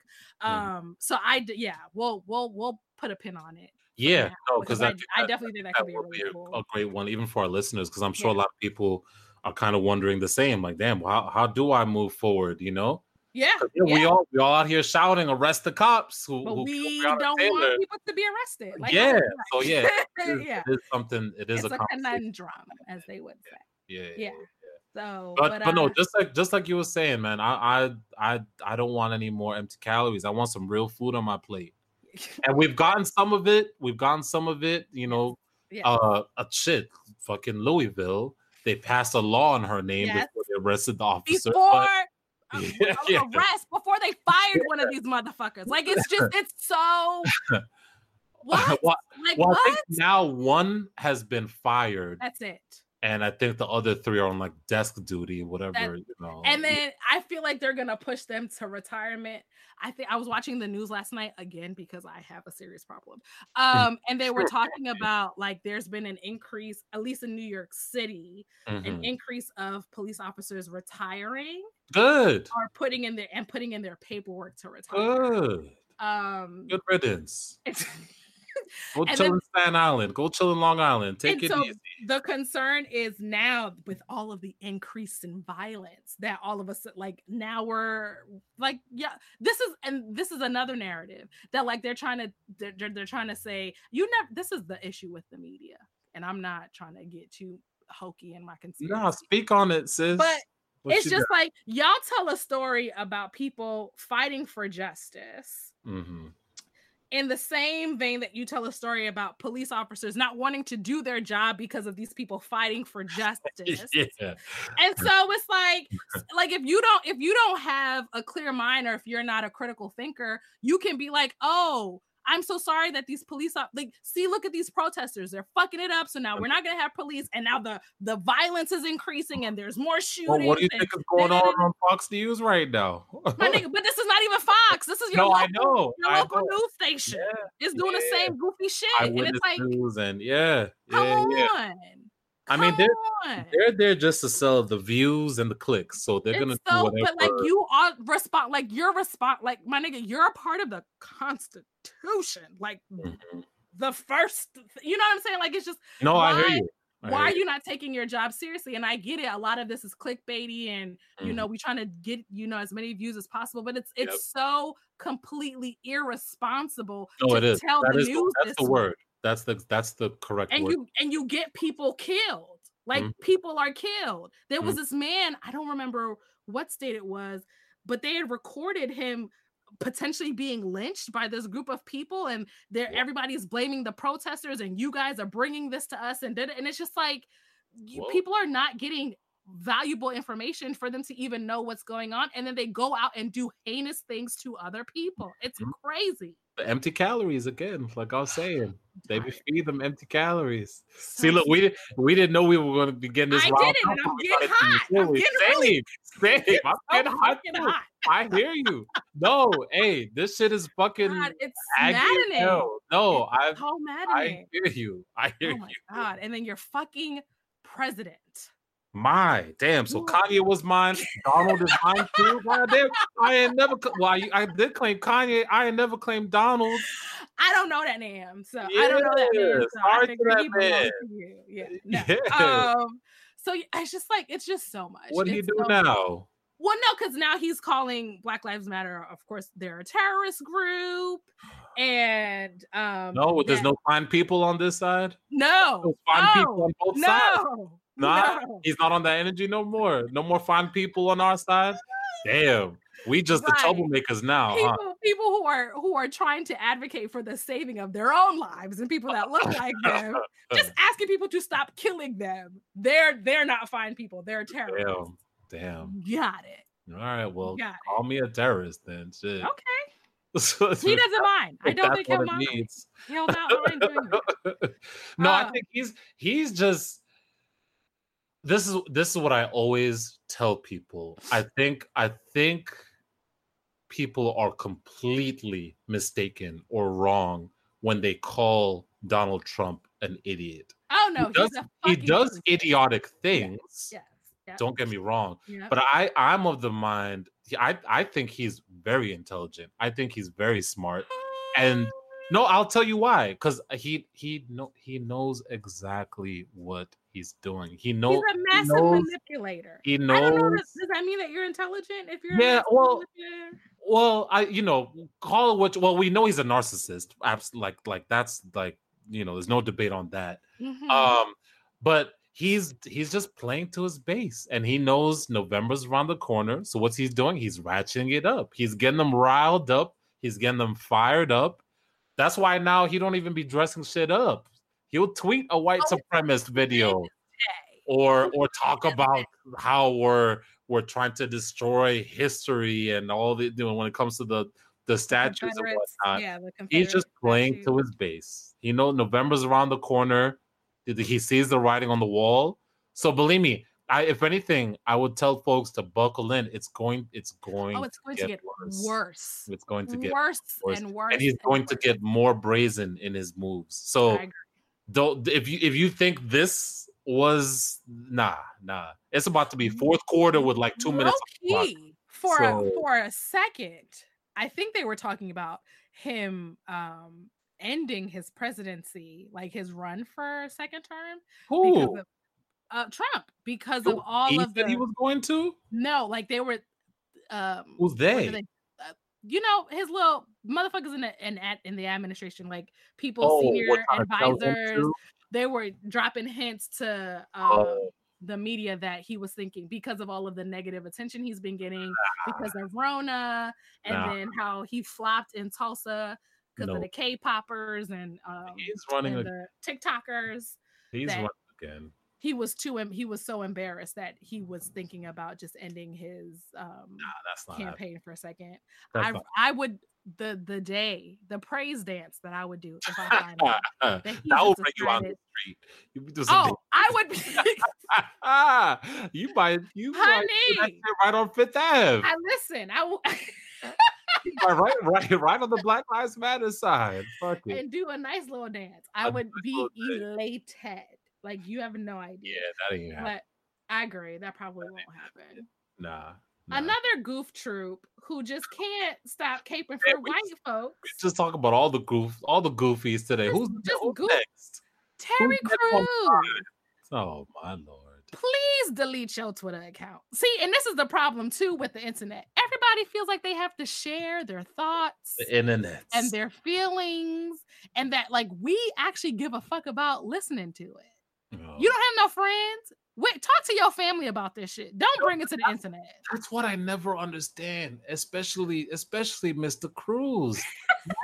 [SPEAKER 2] Mhm.
[SPEAKER 1] Um, so I, yeah, we'll we'll we'll put a pin on it.
[SPEAKER 2] Yeah no
[SPEAKER 1] because I,
[SPEAKER 2] I,
[SPEAKER 1] definitely think that
[SPEAKER 2] that
[SPEAKER 1] could be a
[SPEAKER 2] be
[SPEAKER 1] cool.
[SPEAKER 2] a great one, even for our listeners, because I'm sure a lot of people are kind of wondering the same. Like, damn, how, how do I move forward? You know,
[SPEAKER 1] yeah,
[SPEAKER 2] yeah, we all we all out here shouting, arrest the cops who,
[SPEAKER 1] but
[SPEAKER 2] who
[SPEAKER 1] we don't
[SPEAKER 2] Taylor.
[SPEAKER 1] want people to be arrested. Like,
[SPEAKER 2] yeah, so yeah, [laughs] it is,
[SPEAKER 1] yeah.
[SPEAKER 2] it is something. It is
[SPEAKER 1] It's
[SPEAKER 2] a
[SPEAKER 1] a conundrum, as they would say.
[SPEAKER 2] Yeah,
[SPEAKER 1] Yeah. So,
[SPEAKER 2] But,
[SPEAKER 1] but,
[SPEAKER 2] but, no,
[SPEAKER 1] uh,
[SPEAKER 2] just like just like you were saying, man, I I I I don't want any more empty calories. I want some real food on my plate. [laughs] And we've gotten some of it. We've gotten some of it. You know,
[SPEAKER 1] yeah.
[SPEAKER 2] uh, a shit, fucking Louisville. They passed a law in her name
[SPEAKER 1] Yes.
[SPEAKER 2] before they arrested the officer.
[SPEAKER 1] before
[SPEAKER 2] but-
[SPEAKER 1] uh, [laughs]
[SPEAKER 2] Yeah, yeah.
[SPEAKER 1] arrest, before they fired one of these motherfuckers. Like it's just [laughs] it's so what?
[SPEAKER 2] well,
[SPEAKER 1] Like
[SPEAKER 2] well, I
[SPEAKER 1] what?
[SPEAKER 2] think now one has been fired,
[SPEAKER 1] That's it.
[SPEAKER 2] And I think the other three are on like desk duty, whatever.
[SPEAKER 1] That-
[SPEAKER 2] you know.
[SPEAKER 1] And then I feel like they're gonna push them to retirement. I think I was watching the news last night again because I have a serious problem. Um, and they were [laughs] talking about like there's been an increase, at least in New York City, an
[SPEAKER 2] Mhm.
[SPEAKER 1] increase of police officers retiring
[SPEAKER 2] good,
[SPEAKER 1] or putting in their and putting in their paperwork to retire.
[SPEAKER 2] good,
[SPEAKER 1] Um,
[SPEAKER 2] good riddance. [laughs] Go chill
[SPEAKER 1] then-
[SPEAKER 2] in Staten Island. Go chill in Long Island. Take it
[SPEAKER 1] so
[SPEAKER 2] easy.
[SPEAKER 1] the concern is now with all of the increase in violence that all of us like now we're like yeah this is and this is another narrative that like they're trying to they're, they're, trying to say you never this is the issue with the media and i'm not trying to get too hokey in my conspiracy
[SPEAKER 2] Nah, speak on it, sis.
[SPEAKER 1] but
[SPEAKER 2] What
[SPEAKER 1] it's just like y'all tell a story about people fighting for justice
[SPEAKER 2] got?
[SPEAKER 1] In the same vein that you tell a story about police officers not wanting to do their job because of these people fighting for [laughs] justice.
[SPEAKER 2] yeah.
[SPEAKER 1] And so it's like like if you don't if you don't have a clear mind or if you're not a critical thinker, you can be like, "Oh, I'm so sorry that these police op- like see look at these protesters. They're fucking it up. So now we're not going to have police and now the the violence is increasing and there's more shootings.
[SPEAKER 2] Well, what do you
[SPEAKER 1] and-
[SPEAKER 2] think is going on on Fox News right now?
[SPEAKER 1] my nigga, but this is not even Fox. This is your
[SPEAKER 2] no,
[SPEAKER 1] local,
[SPEAKER 2] I know.
[SPEAKER 1] your
[SPEAKER 2] I
[SPEAKER 1] local
[SPEAKER 2] know.
[SPEAKER 1] news station.
[SPEAKER 2] Yeah,
[SPEAKER 1] It's doing the same goofy shit. And it's like,
[SPEAKER 2] and yeah,
[SPEAKER 1] come
[SPEAKER 2] yeah, yeah. I mean, they're-
[SPEAKER 1] on.
[SPEAKER 2] They're there just to sell the views and the clicks, so they're gonna
[SPEAKER 1] It's
[SPEAKER 2] do whatever.
[SPEAKER 1] but like you are respond, like you're respond, like my nigga, you're a part of the Constitution, like
[SPEAKER 2] Mhm.
[SPEAKER 1] the first. You know what I'm saying? Like it's just
[SPEAKER 2] No, I hear
[SPEAKER 1] why-
[SPEAKER 2] you. I
[SPEAKER 1] why
[SPEAKER 2] hear
[SPEAKER 1] are you not taking your job seriously? And I get it. A lot of this is clickbaity, and you
[SPEAKER 2] Mhm.
[SPEAKER 1] know we trying to get you know as many views as possible. But it's it's
[SPEAKER 2] Yep.
[SPEAKER 1] so completely irresponsible
[SPEAKER 2] No,
[SPEAKER 1] to
[SPEAKER 2] it is.
[SPEAKER 1] tell
[SPEAKER 2] that
[SPEAKER 1] the
[SPEAKER 2] is,
[SPEAKER 1] news.
[SPEAKER 2] That's the
[SPEAKER 1] way.
[SPEAKER 2] That's the that's the correct
[SPEAKER 1] and
[SPEAKER 2] word.
[SPEAKER 1] you and you get people killed like
[SPEAKER 2] Mhm.
[SPEAKER 1] people are killed there was
[SPEAKER 2] Mhm.
[SPEAKER 1] this man i don't remember what state it was but they had recorded him potentially being lynched by this group of people and there
[SPEAKER 2] Whoa.
[SPEAKER 1] everybody's blaming the protesters and you guys are bringing this to us and did it and it's just like you, people are not getting valuable information for them to even know what's going on and then they go out and do heinous things to other people it's
[SPEAKER 2] Mhm.
[SPEAKER 1] crazy
[SPEAKER 2] the empty calories again, like I was [sighs] saying. They be feed them empty calories.
[SPEAKER 1] So
[SPEAKER 2] See, look, we didn't we didn't know we were going to be getting this.
[SPEAKER 1] I didn't, I'm getting hot. I'm getting
[SPEAKER 2] same,
[SPEAKER 1] really-
[SPEAKER 2] same. I'm
[SPEAKER 1] so
[SPEAKER 2] getting hot
[SPEAKER 1] hot.
[SPEAKER 2] I hear you. No, hey, this shit is fucking
[SPEAKER 1] God, it's maddening.
[SPEAKER 2] hell. No, I
[SPEAKER 1] so
[SPEAKER 2] I hear you. I oh hear
[SPEAKER 1] Oh my
[SPEAKER 2] you.
[SPEAKER 1] god! And then you're fucking president.
[SPEAKER 2] My damn. So Kanye was mine. Donald is mine too. God damn. I ain't never. Well, I, I did claim Kanye. I ain't never claimed Donald.
[SPEAKER 1] I don't know that name, so I don't know that name.
[SPEAKER 2] Yeah,
[SPEAKER 1] So I
[SPEAKER 2] sorry
[SPEAKER 1] figured
[SPEAKER 2] that man.
[SPEAKER 1] Yeah. no.
[SPEAKER 2] Yeah.
[SPEAKER 1] Um. So it's just like it's just so much.
[SPEAKER 2] what do you do
[SPEAKER 1] so-
[SPEAKER 2] now?
[SPEAKER 1] Well, no, because now he's calling Black Lives Matter. Of course, they're a terrorist group, and um.
[SPEAKER 2] No, there's
[SPEAKER 1] that-
[SPEAKER 2] no fine people on this side.
[SPEAKER 1] no,
[SPEAKER 2] No fine people
[SPEAKER 1] no,
[SPEAKER 2] sides.
[SPEAKER 1] no,
[SPEAKER 2] Nah, he's not on that energy no more. No more fine people on our side. Damn, we just
[SPEAKER 1] Right.
[SPEAKER 2] the troublemakers now,
[SPEAKER 1] people,
[SPEAKER 2] huh?
[SPEAKER 1] people who are who are trying to advocate for the saving of their own lives and people that look like them [laughs] just asking people to stop killing them they're they're not fine people they're terrorists
[SPEAKER 2] Damn, damn.
[SPEAKER 1] got it
[SPEAKER 2] All right, well, call me a terrorist then. Shit.
[SPEAKER 1] okay [laughs] he doesn't mind i don't think he'll mind
[SPEAKER 2] needs.
[SPEAKER 1] he'll not mind doing that [laughs]
[SPEAKER 2] no, I
[SPEAKER 1] Uh,
[SPEAKER 2] think he's he's just this is this is what I always tell people. I think I think people are completely mistaken or wrong when they call Donald Trump an idiot.
[SPEAKER 1] oh no
[SPEAKER 2] he does,
[SPEAKER 1] he's a
[SPEAKER 2] he does idiotic things.
[SPEAKER 1] yes yes,
[SPEAKER 2] Don't get me wrong,
[SPEAKER 1] yeah.
[SPEAKER 2] but I I'm of the mind I I think he's very intelligent. I think he's very smart. and- No, I'll tell you why. Because he he know he knows exactly what he's doing. He knows he's
[SPEAKER 1] a massive
[SPEAKER 2] knows-
[SPEAKER 1] manipulator
[SPEAKER 2] he
[SPEAKER 1] don't know.
[SPEAKER 2] knows.
[SPEAKER 1] Does, does that mean that you're intelligent if you're
[SPEAKER 2] Yeah, well. Well, I you know call it what. Well, we know he's a narcissist. Abs- like like that's like you know there's no debate on that.
[SPEAKER 1] Mhm.
[SPEAKER 2] Um, but he's he's just playing to his base and he knows November's around the corner. So what's he's doing? He's ratcheting it up. He's getting them riled up. He's getting them fired up. That's why now he don't even be dressing shit up. He'll tweet a white oh, supremacist video or or talk about how we're we're trying to destroy history and all the you know, when it comes to the the statues and whatnot. Yeah, he's just playing to his base. You know, November's around the corner. He sees the writing on the wall. So believe me, I, if anything, I would tell folks to buckle in. It's going, it's going.
[SPEAKER 1] Oh, it's going to get, to get worse. worse.
[SPEAKER 2] It's going to get
[SPEAKER 1] worse, worse. and worse.
[SPEAKER 2] And he's
[SPEAKER 1] and
[SPEAKER 2] going
[SPEAKER 1] worse.
[SPEAKER 2] to get more brazen in his moves. So, don't if you if you think this was nah nah, it's about to be fourth quarter with like two minutes.
[SPEAKER 1] Key for so, for a second, I think they were talking about him um ending his presidency, like his run for a second term.
[SPEAKER 2] Who? Because of,
[SPEAKER 1] uh, Trump, because Who? of all he of the
[SPEAKER 2] he was going to.
[SPEAKER 1] No, like they were. Um,
[SPEAKER 2] Who's they? they
[SPEAKER 1] uh, you know his little motherfuckers in the in, in the administration, like people, oh, senior advisors. They were dropping hints to um, oh the media that he was thinking because of all of the negative attention he's been getting because of Rona and nah. then how he flopped in Tulsa because of the K-poppers and um,
[SPEAKER 2] he's running
[SPEAKER 1] and a, the TikTokers.
[SPEAKER 2] He's running again.
[SPEAKER 1] He was too. He was so embarrassed that he was thinking about just ending his um,
[SPEAKER 2] nah,
[SPEAKER 1] campaign for a second. I not. I would the the day the praise dance that I would do if I find out [laughs] that,
[SPEAKER 2] that will bring you on the street.
[SPEAKER 1] You oh, I would. Be... [laughs]
[SPEAKER 2] you might you
[SPEAKER 1] honey
[SPEAKER 2] might right on Fifth Ave.
[SPEAKER 1] I listen. I will. [laughs]
[SPEAKER 2] right, right, right on the Black Lives Matter side. Fuck it.
[SPEAKER 1] And do a nice little dance. I would be elated. Like you have no idea.
[SPEAKER 2] Yeah, that ain't
[SPEAKER 1] But I agree. That probably that won't happen.
[SPEAKER 2] Nah.
[SPEAKER 1] Nah. Another goof troop who just can't stop caping for white just, folks.
[SPEAKER 2] just talk about all the goof, all the goofies today. Just, who's, just who's goof. next?
[SPEAKER 1] Terry Crews.
[SPEAKER 2] Oh my lord
[SPEAKER 1] please delete your Twitter account. See, and this is the problem too with the internet. Everybody feels like they have to share their thoughts,
[SPEAKER 2] the internet,
[SPEAKER 1] and their feelings, and that like we actually give a fuck about listening to it. Oh. You don't have no friends. Wait, talk to your family about this shit. Don't bring it to the internet.
[SPEAKER 2] That's what I never understand, especially especially Mr. Crews,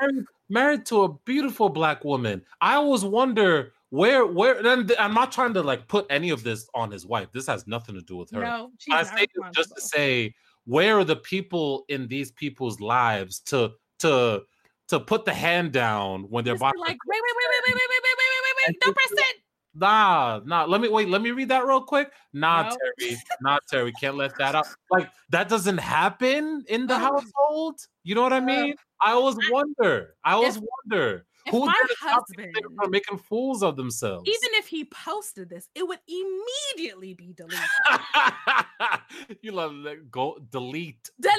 [SPEAKER 2] married, married to a beautiful black woman. I always wonder where where then I'm not trying to like put any of this on his wife. This has nothing to do with her.
[SPEAKER 1] No,
[SPEAKER 2] I say just to say where are the people in these people's lives to to to put the hand down when they're
[SPEAKER 1] about like wait wait wait wait wait wait wait wait wait wait wait don't press it.
[SPEAKER 2] Nah, nah. Let me wait. Let me read that real quick. Nah, no. Terry. Nah, Terry. Can't let that out. Like that doesn't happen in the household. You know what I mean? I always wonder. I always wonder.
[SPEAKER 1] If Who's my husband
[SPEAKER 2] are making fools of themselves?
[SPEAKER 1] Even if he posted this, it would immediately be deleted. [laughs]
[SPEAKER 2] you love that. Go delete.
[SPEAKER 1] Delete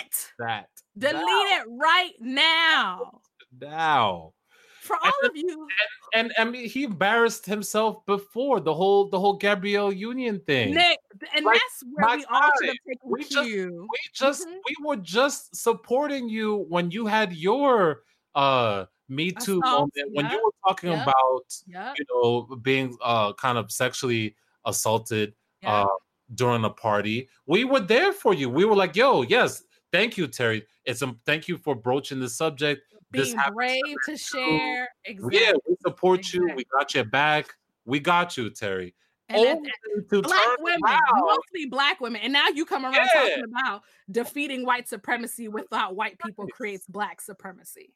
[SPEAKER 1] it.
[SPEAKER 2] That.
[SPEAKER 1] Delete now. it right now.
[SPEAKER 2] Now.
[SPEAKER 1] For all and, of you.
[SPEAKER 2] And, and, and he embarrassed himself before the whole the whole Gabrielle Union thing.
[SPEAKER 1] Nick, and like, that's where we all should have taken
[SPEAKER 2] we just, we just mm-hmm. we were just supporting you when you had your uh me Too moment when you were talking yep. about yep. you know being uh kind of sexually assaulted uh during a party. We were there for you. We were like, "Yo, yes, thank you, Terry. It's a thank you for broaching the subject.
[SPEAKER 1] Being brave to [laughs] share.
[SPEAKER 2] Exactly. Yeah, we support exactly. you. We got your back. We got you, Terry.
[SPEAKER 1] And black women, around. mostly black women, and now you come around yeah. talking about defeating white supremacy without white people creates black supremacy.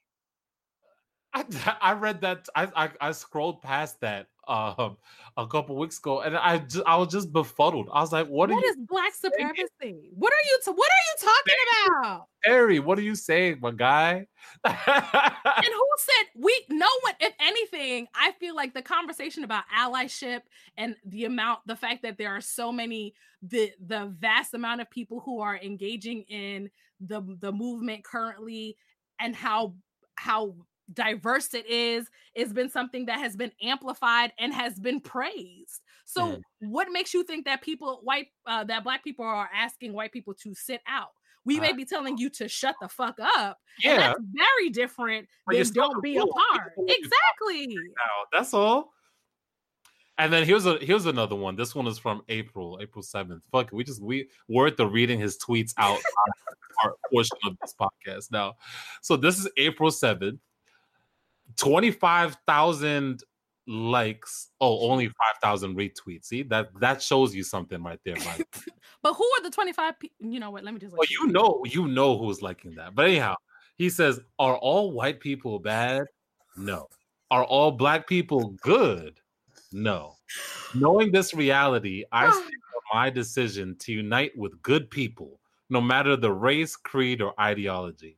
[SPEAKER 2] I, [laughs] I read that I, I, I scrolled past that um a couple weeks ago and I just I was just befuddled. I was like, what,
[SPEAKER 1] what is black supremacy? What are you t- what are you talking about?
[SPEAKER 2] Harry, what are you saying, my guy? [laughs]
[SPEAKER 1] and who said we no one if anything, I feel like the conversation about allyship and the amount the fact that there are so many the the vast amount of people who are engaging in the the movement currently and how how diverse it is it's been something that has been amplified and has been praised so mm. what makes you think that people white uh, that black people are asking white people to sit out we uh, may be telling you to shut the fuck up yeah that's very different than don't be a part exactly
[SPEAKER 2] now, that's all And then here's a here's another one. This one is from April, April 7th. Fuck it. We just we worth the reading his tweets out our portion of this podcast now. So this is April 7th. 25,000 likes. Oh, only 5,000 retweets. See, that that shows you something right there, [laughs]
[SPEAKER 1] but who are the 25 pe- you know what? Let me just
[SPEAKER 2] Well, you know, you know who's liking that. But anyhow, he says, Are all white people bad? No. Are all black people good? No. Knowing this reality, I [sighs] stand on my decision to unite with good people, no matter the race, creed, or ideology.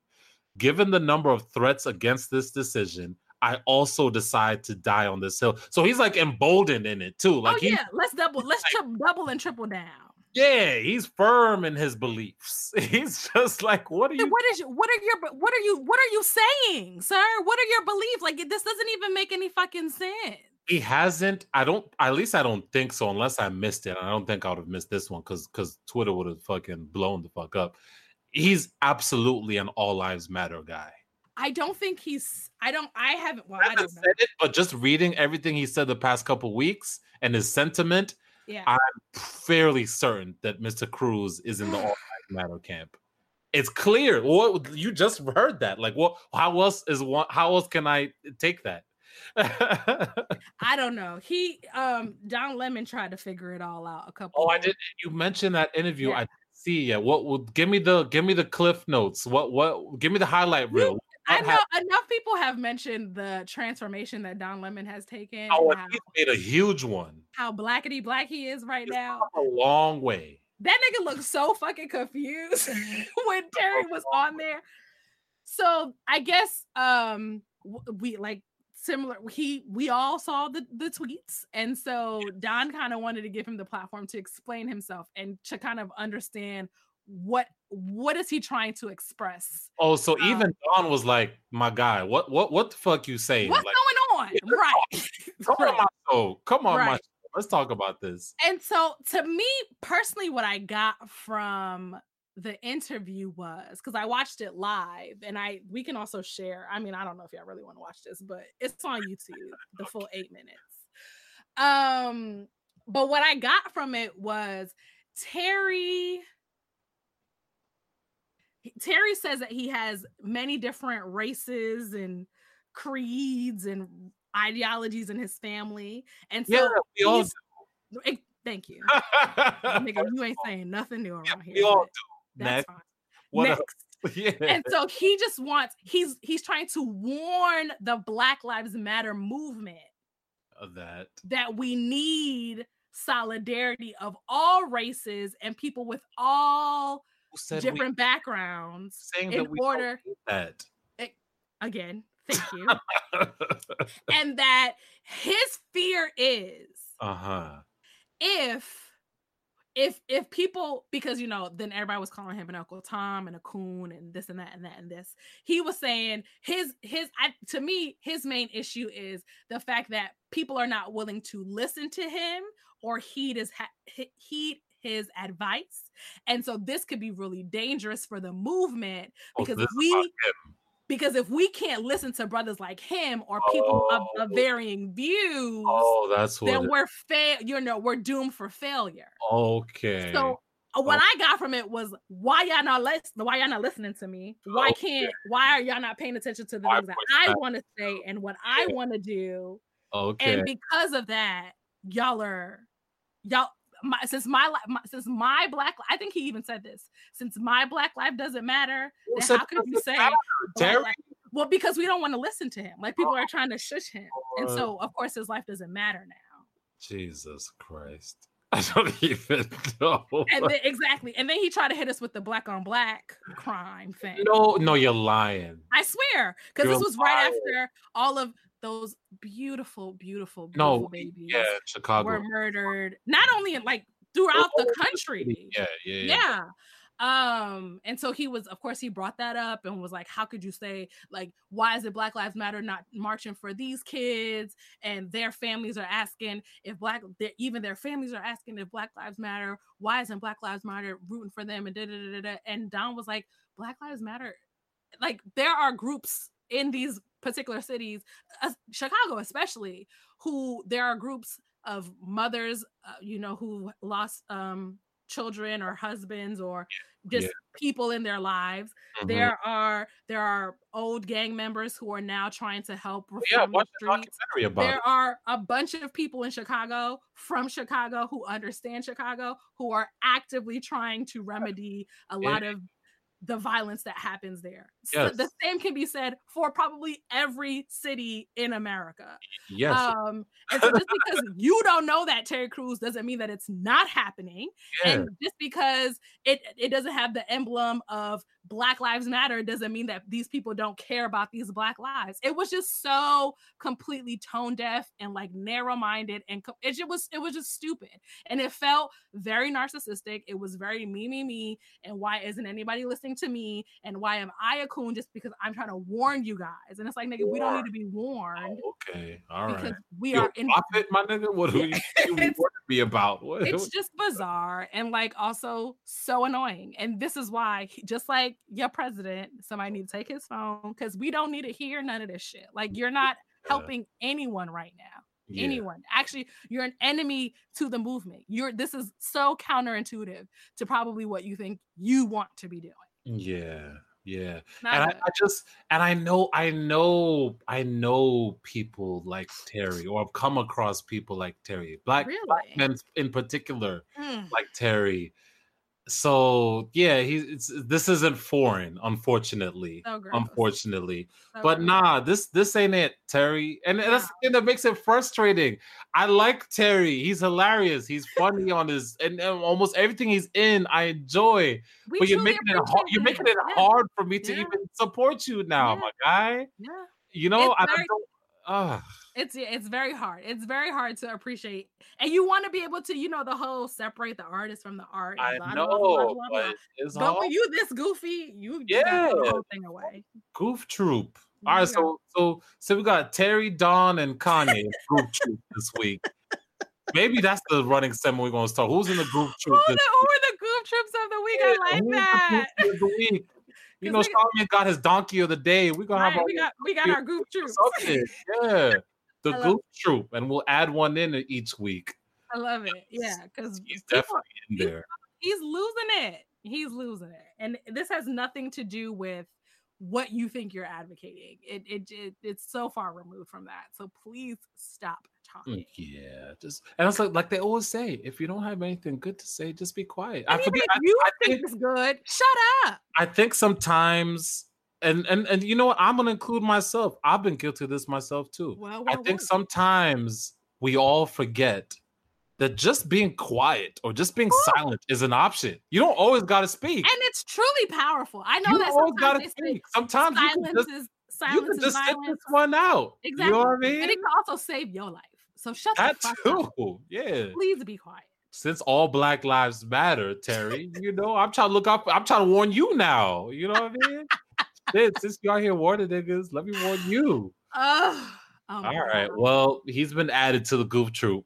[SPEAKER 2] Given the number of threats against this decision, I also decide to die on this hill. So he's like emboldened in it too. Oh, like
[SPEAKER 1] oh, yeah, let's double, [laughs] let's tri- double and triple down.
[SPEAKER 2] Yeah, he's firm in his beliefs. [laughs] He's just like, what are you?
[SPEAKER 1] What is what are your what are you what are you saying, sir? What are your beliefs? Like this doesn't even make any fucking sense.
[SPEAKER 2] He hasn't. I don't. At least I don't think so. Unless I missed it. I don't think I would have missed this one because because Twitter would have fucking blown the fuck up. He's absolutely an all lives matter guy.
[SPEAKER 1] I don't think he's. I don't. I haven't. Well, I, I don't know.
[SPEAKER 2] It, but just reading everything he said the past couple weeks and his sentiment,
[SPEAKER 1] yeah,
[SPEAKER 2] I'm fairly certain that Mr. Crews is in the [gasps] all matter camp. It's clear. What you just heard that? Like, what? How else is one? How else can I take that? [laughs]
[SPEAKER 1] I don't know. He um Don Lemon tried to figure it all out a couple.
[SPEAKER 2] Oh, I did. You mentioned that interview. Yeah. I see. Yeah. What would give me the give me the cliff notes? What what give me the highlight reel?
[SPEAKER 1] I know enough people have mentioned the transformation that Don Lemon has taken.
[SPEAKER 2] Oh, how, he's made a huge one.
[SPEAKER 1] How blackety black he is right
[SPEAKER 2] he's
[SPEAKER 1] now.
[SPEAKER 2] A long way.
[SPEAKER 1] That nigga looked so fucking confused [laughs] [laughs] when Terry was on there. So I guess um we like similar he we all saw the the tweets and so don kind of wanted to give him the platform to explain himself and to kind of understand what what is he trying to express
[SPEAKER 2] oh so um, even don was like my guy what what what the fuck you saying
[SPEAKER 1] what's
[SPEAKER 2] like,
[SPEAKER 1] going on right [laughs]
[SPEAKER 2] come on my show come on right. my show. let's talk about this
[SPEAKER 1] and so to me personally what i got from the interview was because I watched it live and I we can also share. I mean, I don't know if y'all really want to watch this, but it's on YouTube, [laughs] the full eight minutes. Um, but what I got from it was Terry. Terry says that he has many different races and creeds and ideologies in his family, and so
[SPEAKER 2] yeah, we all
[SPEAKER 1] do. Thank you, nigga. [laughs] You ain't saying nothing new around yeah, here.
[SPEAKER 2] We all do.
[SPEAKER 1] That's
[SPEAKER 2] Next.
[SPEAKER 1] Next. [laughs]
[SPEAKER 2] Yeah.
[SPEAKER 1] And so he just wants he's he's trying to warn the Black Lives Matter movement
[SPEAKER 2] of that
[SPEAKER 1] that we need solidarity of all races and people with all different
[SPEAKER 2] we,
[SPEAKER 1] backgrounds
[SPEAKER 2] saying
[SPEAKER 1] in order
[SPEAKER 2] that.
[SPEAKER 1] It, again thank you. [laughs] And that his fear is
[SPEAKER 2] uh-huh.
[SPEAKER 1] if if if people because you know then everybody was calling him an uncle tom and a coon and this and that and that and this. He was saying his his I, to me his main issue is the fact that people are not willing to listen to him or heed his heed his advice and so this could be really dangerous for the movement
[SPEAKER 2] Oh,
[SPEAKER 1] because
[SPEAKER 2] this
[SPEAKER 1] we because if we can't listen to brothers like him or people of, of
[SPEAKER 2] Oh.
[SPEAKER 1] varying views
[SPEAKER 2] Oh, that's what.
[SPEAKER 1] then
[SPEAKER 2] it-
[SPEAKER 1] we're fail you know we're doomed for failure
[SPEAKER 2] okay.
[SPEAKER 1] so what
[SPEAKER 2] Oh.
[SPEAKER 1] I got from it was why y'all not listen, why y'all not listening to me? Why
[SPEAKER 2] Okay.
[SPEAKER 1] can't why are y'all not paying attention to the
[SPEAKER 2] Why
[SPEAKER 1] things that I want to say and what I want to do?
[SPEAKER 2] okay.
[SPEAKER 1] And because of that, y'all are y'all my, since my, li- my since my black I think he even said this since my black life doesn't matter
[SPEAKER 2] Who
[SPEAKER 1] then how could you say well because we don't want to listen to him like people are oh, trying to shush him and so of course his life doesn't matter now
[SPEAKER 2] Jesus Christ. [laughs] I don't even know.
[SPEAKER 1] and then exactly and then he tried to hit us with the black on black crime thing
[SPEAKER 2] no, no, you're lying.
[SPEAKER 1] I swear, because this was right after all of those beautiful, beautiful,
[SPEAKER 2] No,
[SPEAKER 1] beautiful babies
[SPEAKER 2] yeah, Chicago.
[SPEAKER 1] were murdered, not only in like throughout the
[SPEAKER 2] Oh,
[SPEAKER 1] country.
[SPEAKER 2] Yeah, yeah, yeah.
[SPEAKER 1] Yeah. Um, and so he was, of course, he brought that up and was like, How could you say, like, why is it Black Lives Matter not marching for these kids? And their families are asking if black their- even their families are asking if Black Lives Matter, why isn't Black Lives Matter rooting for them? And da da da. da. And Don was like, Black Lives Matter, like there are groups in these particular cities, uh, Chicago especially, who there are groups of mothers, uh, you know, who lost um children or husbands or just
[SPEAKER 2] Yeah.
[SPEAKER 1] people in their lives.
[SPEAKER 2] Mhm.
[SPEAKER 1] There are there are old gang members who are now trying to help reform
[SPEAKER 2] yeah,
[SPEAKER 1] the streets.
[SPEAKER 2] about
[SPEAKER 1] There
[SPEAKER 2] it.
[SPEAKER 1] are a bunch of people in Chicago from Chicago who understand Chicago who are actively trying to remedy a
[SPEAKER 2] Yeah.
[SPEAKER 1] lot of the violence that happens there. So the same can be said for probably every city in America.
[SPEAKER 2] Yes,
[SPEAKER 1] Um, and so just because [laughs] you don't know that Terry Crews doesn't mean that it's not happening.
[SPEAKER 2] yeah.
[SPEAKER 1] And just because it it doesn't have the emblem of Black Lives Matter doesn't mean that these people don't care about these Black lives. It was just so completely tone deaf and like narrow minded, and co- it was it was just stupid, and it felt very narcissistic. It was very me me me, and why isn't anybody listening to me? And why am I a coon just because I'm trying to warn you guys? And it's like nigga, we don't need to be warned
[SPEAKER 2] Oh, okay, all right.
[SPEAKER 1] because we are
[SPEAKER 2] a
[SPEAKER 1] in
[SPEAKER 2] prophet, my nigga. What do you, [laughs] be about? [laughs] What?
[SPEAKER 1] it's just bizarre and like also so annoying. And this is why, just like your president, somebody need to take his phone because we don't need to hear none of this shit. Like you're not helping anyone right now.
[SPEAKER 2] yeah.
[SPEAKER 1] Anyone. Actually, you're an enemy to the movement. You're this is so counterintuitive to probably what you think you want to be doing.
[SPEAKER 2] Yeah, yeah.
[SPEAKER 1] Not
[SPEAKER 2] and I. I just and I know I know I know people like Terry, or I've come across people like Terry, black, black men in particular,
[SPEAKER 1] Mm,
[SPEAKER 2] like Terry. So yeah, he's it's, this isn't foreign, unfortunately.
[SPEAKER 1] so gross.
[SPEAKER 2] Unfortunately,
[SPEAKER 1] So
[SPEAKER 2] but
[SPEAKER 1] gross.
[SPEAKER 2] nah, this this ain't it, Terry, and that's the thing that makes it frustrating. I like Terry; he's hilarious, he's funny on his, and, and almost everything he's in, I enjoy.
[SPEAKER 1] We
[SPEAKER 2] but you're making it hard. You're making it
[SPEAKER 1] Yeah,
[SPEAKER 2] hard for me to
[SPEAKER 1] Yeah.
[SPEAKER 2] even support you now,
[SPEAKER 1] Yeah.
[SPEAKER 2] my guy.
[SPEAKER 1] Yeah.
[SPEAKER 2] You know,
[SPEAKER 1] It's
[SPEAKER 2] I don't. Uh,
[SPEAKER 1] It's it's very hard. It's very hard to appreciate, and you want to be able to, you know, the whole separate the artist from the art.
[SPEAKER 2] I
[SPEAKER 1] blah,
[SPEAKER 2] know,
[SPEAKER 1] blah, blah,
[SPEAKER 2] but it's
[SPEAKER 1] But
[SPEAKER 2] hard.
[SPEAKER 1] when you this goofy, you gotta the
[SPEAKER 2] Yeah.
[SPEAKER 1] whole thing away.
[SPEAKER 2] Goof Troop. All right, so so so we got Terry, Don, and Kanye Goof Troop this week. Maybe that's the running segment we're gonna start. Who's in the Goof
[SPEAKER 1] who,
[SPEAKER 2] Troop?
[SPEAKER 1] the,
[SPEAKER 2] this
[SPEAKER 1] who are the goof trips of the week? I like
[SPEAKER 2] the
[SPEAKER 1] that.
[SPEAKER 2] Goof Troop of the week? You know, Charlamagne got his donkey of the day. We're gonna have our
[SPEAKER 1] we got we got our goof troops.
[SPEAKER 2] Yeah, the
[SPEAKER 1] I
[SPEAKER 2] Goof Troop, and we'll add one in each week.
[SPEAKER 1] I love it. Yeah, because
[SPEAKER 2] He's definitely in there.
[SPEAKER 1] he's losing it. He's losing it, and this has nothing to do with what you think you're advocating. It it, it it's so far removed from that. So please stop talking.
[SPEAKER 2] Mm, Yeah, just and it's like like they always say, if you don't have anything good to say, just be quiet. I
[SPEAKER 1] And even
[SPEAKER 2] forget.
[SPEAKER 1] if
[SPEAKER 2] I,
[SPEAKER 1] you
[SPEAKER 2] I
[SPEAKER 1] think
[SPEAKER 2] think
[SPEAKER 1] it's good, shut up.
[SPEAKER 2] I think sometimes, and and and you know what? I'm gonna include myself. I've been guilty of this myself too.
[SPEAKER 1] Well,
[SPEAKER 2] I think sometimes we all forget that just being quiet or just being
[SPEAKER 1] Ooh.
[SPEAKER 2] silent is an option. You don't always got to speak.
[SPEAKER 1] and it's truly powerful. I know
[SPEAKER 2] You
[SPEAKER 1] that
[SPEAKER 2] always got
[SPEAKER 1] sometimes
[SPEAKER 2] to speak. Sometimes you
[SPEAKER 1] silence
[SPEAKER 2] can just,
[SPEAKER 1] is
[SPEAKER 2] you can just sit this one out.
[SPEAKER 1] Exactly.
[SPEAKER 2] You know what I mean?
[SPEAKER 1] And it can also save your life. So shut
[SPEAKER 2] That
[SPEAKER 1] the fuck up.
[SPEAKER 2] too. Yeah.
[SPEAKER 1] Please be quiet.
[SPEAKER 2] since all black lives matter, Terry, you know, I'm trying to look up, I'm trying to warn you now. You know what I mean? Shit, since y'all here warning niggas, let me warn you.
[SPEAKER 1] Ugh. Oh, oh
[SPEAKER 2] All right.
[SPEAKER 1] God.
[SPEAKER 2] Well, he's been added to the goof troop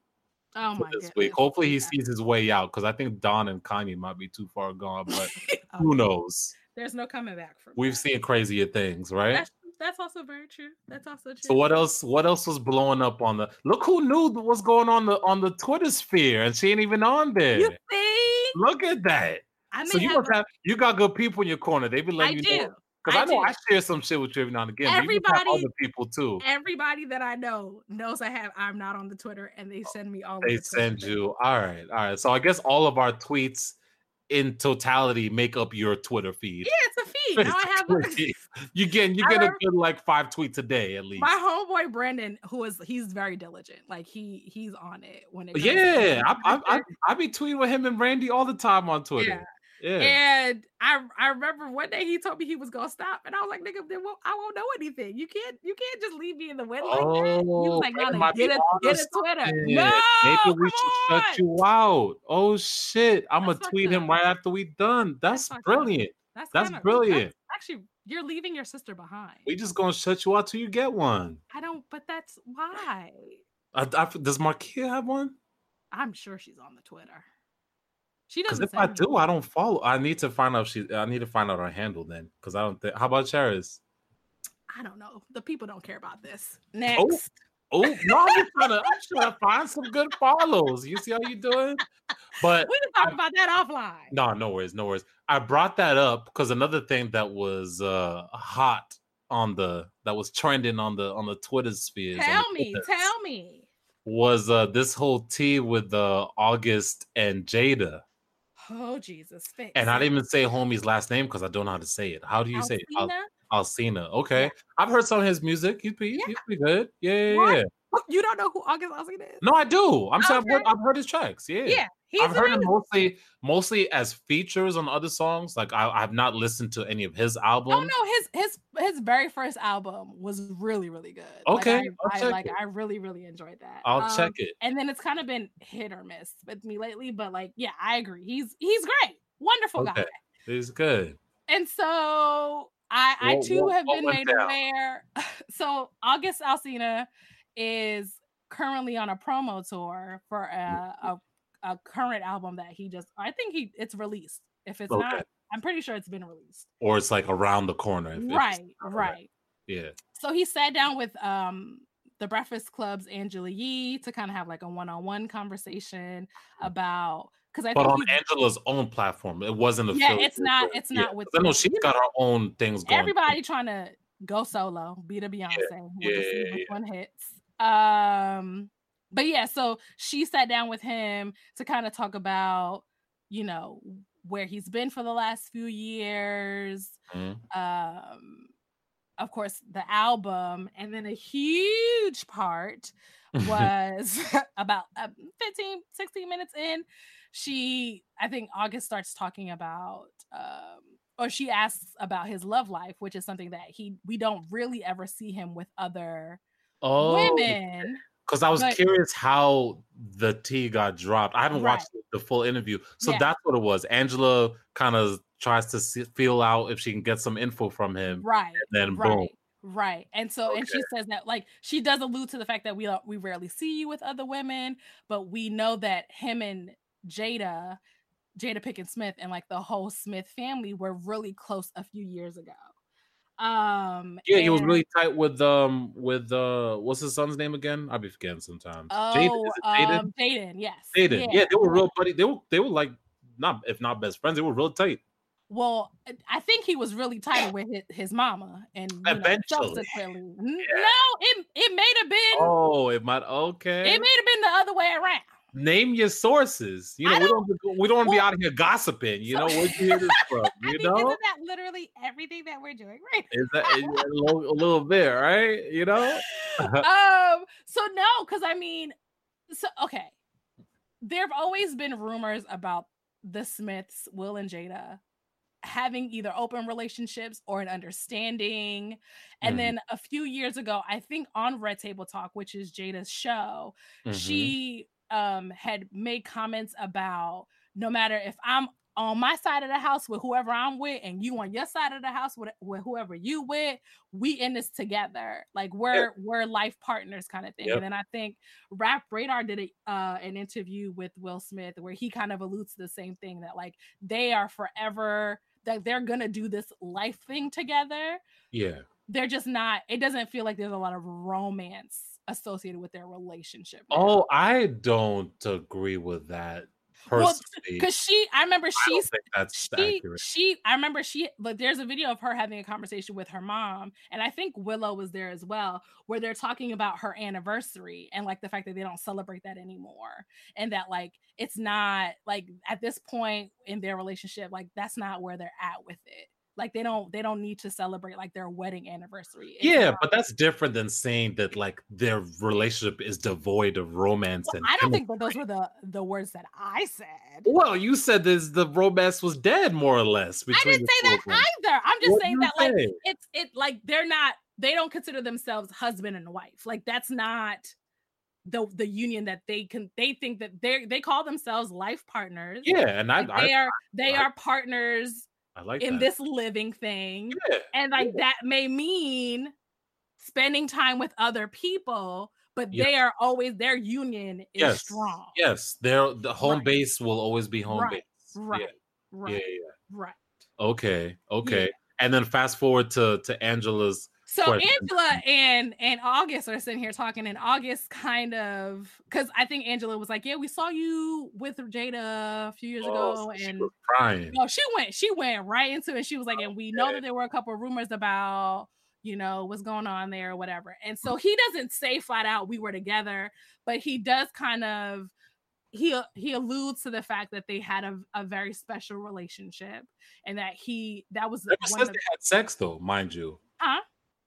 [SPEAKER 1] Oh my
[SPEAKER 2] this week. Hopefully he
[SPEAKER 1] Yeah.
[SPEAKER 2] sees his way out because I think Don and Kanye might be too far gone, [laughs] but
[SPEAKER 1] Oh,
[SPEAKER 2] who knows?
[SPEAKER 1] There's no coming back from
[SPEAKER 2] We've
[SPEAKER 1] that.
[SPEAKER 2] seen crazier things, right?
[SPEAKER 1] That's, that's also very true. That's also true.
[SPEAKER 2] So what else? What else was blowing up on the? Look who knew what's going on the on the Twitter sphere, and she ain't even on there.
[SPEAKER 1] You see?
[SPEAKER 2] Look at that.
[SPEAKER 1] I may
[SPEAKER 2] So you
[SPEAKER 1] have
[SPEAKER 2] must have you got good people in your corner. They be
[SPEAKER 1] I
[SPEAKER 2] letting you
[SPEAKER 1] do.
[SPEAKER 2] know because I,
[SPEAKER 1] I
[SPEAKER 2] know
[SPEAKER 1] do.
[SPEAKER 2] I share some shit with you every now and again. but you must have
[SPEAKER 1] Everybody-
[SPEAKER 2] other people too.
[SPEAKER 1] Everybody that I know knows I have. I'm not on the Twitter, and they oh, send me all.
[SPEAKER 2] They
[SPEAKER 1] the
[SPEAKER 2] send
[SPEAKER 1] things.
[SPEAKER 2] you. All right, all right. So I guess all of our tweets in totality make up your Twitter feed.
[SPEAKER 1] Yeah, it's a [laughs] feed. Now I have. [laughs]
[SPEAKER 2] You get you get a good like five tweets a day at least.
[SPEAKER 1] My homeboy Brandon, who is he's very diligent. Like he he's on it when it.
[SPEAKER 2] yeah, I, I, I [laughs] I be tweeting with him and Randy all the time on Twitter.
[SPEAKER 1] Yeah.
[SPEAKER 2] Yeah.
[SPEAKER 1] And I I remember one day he told me he was gonna stop, and I was like, "Nigga, then well, I won't know anything. You can't you can't just leave me in the wind like that." He
[SPEAKER 2] Oh,
[SPEAKER 1] was like,
[SPEAKER 2] Brandon
[SPEAKER 1] "No,
[SPEAKER 2] might be
[SPEAKER 1] get a get a Twitter." No,
[SPEAKER 2] Maybe we should
[SPEAKER 1] on.
[SPEAKER 2] shut you out. Oh shit. I'm gonna
[SPEAKER 1] That's
[SPEAKER 2] tweet him
[SPEAKER 1] up.
[SPEAKER 2] right after we done. That's
[SPEAKER 1] up.
[SPEAKER 2] brilliant.
[SPEAKER 1] That's
[SPEAKER 2] That's
[SPEAKER 1] kinda-
[SPEAKER 2] brilliant.
[SPEAKER 1] actually, you're leaving your sister behind.
[SPEAKER 2] We just gonna shut you out till you get one.
[SPEAKER 1] I don't, but that's why.
[SPEAKER 2] I, I, does Markia have one?
[SPEAKER 1] I'm sure she's on the Twitter. She
[SPEAKER 2] Because
[SPEAKER 1] doesn't.
[SPEAKER 2] if I
[SPEAKER 1] me
[SPEAKER 2] do, I don't follow. I need to find out if she. I need to find out her handle then. Because I don't think. How about Charis?
[SPEAKER 1] I don't know. The people don't care about this.
[SPEAKER 2] Oh.
[SPEAKER 1] Next.
[SPEAKER 2] Oh no, I'm trying to I'm trying [laughs] to find some good follows. You see how you doing? But
[SPEAKER 1] we can talk I, about that offline.
[SPEAKER 2] No, no worries, no worries. I brought that up because another thing that was uh hot on the that was trending on the on the Twitter sphere.
[SPEAKER 1] Tell me, tell me.
[SPEAKER 2] Was uh this whole tea with uh August and Jada.
[SPEAKER 1] Oh Jesus!
[SPEAKER 2] And I didn't even say homie's last name because I don't know how to say it. How do you Alsina? say it? Al- Alsina. Okay, yeah. I've heard some of his music. He's pretty, yeah. he's pretty good. Yeah, yeah, yeah. [laughs]
[SPEAKER 1] You don't know who August Alsina is?
[SPEAKER 2] No, I do. I'm okay. saying I've heard, I've heard his tracks. Yeah, yeah. I've heard him mostly mostly as features on other songs. Like I, have not listened to any of his albums. Oh
[SPEAKER 1] no, his his his very first album was really really good.
[SPEAKER 2] Okay,
[SPEAKER 1] like, I, I like it. I really really enjoyed that.
[SPEAKER 2] I'll um, check it.
[SPEAKER 1] And then it's kind of been hit or miss with me lately, but like yeah, I agree. He's he's great, wonderful okay. guy.
[SPEAKER 2] He's good.
[SPEAKER 1] And so I I too what, have been made down? aware. [laughs] So August Alsina is currently on a promo tour for a, a a current album that he just I think he it's released. If it's okay. not, I'm pretty sure it's been released.
[SPEAKER 2] Or it's like around the corner.
[SPEAKER 1] Right, right.
[SPEAKER 2] Yeah.
[SPEAKER 1] So he sat down with um the Breakfast Club's Angela Yee to kind of have like a one-on-one conversation about because I
[SPEAKER 2] but on Angela's own platform, it wasn't a
[SPEAKER 1] yeah. It's not. It's yeah. not with.
[SPEAKER 2] I know she's got her own things going.
[SPEAKER 1] Everybody trying to go solo, be the Beyonce, yeah. yeah, yeah, one hits. Um, but yeah, so she sat down with him to kind of talk about, you know, where he's been for the last few years. Mm-hmm. Um, of course, the album, and then a huge part [laughs] was [laughs] about uh, 15, 16 minutes in. She, I think August starts talking about, um, or she asks about his love life, which is something that he we don't really ever see him with other oh, women
[SPEAKER 2] because I was but, curious how the tea got dropped. I haven't right. watched the full interview, so yeah. that's what it was. Angela kind of tries to see, feel out if she can get some info from him,
[SPEAKER 1] right?
[SPEAKER 2] then
[SPEAKER 1] right.
[SPEAKER 2] boom.
[SPEAKER 1] Right. And so okay. and she says that like she does allude to the fact that we we rarely see you with other women, but we know that him and Jada, Jada Pinkett Smith and like the whole Smith family were really close a few years ago. Um
[SPEAKER 2] Yeah, he was really tight with um with uh what's his son's name again? I'll be forgetting sometimes.
[SPEAKER 1] Oh, Jaden, Jaden? Um, Jaden, yes.
[SPEAKER 2] Jaden. Yeah. yeah, they were real buddy. They were they were like not if not best friends, they were real tight.
[SPEAKER 1] Well, I think he was really tight with his, his mama, and
[SPEAKER 2] eventually,
[SPEAKER 1] know, subsequently, yeah. no, it it may have been.
[SPEAKER 2] Oh, it might okay.
[SPEAKER 1] It may have been the other way around
[SPEAKER 2] name your sources. You know, don't, we don't we don't want to well, be out here gossiping. You so, know, [laughs] where'd you hear this from? [laughs] You
[SPEAKER 1] mean,
[SPEAKER 2] know,
[SPEAKER 1] isn't that literally everything that we're doing right?
[SPEAKER 2] Is that a, little, a little bit right? You know. [laughs]
[SPEAKER 1] um. So no, because I mean, so okay. There have always been rumors about the Smiths, Will and Jada, having either open relationships or an understanding. And mm then a few years ago, I think on Red Table Talk, which is Jada's show, mm-hmm. she um had made comments about no matter if I'm on my side of the house with whoever I'm with, and you on your side of the house with, with whoever you with, we in this together. Like we're yep. we're life partners, kind of thing. Yep. And then I think Rap Radar did a, uh, an interview with Will Smith where he kind of alludes to the same thing that like they are forever that they're gonna do this life thing together.
[SPEAKER 2] Yeah,
[SPEAKER 1] they're just not. It doesn't feel like there's a lot of romance associated with their relationship.
[SPEAKER 2] Oh, I don't agree with that. Well,
[SPEAKER 1] because she, I remember she,
[SPEAKER 2] that's
[SPEAKER 1] she, accurate. she, I remember she, but there's a video of her having a conversation with her mom, and I think Willow was there as well, where they're talking about her anniversary and like the fact that they don't celebrate that anymore, and that like it's not like at this point in their relationship, like that's not where they're at with it like they don't they don't need to celebrate like their wedding anniversary
[SPEAKER 2] it's yeah but that's different than saying that like their relationship is devoid of romance well, and
[SPEAKER 1] i don't think that those were the the words that i said.
[SPEAKER 2] Well you said this the romance was dead more or less
[SPEAKER 1] i didn't say that either. I'm just what saying that say? like it's it like they're not they don't consider themselves husband and wife. Like that's not the the union that they can they think that they they call themselves life partners.
[SPEAKER 2] Yeah and I,
[SPEAKER 1] like they
[SPEAKER 2] I,
[SPEAKER 1] are they I, are partners
[SPEAKER 2] I like
[SPEAKER 1] in
[SPEAKER 2] that.
[SPEAKER 1] this living thing.
[SPEAKER 2] Yeah.
[SPEAKER 1] And like yeah. that may mean spending time with other people, but they are always their union is
[SPEAKER 2] yes.
[SPEAKER 1] strong.
[SPEAKER 2] Yes, their the home right. base will always be home
[SPEAKER 1] right.
[SPEAKER 2] base.
[SPEAKER 1] Right. Yeah. Right.
[SPEAKER 2] Yeah, yeah.
[SPEAKER 1] Right.
[SPEAKER 2] Okay. Okay. And then fast forward to to Angela's
[SPEAKER 1] So. Angela and and August are sitting here talking, and August kind of because I think Angela was like, "Yeah, we saw you with Jada a few years
[SPEAKER 2] Oh,
[SPEAKER 1] ago,"
[SPEAKER 2] she
[SPEAKER 1] and
[SPEAKER 2] was crying.
[SPEAKER 1] no, she went she went right into it. She was like, and we know that there were a couple of rumors about you know what's going on there or whatever. And so mm-hmm. he doesn't say flat out we were together, but he does kind of he he alludes to the fact that they had a, a very special relationship and that he that was
[SPEAKER 2] Never
[SPEAKER 1] one
[SPEAKER 2] says
[SPEAKER 1] of
[SPEAKER 2] they had sex though, mind you.
[SPEAKER 1] Huh?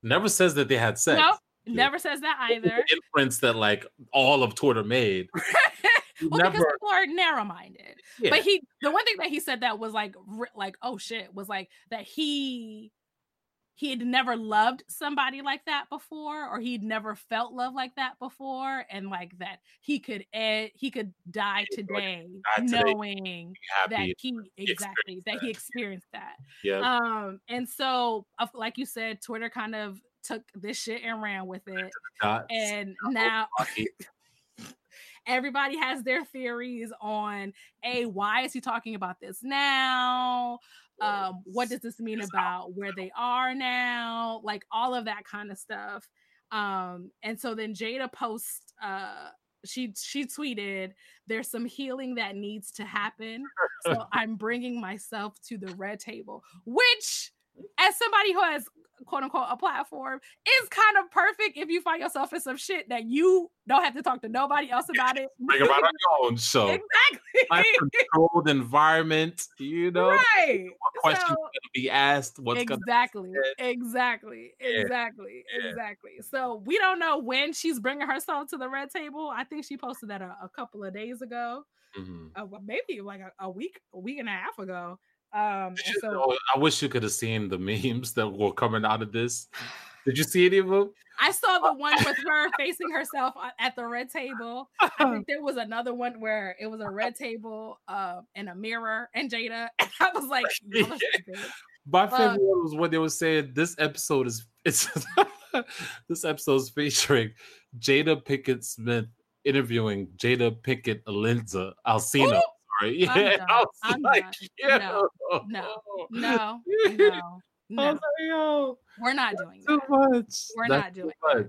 [SPEAKER 2] Never says that they had sex.
[SPEAKER 1] Nope, never says that either.
[SPEAKER 2] The inference that like all of Twitter made. [laughs]
[SPEAKER 1] Well, because
[SPEAKER 2] never.
[SPEAKER 1] people are narrow-minded.
[SPEAKER 2] Yeah.
[SPEAKER 1] But he, the one thing that he said that was like, like, oh shit, was like that he, he had never loved somebody like that before, or he'd never felt love like that before, and like that he could, ed- he could die today,
[SPEAKER 2] die today,
[SPEAKER 1] knowing that he exactly
[SPEAKER 2] experienced
[SPEAKER 1] that he experienced that.
[SPEAKER 2] Yeah.
[SPEAKER 1] Um, and so, like you said, Twitter kind of took this shit and ran with it, and now [laughs] everybody has their theories on a why is he talking about this now um what does this mean about where they are now? Like all of that kind of stuff. Um and so then jada posts uh she she tweeted there's some healing that needs to happen so [laughs] i'm bringing myself to the red table which as somebody who has quote unquote a platform is kind of perfect if you find yourself in some shit that you don't have to talk to nobody else about it.
[SPEAKER 2] Bring about on your own [laughs] show. My
[SPEAKER 1] exactly.
[SPEAKER 2] controlled environment, you know.
[SPEAKER 1] right.
[SPEAKER 2] What questions
[SPEAKER 1] So-
[SPEAKER 2] gonna be asked? What's gonna
[SPEAKER 1] exactly exactly
[SPEAKER 2] Yeah.
[SPEAKER 1] exactly
[SPEAKER 2] Yeah.
[SPEAKER 1] exactly so we don't know when she's bringing herself to the red table i think she posted that a, a couple of days ago
[SPEAKER 2] Mhm.
[SPEAKER 1] uh, maybe like a, a week a week and a half ago um
[SPEAKER 2] you
[SPEAKER 1] so
[SPEAKER 2] know- I wish you could have seen the memes that were coming out of this. Did you see any of them?
[SPEAKER 1] I saw the one with her facing herself at the red table. I [laughs] think there was another one where it was a red table uh, and a mirror and Jada. [laughs] I was like, [laughs] y'all.
[SPEAKER 2] My favorite one was when they were saying this episode is it's this episode is featuring Jada Pinkett Smith interviewing Jada Pinkett Alinza Alsina.
[SPEAKER 1] Ooh, [laughs] I'm
[SPEAKER 2] Yeah. I was
[SPEAKER 1] I'm
[SPEAKER 2] like, yeah.
[SPEAKER 1] No, no, no, no, [laughs] no.
[SPEAKER 2] like, yo,
[SPEAKER 1] We're not doing
[SPEAKER 2] too
[SPEAKER 1] that.
[SPEAKER 2] much.
[SPEAKER 1] We're
[SPEAKER 2] That's
[SPEAKER 1] not doing
[SPEAKER 2] much.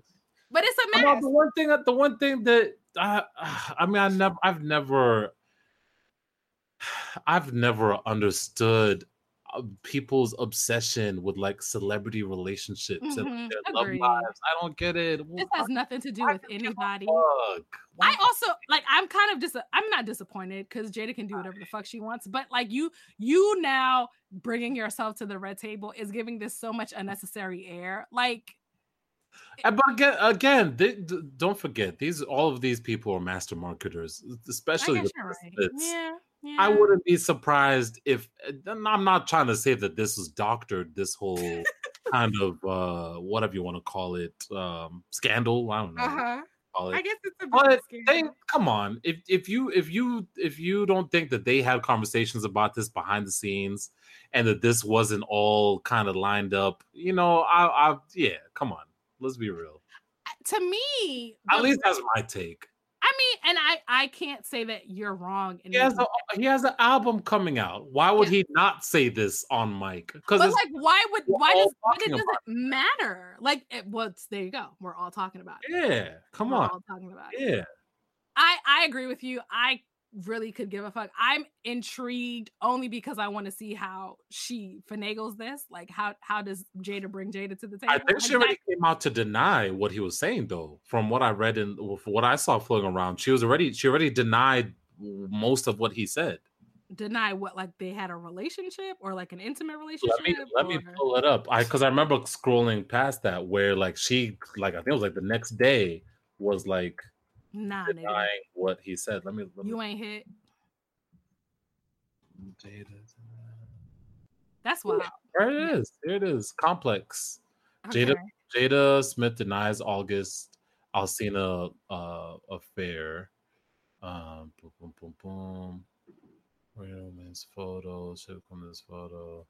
[SPEAKER 1] But it's a mess.
[SPEAKER 2] the one thing that the one thing that I [sighs] I mean I never I've never [sighs] I've never understood uh, people's obsession with like celebrity relationships and
[SPEAKER 1] Mhm,
[SPEAKER 2] their love lives. I don't get it.
[SPEAKER 1] This has nothing to do with
[SPEAKER 2] do you give a
[SPEAKER 1] anybody. I also like I'm kind of dis I'm not disappointed because Jada can do whatever the fuck she wants, but like you you now bringing yourself to the red table is giving this so much unnecessary air. Like
[SPEAKER 2] but again, again, they, don't forget these. All of these people are master marketers, especially the
[SPEAKER 1] right. Yeah, yeah.
[SPEAKER 2] I wouldn't be surprised if I'm not trying to say that this was doctored, this whole [laughs] kind of uh whatever you want to call it, um scandal. I don't know.
[SPEAKER 1] Uh-huh. I guess it's a bit
[SPEAKER 2] But they come on. If if you if you if you don't think that they had conversations about this behind the scenes and that this wasn't all kind of lined up, you know, I I yeah, come on. Let's be real.
[SPEAKER 1] to me,
[SPEAKER 2] At least that's my take.
[SPEAKER 1] And I I can't say that you're wrong. In
[SPEAKER 2] He has a uh, he has an album coming out. Why would he not say this on mic? Because
[SPEAKER 1] like, why would why does why does it matter? Like, it, well, there you go. We're all talking about it.
[SPEAKER 2] yeah, come
[SPEAKER 1] We're
[SPEAKER 2] on.
[SPEAKER 1] all talking about it.
[SPEAKER 2] Yeah.
[SPEAKER 1] I I agree with you. I really could give a fuck. I'm intrigued only because I want to see how she finagles this. Like how how does Jada bring Jada to the table?
[SPEAKER 2] I think she already came out to deny what he was saying, though. From what I read and from what I saw floating around, she was already she already denied most of what he said.
[SPEAKER 1] deny what like they had a relationship or like an intimate relationship.
[SPEAKER 2] Let me let me pull it up. I because I remember scrolling past that where like she like I think it was like the next day was like
[SPEAKER 1] nah, nigga.
[SPEAKER 2] denying what he said. Let me. Let me
[SPEAKER 1] You ain't hit.
[SPEAKER 2] Jada.
[SPEAKER 1] That's wild.
[SPEAKER 2] There it is. There it is. Complex. Jada
[SPEAKER 1] Okay.
[SPEAKER 2] Jada Smith denies August Alsina uh, affair. Um, boom, boom, boom, boom. Man's photo. Should come this photo.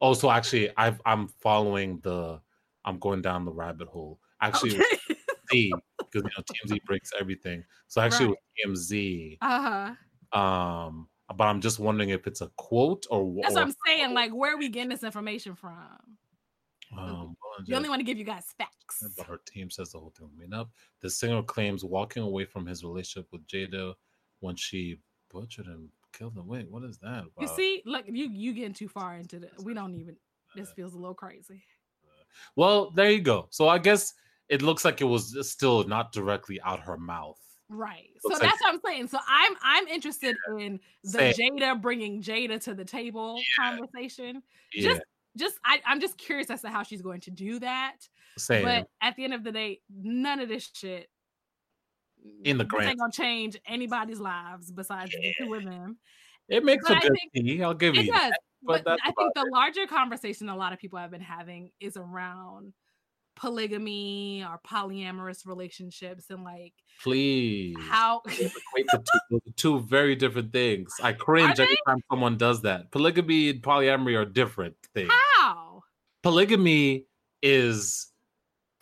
[SPEAKER 2] Oh, so actually, I've I'm following the. I'm going down the rabbit hole. Actually,
[SPEAKER 1] Okay.
[SPEAKER 2] Z because you know TMZ breaks everything. So actually, with TMZ.
[SPEAKER 1] uh-huh.
[SPEAKER 2] Um, but I'm just wondering if it's a quote or
[SPEAKER 1] That's
[SPEAKER 2] or,
[SPEAKER 1] what I'm saying. Like, where are we getting this information from?
[SPEAKER 2] Um,
[SPEAKER 1] you only want to give you guys facts.
[SPEAKER 2] But her team says the whole thing made up. The singer claims walking away from his relationship with Jada when she butchered and killed him. Wait, what is that?
[SPEAKER 1] You see, look, you you getting too far into the. We don't even. This feels a little crazy.
[SPEAKER 2] Well, there you go. So I guess it looks like it was still not directly out her mouth.
[SPEAKER 1] Right. So that's like, what I'm saying. So I'm I'm interested yeah, in the same. Jada bringing Jada to the table yeah. conversation. Yeah. Just just I, I'm just curious as to how she's going to do that.
[SPEAKER 2] Same.
[SPEAKER 1] But at the end of the day, none of this shit
[SPEAKER 2] in the grand
[SPEAKER 1] ain't gonna change anybody's lives besides yeah. the two of them.
[SPEAKER 2] It makes but a good tea. I'll give
[SPEAKER 1] it
[SPEAKER 2] you.
[SPEAKER 1] Does, that, but, but I think the it. larger conversation a lot of people have been having is around polygamy or polyamorous relationships and like
[SPEAKER 2] please
[SPEAKER 1] how
[SPEAKER 2] equate the two, [laughs] two very different things. I cringe every time someone does that. Polygamy and polyamory are different things.
[SPEAKER 1] How?
[SPEAKER 2] Polygamy is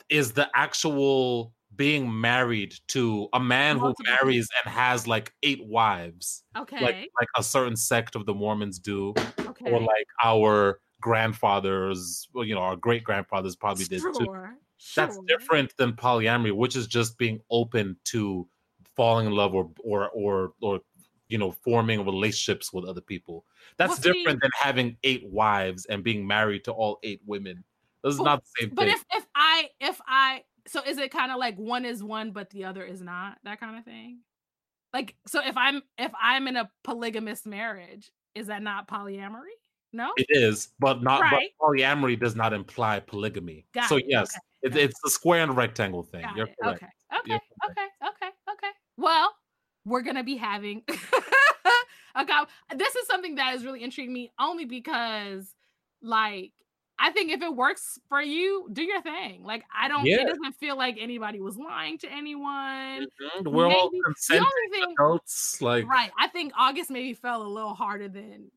[SPEAKER 2] is the actual being married to a man Multiple. who marries and has like eight wives.
[SPEAKER 1] Okay.
[SPEAKER 2] Like like a certain sect of the Mormons do. Okay. Or like our grandfathers, well, you know, our great grandfathers probably did sure, too. Sure. That's different than polyamory, which is just being open to falling in love or or or or you know forming relationships with other people. That's well, different see, than having eight wives and being married to all eight women. This is not the same
[SPEAKER 1] but
[SPEAKER 2] thing.
[SPEAKER 1] But if if I if I so is it kind of like one is one but the other is not that kind of thing? Like so if I'm if I'm in a polygamous marriage, is that not polyamory? No,
[SPEAKER 2] it is, but not. Right. But polyamory does not imply polygamy. Got so it. yes, okay. it, it's the square and rectangle thing. Got You're correct.
[SPEAKER 1] Okay. Okay. You're okay. Okay. Okay. Well, we're gonna be having. [laughs] okay, this is something that is really intriguing me only because, like, I think if it works for you, do your thing. Like I don't. Yeah. It doesn't feel like anybody was lying to anyone.
[SPEAKER 2] Mm-hmm. We're maybe, all consenting thing, adults. Like
[SPEAKER 1] right. I think August maybe fell a little harder than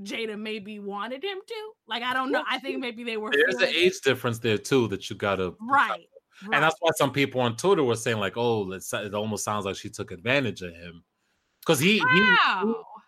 [SPEAKER 1] Jada maybe wanted him to. Like I don't know. I think maybe they were.
[SPEAKER 2] There's an age difference there too that you gotta
[SPEAKER 1] right. right.
[SPEAKER 2] And that's why some people on Twitter were saying like, "Oh, it almost sounds like she took advantage of him," because he, he,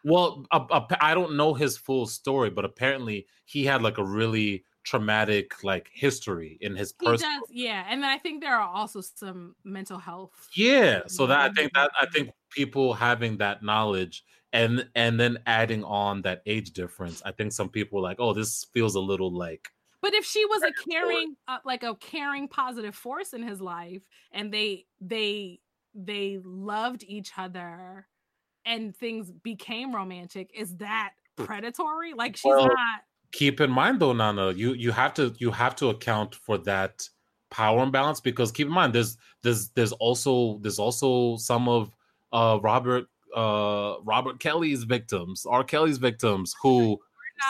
[SPEAKER 2] well, I don't know his full story, but apparently he had like a really traumatic like history in his personal.
[SPEAKER 1] yeah, and then I think there are also some mental health.
[SPEAKER 2] Yeah, so that I think that I think people having that knowledge and and then adding on that age difference i think some people were like oh this feels a little like
[SPEAKER 1] but if she was a caring uh, like a caring positive force in his life and they they they loved each other and things became romantic is that predatory? Like she's well, not
[SPEAKER 2] keep in mind though nana you you have to you have to account for that power imbalance because keep in mind there's there's there's also there's also some of uh robert uh Robert Kelly's victims, R. Kelly's victims, who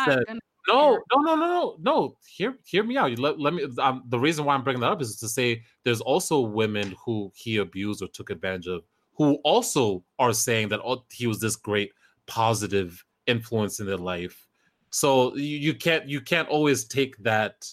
[SPEAKER 2] said, "No, no, no, no, no, no. Hear, hear me out. You let, let me. Um, the reason why I'm bringing that up is to say there's also women who he abused or took advantage of, who also are saying that oh, he was this great positive influence in their life. So you, you can't you can't always take that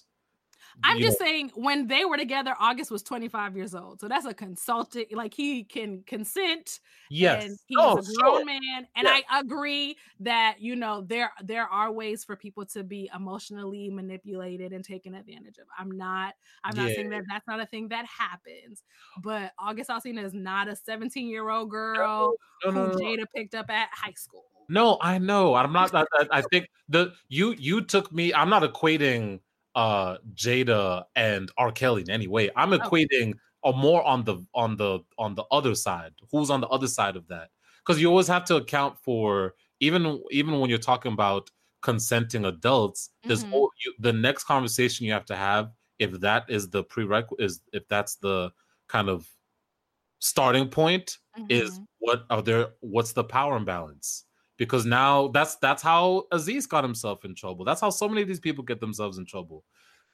[SPEAKER 1] I'm just know. saying when they were together, August was 25 years old. So that's a consultant, like he can consent.
[SPEAKER 2] Yes.
[SPEAKER 1] And he's oh, a grown sure. man. And yeah. I agree that, you know, there there are ways for people to be emotionally manipulated and taken advantage of. I'm not, I'm yeah. not saying that that's not a thing that happens. But August Alsina is not a 17 year old girl no, no, no, who Jada picked up at high school.
[SPEAKER 2] No, I know. I'm not. I, I think the you you took me. I'm not equating uh Jada and R. Kelly in any way. I'm oh. equating oh. more on the on the on the other side. Who's on the other side of that? Because you always have to account for even even when you're talking about consenting adults. There's mm-hmm. you, the next conversation you have to have if that is the prerequisite is if that's the kind of starting point mm-hmm. is what are there what's the power imbalance because now that's that's how Aziz got himself in trouble. That's how so many of these people get themselves in trouble.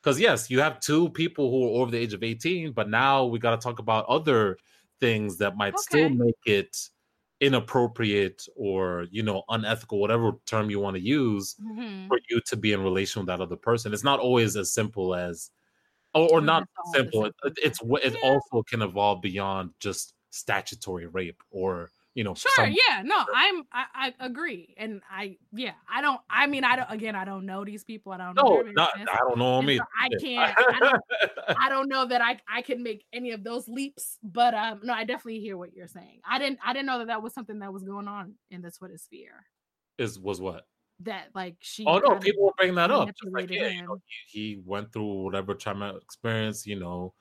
[SPEAKER 2] Because yes, you have two people who are over the age of 18, but now we got to talk about other things that might okay. still make it inappropriate or you know unethical whatever term you want to use mm-hmm. for you to be in relation with that other person it's not always as simple as or, or not simple it, it's it yeah. also can evolve beyond just statutory rape or you know.
[SPEAKER 1] Sure,
[SPEAKER 2] some-
[SPEAKER 1] yeah, no, I'm I, I agree, and I yeah, I don't. I mean, I don't. Again, I don't know these people. I don't know.
[SPEAKER 2] no, not, I don't know me.
[SPEAKER 1] so I can't. I don't, [laughs] I don't know that I I can make any of those leaps, but um, no, I definitely hear what you're saying. I didn't I didn't know that that was something that was going on in the Twitter sphere.
[SPEAKER 2] Is was what?
[SPEAKER 1] That like she.
[SPEAKER 2] Oh no, people were bringing that up. Like, yeah, you know, he, he went through whatever traumatic experience, you know,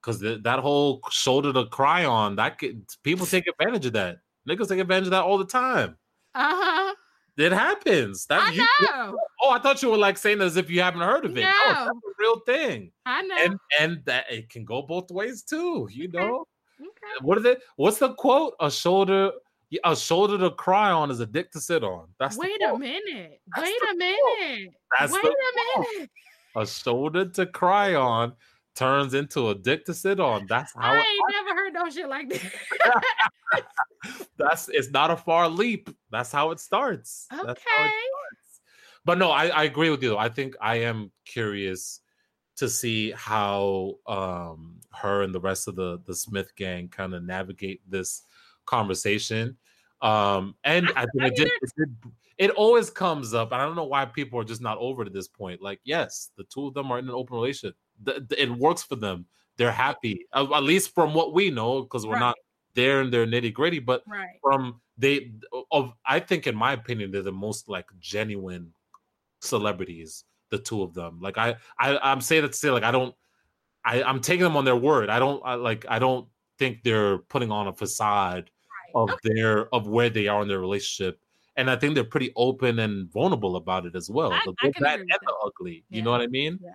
[SPEAKER 2] because that whole shoulder to cry on, that could, people take advantage of that. Niggas take advantage of that all the time.
[SPEAKER 1] Uh huh.
[SPEAKER 2] It happens. That
[SPEAKER 1] I
[SPEAKER 2] you-
[SPEAKER 1] know.
[SPEAKER 2] oh, I thought you were like saying as if you haven't heard of it. No,
[SPEAKER 1] No.
[SPEAKER 2] that's a real thing,
[SPEAKER 1] I know.
[SPEAKER 2] and and that it can go both ways too. You
[SPEAKER 1] Okay.
[SPEAKER 2] know
[SPEAKER 1] okay.
[SPEAKER 2] what is it? What's the quote? A shoulder, a shoulder to cry on is a dick to sit on. That's
[SPEAKER 1] Wait a minute.
[SPEAKER 2] That's
[SPEAKER 1] Wait a minute.
[SPEAKER 2] That's
[SPEAKER 1] Wait a minute.
[SPEAKER 2] a shoulder to cry on turns into a dick to sit on. That's how
[SPEAKER 1] I ain't never heard no shit like that. [laughs]
[SPEAKER 2] that's it's not a far leap. That's how it starts. That's how it
[SPEAKER 1] okay.
[SPEAKER 2] starts. But no, I, I agree with you. Though. I think I am curious to see how um her and the rest of the the Smith gang kind of navigate this conversation. Um and I, think
[SPEAKER 1] I
[SPEAKER 2] it did, it did it always comes up. and I don't know why people are just not over to this point. Like, yes, the two of them are in an open relationship. Th- th- it works for them. They're happy, uh, at least from what we know, because we're
[SPEAKER 1] Right.
[SPEAKER 2] not there in their nitty gritty. But
[SPEAKER 1] Right.
[SPEAKER 2] from they of I think in my opinion they're the most like genuine celebrities the two of them like I I I'm saying that to say like I don't I I'm taking them on their word I don't I, like I don't think they're putting on a facade
[SPEAKER 1] Right.
[SPEAKER 2] of their of where they are in their relationship and I think they're pretty open and vulnerable about it as well
[SPEAKER 1] I-
[SPEAKER 2] the good bad and the ugly you know what I mean
[SPEAKER 1] Yeah.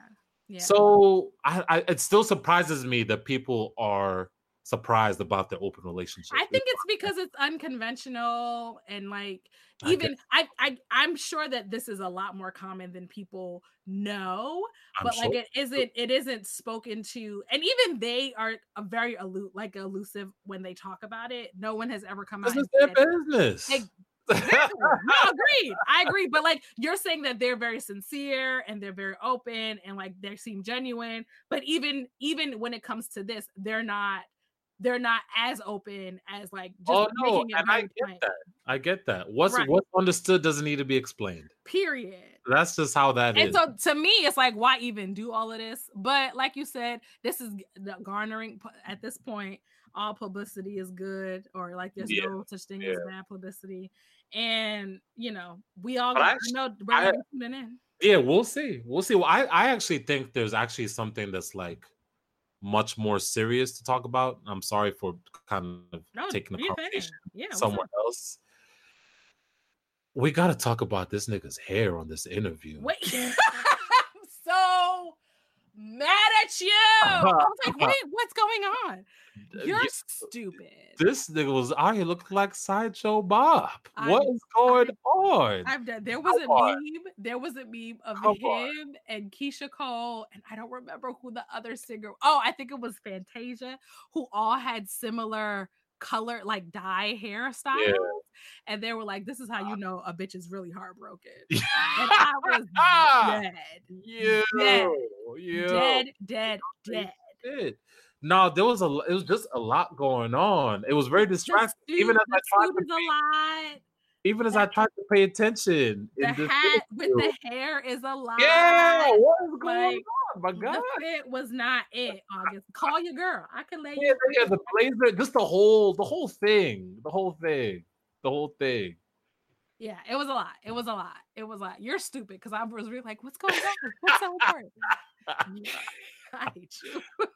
[SPEAKER 1] Yeah.
[SPEAKER 2] so I, I it still surprises me that people are surprised about their open relationship
[SPEAKER 1] I think it's because it's unconventional and like even I, I I'm sure that this is a lot more common than people know,
[SPEAKER 2] I'm
[SPEAKER 1] but like it isn't it isn't spoken to and even they are a very elu- like elusive when they talk about it. No one has ever come
[SPEAKER 2] this
[SPEAKER 1] out
[SPEAKER 2] This
[SPEAKER 1] is
[SPEAKER 2] their business
[SPEAKER 1] Exactly. no, [laughs] agreed. I agree. But like you're saying that they're very sincere and they're very open and like they seem genuine. But even even when it comes to this, they're not they're not as open as like just
[SPEAKER 2] oh no, and I get
[SPEAKER 1] plain.
[SPEAKER 2] that. I get that. What's
[SPEAKER 1] Right.
[SPEAKER 2] what's understood doesn't need to be explained.
[SPEAKER 1] Period.
[SPEAKER 2] That's just how that
[SPEAKER 1] And
[SPEAKER 2] is.
[SPEAKER 1] so to me, it's like, why even do all of this? But like you said, this is the garnering at this point. All publicity is good, or like there's
[SPEAKER 2] Yeah,
[SPEAKER 1] no such thing as bad publicity. And you know, we all got,
[SPEAKER 2] actu-
[SPEAKER 1] know we're
[SPEAKER 2] I-
[SPEAKER 1] gonna be tuning in.
[SPEAKER 2] yeah, we'll see. We'll see. Well, I I actually think there's actually something that's like much more serious to talk about. I'm sorry for kind of
[SPEAKER 1] No,
[SPEAKER 2] taking the
[SPEAKER 1] do your thing.
[SPEAKER 2] conversation
[SPEAKER 1] Yeah,
[SPEAKER 2] somewhere else. We got to talk about this nigga's hair on this interview.
[SPEAKER 1] Wait, I'm so mad at you. Uh-huh, I was like, uh-huh. wait, what's going on? You're
[SPEAKER 2] yeah,
[SPEAKER 1] stupid.
[SPEAKER 2] this nigga was out here looking like sideshow Bob.
[SPEAKER 1] I-
[SPEAKER 2] what is going on?
[SPEAKER 1] I've done. There was a
[SPEAKER 2] on.
[SPEAKER 1] meme. There was a meme of
[SPEAKER 2] Come
[SPEAKER 1] him
[SPEAKER 2] on.
[SPEAKER 1] and Keyshia Cole, and I don't remember who the other singer. Oh, I think it was Fantasia, who all had similar color, like dye hairstyles, and they were like, "This is how you ah. know a bitch is really heartbroken." [laughs] And I was ah, dead,
[SPEAKER 2] Yeah,
[SPEAKER 1] Dead.
[SPEAKER 2] yeah.
[SPEAKER 1] dead, dead, dead.
[SPEAKER 2] No, there was a it was just a lot going on. It was very distracting.
[SPEAKER 1] suit,
[SPEAKER 2] Even as I tried to
[SPEAKER 1] is a lot.
[SPEAKER 2] even as I tried to pay attention.
[SPEAKER 1] The hat with the hair is a lot.
[SPEAKER 2] Yeah, what is going
[SPEAKER 1] Like,
[SPEAKER 2] on? My God.
[SPEAKER 1] The fit was not it. August, call your girl. I can lay
[SPEAKER 2] Yeah,
[SPEAKER 1] you.
[SPEAKER 2] yeah, the blazer, just the whole the whole thing. The whole thing. The whole thing.
[SPEAKER 1] Yeah, it was a lot. It was a lot. It was a lot. You're stupid because I was really like, what's going [laughs] on? What's so important? [laughs] I hate you. [laughs]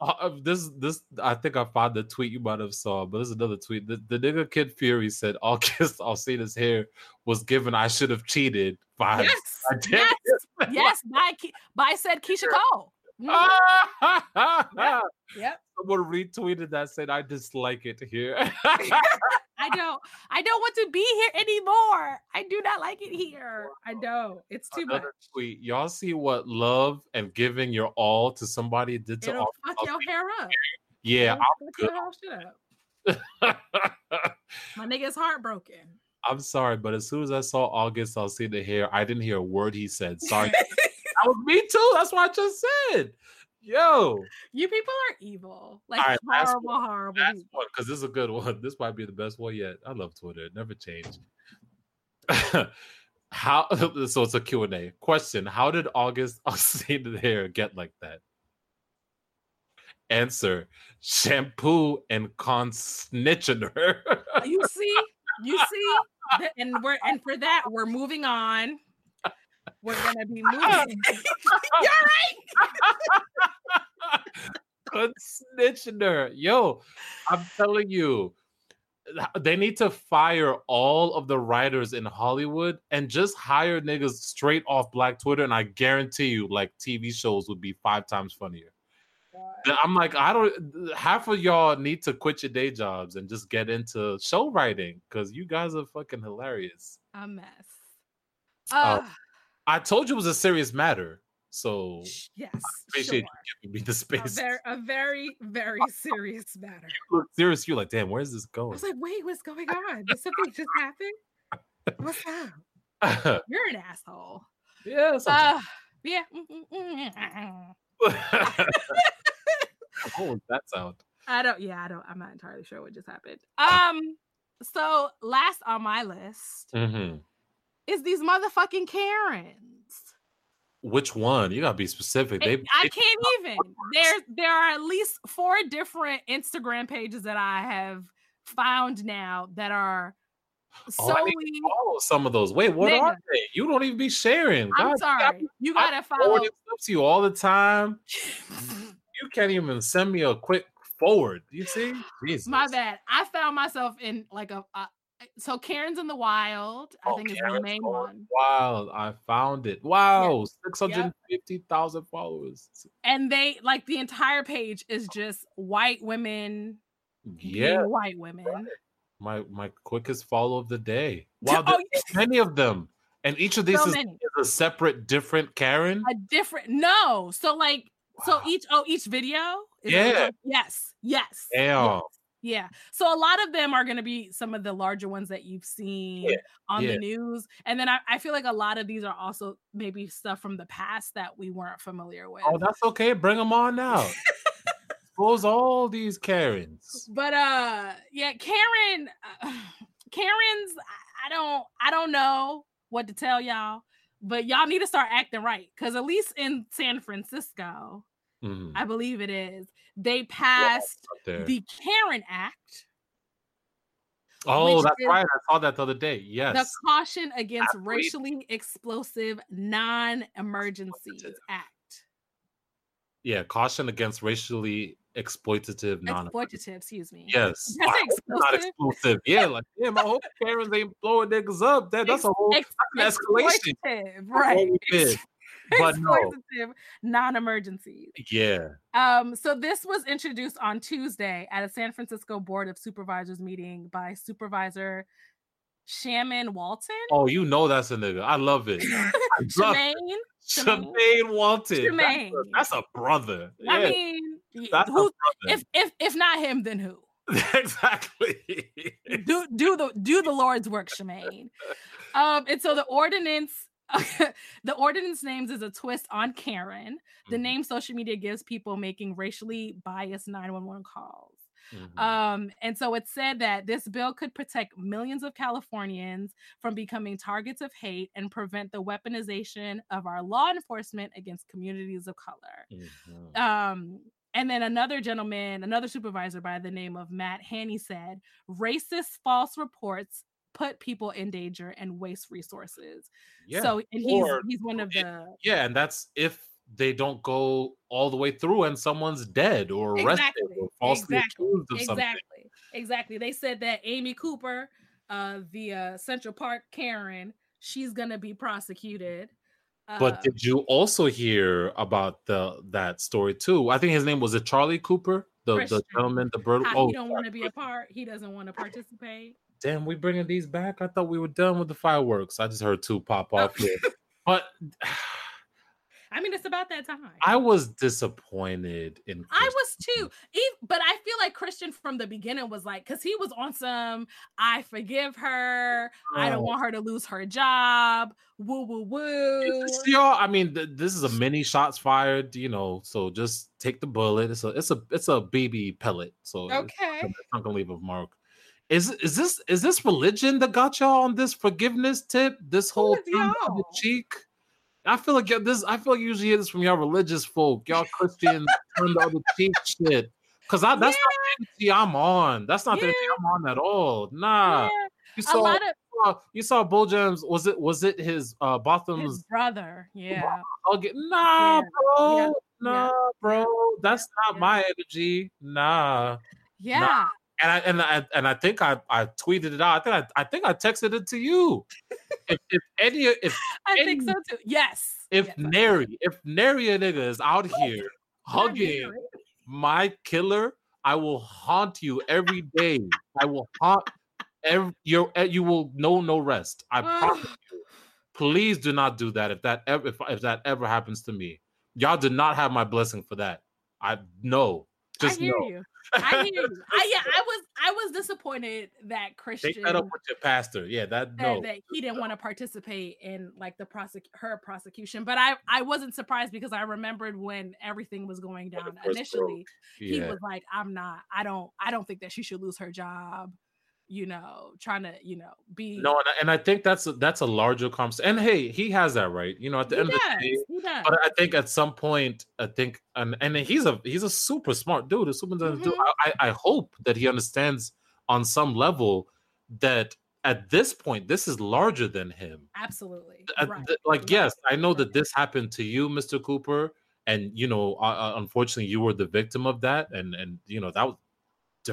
[SPEAKER 2] Uh, this this I think I found the tweet you might have saw, but there's another tweet. The, the nigga Kid Fury said August Alsina's hair was given I should have cheated vibes.
[SPEAKER 1] Yes, yes, yes. By by said Keyshia Cole. Mhm.
[SPEAKER 2] Ah!
[SPEAKER 1] Yep.
[SPEAKER 2] Someone retweeted that said I dislike it here.
[SPEAKER 1] I don't. I don't want to be here anymore. I do not like it here. I don't. It's too much.
[SPEAKER 2] Another tweet. Y'all see what love and giving your all to somebody did to
[SPEAKER 1] It'll
[SPEAKER 2] August
[SPEAKER 1] fuck your hair up.
[SPEAKER 2] Yeah,
[SPEAKER 1] It'll fuck your shit up.
[SPEAKER 2] I'm [laughs]
[SPEAKER 1] My nigga's heartbroken.
[SPEAKER 2] I'm sorry, but as soon as I saw August I'll see the hair. I didn't hear a word he said. Sorry. [laughs] that was me too. That's what I just said. Yo,
[SPEAKER 1] You people are evil. Like
[SPEAKER 2] right,
[SPEAKER 1] horrible, horrible.
[SPEAKER 2] last
[SPEAKER 1] people.
[SPEAKER 2] one because this is a good [laughs] one. This might be the best one yet. I love Twitter; it never changed. [laughs] How? [laughs] So it's a Q and A question. How did August Alsina hair get like that? Answer: shampoo and conditioner.
[SPEAKER 1] Uh, you see, you see, and we're and for that we're moving on. We're gonna be moving. You're right.
[SPEAKER 2] Conditioner. Yo, I'm telling you, they need to fire all of the writers in Hollywood and just hire niggas straight off Black Twitter, and I guarantee you, like TV shows would be five times funnier. I'm like, I don't. Half of y'all need to quit your day jobs and just get into show writing because you guys are fucking hilarious.
[SPEAKER 1] A mess.
[SPEAKER 2] Oh,
[SPEAKER 1] Uh,
[SPEAKER 2] I told you it was a serious matter, so
[SPEAKER 1] yes.
[SPEAKER 2] appreciate
[SPEAKER 1] sure.
[SPEAKER 2] you giving me the [laughs]
[SPEAKER 1] A
[SPEAKER 2] space.
[SPEAKER 1] very, a very, very [laughs] serious matter.
[SPEAKER 2] Look serious, you like, damn, where's this going?
[SPEAKER 1] I was like, wait, what's going [laughs] on? Did something just happen? What's up? You're an asshole.
[SPEAKER 2] yeah.
[SPEAKER 1] Uh, yeah. mm, mm, mm,
[SPEAKER 2] what was that sound?
[SPEAKER 1] I don't. Yeah, I don't. I'm not entirely sure what just happened. Um. So last on my list
[SPEAKER 2] hmm
[SPEAKER 1] is these motherfucking Karens.
[SPEAKER 2] Which one? You gotta be specific. They,
[SPEAKER 1] I
[SPEAKER 2] they-
[SPEAKER 1] can't even. There, there are at least four different Instagram pages that I have found now that are
[SPEAKER 2] Oh, I need
[SPEAKER 1] solely.
[SPEAKER 2] follow some of those. Wait, what are they? You don't even be sharing.
[SPEAKER 1] I'm
[SPEAKER 2] God,
[SPEAKER 1] sorry. You gotta follow.
[SPEAKER 2] stuff to you all the time. [laughs] You can't even send me a quick forward. You see? Jesus.
[SPEAKER 1] My bad. I found myself in like a. a so Karen's in the wild. I
[SPEAKER 2] Oh,
[SPEAKER 1] think is the main
[SPEAKER 2] oh,
[SPEAKER 1] one.
[SPEAKER 2] Wild, I found it. Wow, 650,000 followers.
[SPEAKER 1] and they like the entire page is just white women
[SPEAKER 2] Yeah,
[SPEAKER 1] white women
[SPEAKER 2] my my quickest follow of the day. Wow,
[SPEAKER 1] Oh,
[SPEAKER 2] there's so many of them. And each of these
[SPEAKER 1] so
[SPEAKER 2] is, is a separate different Karen.
[SPEAKER 1] a different no so like so each oh each video is
[SPEAKER 2] Yeah.
[SPEAKER 1] like- yes yes
[SPEAKER 2] Damn.
[SPEAKER 1] yes, yeah so a lot of them are going to be some of the larger ones that you've seen
[SPEAKER 2] Yeah,
[SPEAKER 1] on
[SPEAKER 2] yeah.
[SPEAKER 1] the news and then I, I feel like a lot of these are also maybe stuff from the past that we weren't familiar with
[SPEAKER 2] Oh, that's okay. Bring them on now. Expose all these Karens.
[SPEAKER 1] but uh yeah karen uh, [sighs] karen's I- don't i don't know what to tell y'all but y'all need to start acting right because at least in san francisco
[SPEAKER 2] Mhm.
[SPEAKER 1] i believe it is they passed
[SPEAKER 2] there.
[SPEAKER 1] the karen act
[SPEAKER 2] oh, that's right. I saw that the other day. Yes.
[SPEAKER 1] The caution against
[SPEAKER 2] Absolutely.
[SPEAKER 1] racially explosive non-emergencies act
[SPEAKER 2] Yeah, caution against racially exploitative non.
[SPEAKER 1] exploitative excuse me
[SPEAKER 2] Yes.
[SPEAKER 1] Did I say
[SPEAKER 2] I hope it's not
[SPEAKER 1] explosive?
[SPEAKER 2] Yeah, like damn, I hope Karens ain't blowing niggas up. That, that's a whole that's an escalation.
[SPEAKER 1] right
[SPEAKER 2] what we did. [laughs] But no.
[SPEAKER 1] non-emergencies
[SPEAKER 2] Yeah.
[SPEAKER 1] Um, so this was introduced on Tuesday at a San Francisco Board of Supervisors meeting by Supervisor Shamann Walton.
[SPEAKER 2] Oh, you know that's a nigga. I love it. I [laughs] love Walton.
[SPEAKER 1] Shamann.
[SPEAKER 2] That's, a, that's a brother.
[SPEAKER 1] I
[SPEAKER 2] Yeah,
[SPEAKER 1] mean, y-
[SPEAKER 2] that's
[SPEAKER 1] who, if if if not him, then who? [laughs]
[SPEAKER 2] exactly.
[SPEAKER 1] Do do the do the Lord's work, Shamann. Um, and so the ordinance. [laughs] the ordinance names is a twist on Karen, the
[SPEAKER 2] Mhm,
[SPEAKER 1] name social media gives people making racially biased 911 calls.
[SPEAKER 2] mhm.
[SPEAKER 1] Um, and so it said that this bill could protect millions of Californians from becoming targets of hate and prevent the weaponization of our law enforcement against communities of color.
[SPEAKER 2] Mhm.
[SPEAKER 1] Um, and then another gentleman, another supervisor by the name of Matt Haney said, racist false reports put people in danger and waste resources.
[SPEAKER 2] yeah.
[SPEAKER 1] So and he's
[SPEAKER 2] or-
[SPEAKER 1] he's one of
[SPEAKER 2] it-
[SPEAKER 1] the
[SPEAKER 2] yeah, and that's if they don't go all the way through and someone's dead or arrested
[SPEAKER 1] Exactly,
[SPEAKER 2] or falsely
[SPEAKER 1] exactly,
[SPEAKER 2] accused of something.
[SPEAKER 1] exactly exactly they said that amy cooper uh the uh central park karen she's gonna be prosecuted uh,
[SPEAKER 2] But did you also hear about the that story too? I think his name was it Charlie Cooper, the
[SPEAKER 1] Christian.
[SPEAKER 2] the gentleman, the bird.
[SPEAKER 1] how
[SPEAKER 2] Oh,
[SPEAKER 1] he don't want to be a part he doesn't want to participate
[SPEAKER 2] damn, we bringing these back. I thought we were done with the fireworks. I just heard two pop
[SPEAKER 1] Oh.
[SPEAKER 2] off here, but [sighs]
[SPEAKER 1] I mean, it's about that time.
[SPEAKER 2] I was disappointed in.
[SPEAKER 1] Christian. I was too. but I feel like Christian from the beginning was like, because he was on some, I forgive her. Oh. I don't oh. want her to lose her job. Woo woo woo.
[SPEAKER 2] Y'all, I mean, th- this is a mini shots fired. You know, so just take the bullet. It's a, it's a, it's a BB pellet. So
[SPEAKER 1] okay,
[SPEAKER 2] it's not gonna leave a mark. Is is this is this religion that got y'all on this forgiveness tip? This whole thing on the cheek. I feel like this. I feel like you usually hear this from y'all religious folk, y'all [laughs] Christians turn the other cheek shit. Cause I, that's yeah. not the I'm on. That's not yeah. the I'm on at all. Nah. Yeah. You saw, a lot of you saw Botham Jean's. Was it was it his uh Botham's his
[SPEAKER 1] brother? Yeah.
[SPEAKER 2] Get, nah, bro. Nah, bro. That's not my energy. Nah.
[SPEAKER 1] Yeah. Nah
[SPEAKER 2] and I and I and I think I, I tweeted it out. I think I, I think I texted it to you. [laughs] if, if any if
[SPEAKER 1] I
[SPEAKER 2] any,
[SPEAKER 1] think so too. Yes.
[SPEAKER 2] If
[SPEAKER 1] yes,
[SPEAKER 2] Nary, if Nary a nigga is out [laughs] here hugging my killer, I will haunt you every day. I will haunt every you eh, you will know no rest. I promise you. Please do not do that if that ever if, if that ever happens to me. Y'all did not have my blessing for that. I know. Just
[SPEAKER 1] I hear
[SPEAKER 2] know.
[SPEAKER 1] you. [laughs] I hear you. I, yeah, I was I was disappointed that Christian
[SPEAKER 2] Take that up with your pastor. Yeah, that no.
[SPEAKER 1] that he didn't want to participate in like the prosec her prosecution. But I I wasn't surprised because I remembered when everything was going down initially. Yeah. He was like, I'm not, I don't, I don't think that she should lose her job you know, trying to, you know, be
[SPEAKER 2] no, and I, think that's a, that's a larger conversation. And hey, he has that right, you know, at the he end does, of the day. But I think at some point, I think, and and he's a he's a super smart dude, a super mm-hmm. dude. I, I hope that he understands on some level that at this point, this is larger than him.
[SPEAKER 1] Absolutely,
[SPEAKER 2] right. like right. yes, I know that this happened to you, Mr. Cooper, and you know, uh, unfortunately, you were the victim of that, and and you know that was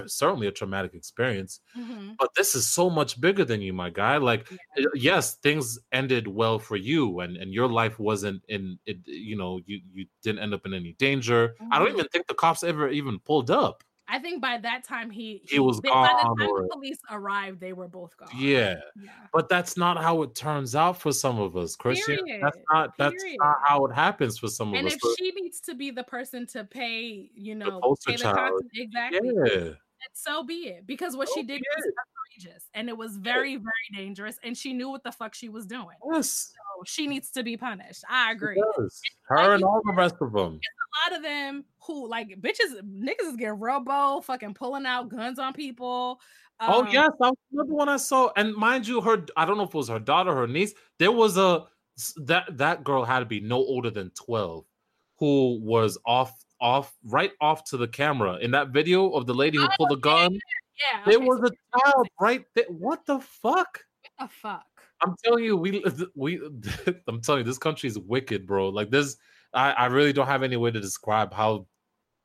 [SPEAKER 2] certainly a traumatic experience mm-hmm. but this is so much bigger than you my guy like yeah. yes things ended well for you and and your life wasn't in it you know you you didn't end up in any danger mm-hmm. i don't mm-hmm. even think the cops ever even pulled up
[SPEAKER 1] I think by that time he
[SPEAKER 2] he, he was they, gone. By the
[SPEAKER 1] time or, the police arrived, they were both gone.
[SPEAKER 2] Yeah. yeah. but that's not how it turns out for some of us, Christian. Period. That's not that's Period. not how it happens for some
[SPEAKER 1] and
[SPEAKER 2] of
[SPEAKER 1] us.
[SPEAKER 2] And
[SPEAKER 1] if she needs to be the person to pay, you know, the pay the child, exactly.
[SPEAKER 2] Yeah
[SPEAKER 1] so be it because what she did was outrageous and it was very very dangerous and she knew what the fuck she was doing.
[SPEAKER 2] Yes.
[SPEAKER 1] So she needs to be punished. I agree.
[SPEAKER 2] her like, and all the rest of them
[SPEAKER 1] a lot of them who like bitches niggas is getting robo fucking pulling out guns on people
[SPEAKER 2] oh, um, oh yes that was another one i saw and mind you her i don't know if it was her daughter her niece there was a that that girl had to be no older than 12 who was off off right off to the camera in that video of the lady who oh, pulled the gun.
[SPEAKER 1] Yeah,
[SPEAKER 2] yeah. there okay, was so a child right there. What the fuck?
[SPEAKER 1] What the fuck?
[SPEAKER 2] I'm telling you, we [laughs] we [laughs] I'm telling you, this country is wicked, bro. Like this, I, I really don't have any way to describe how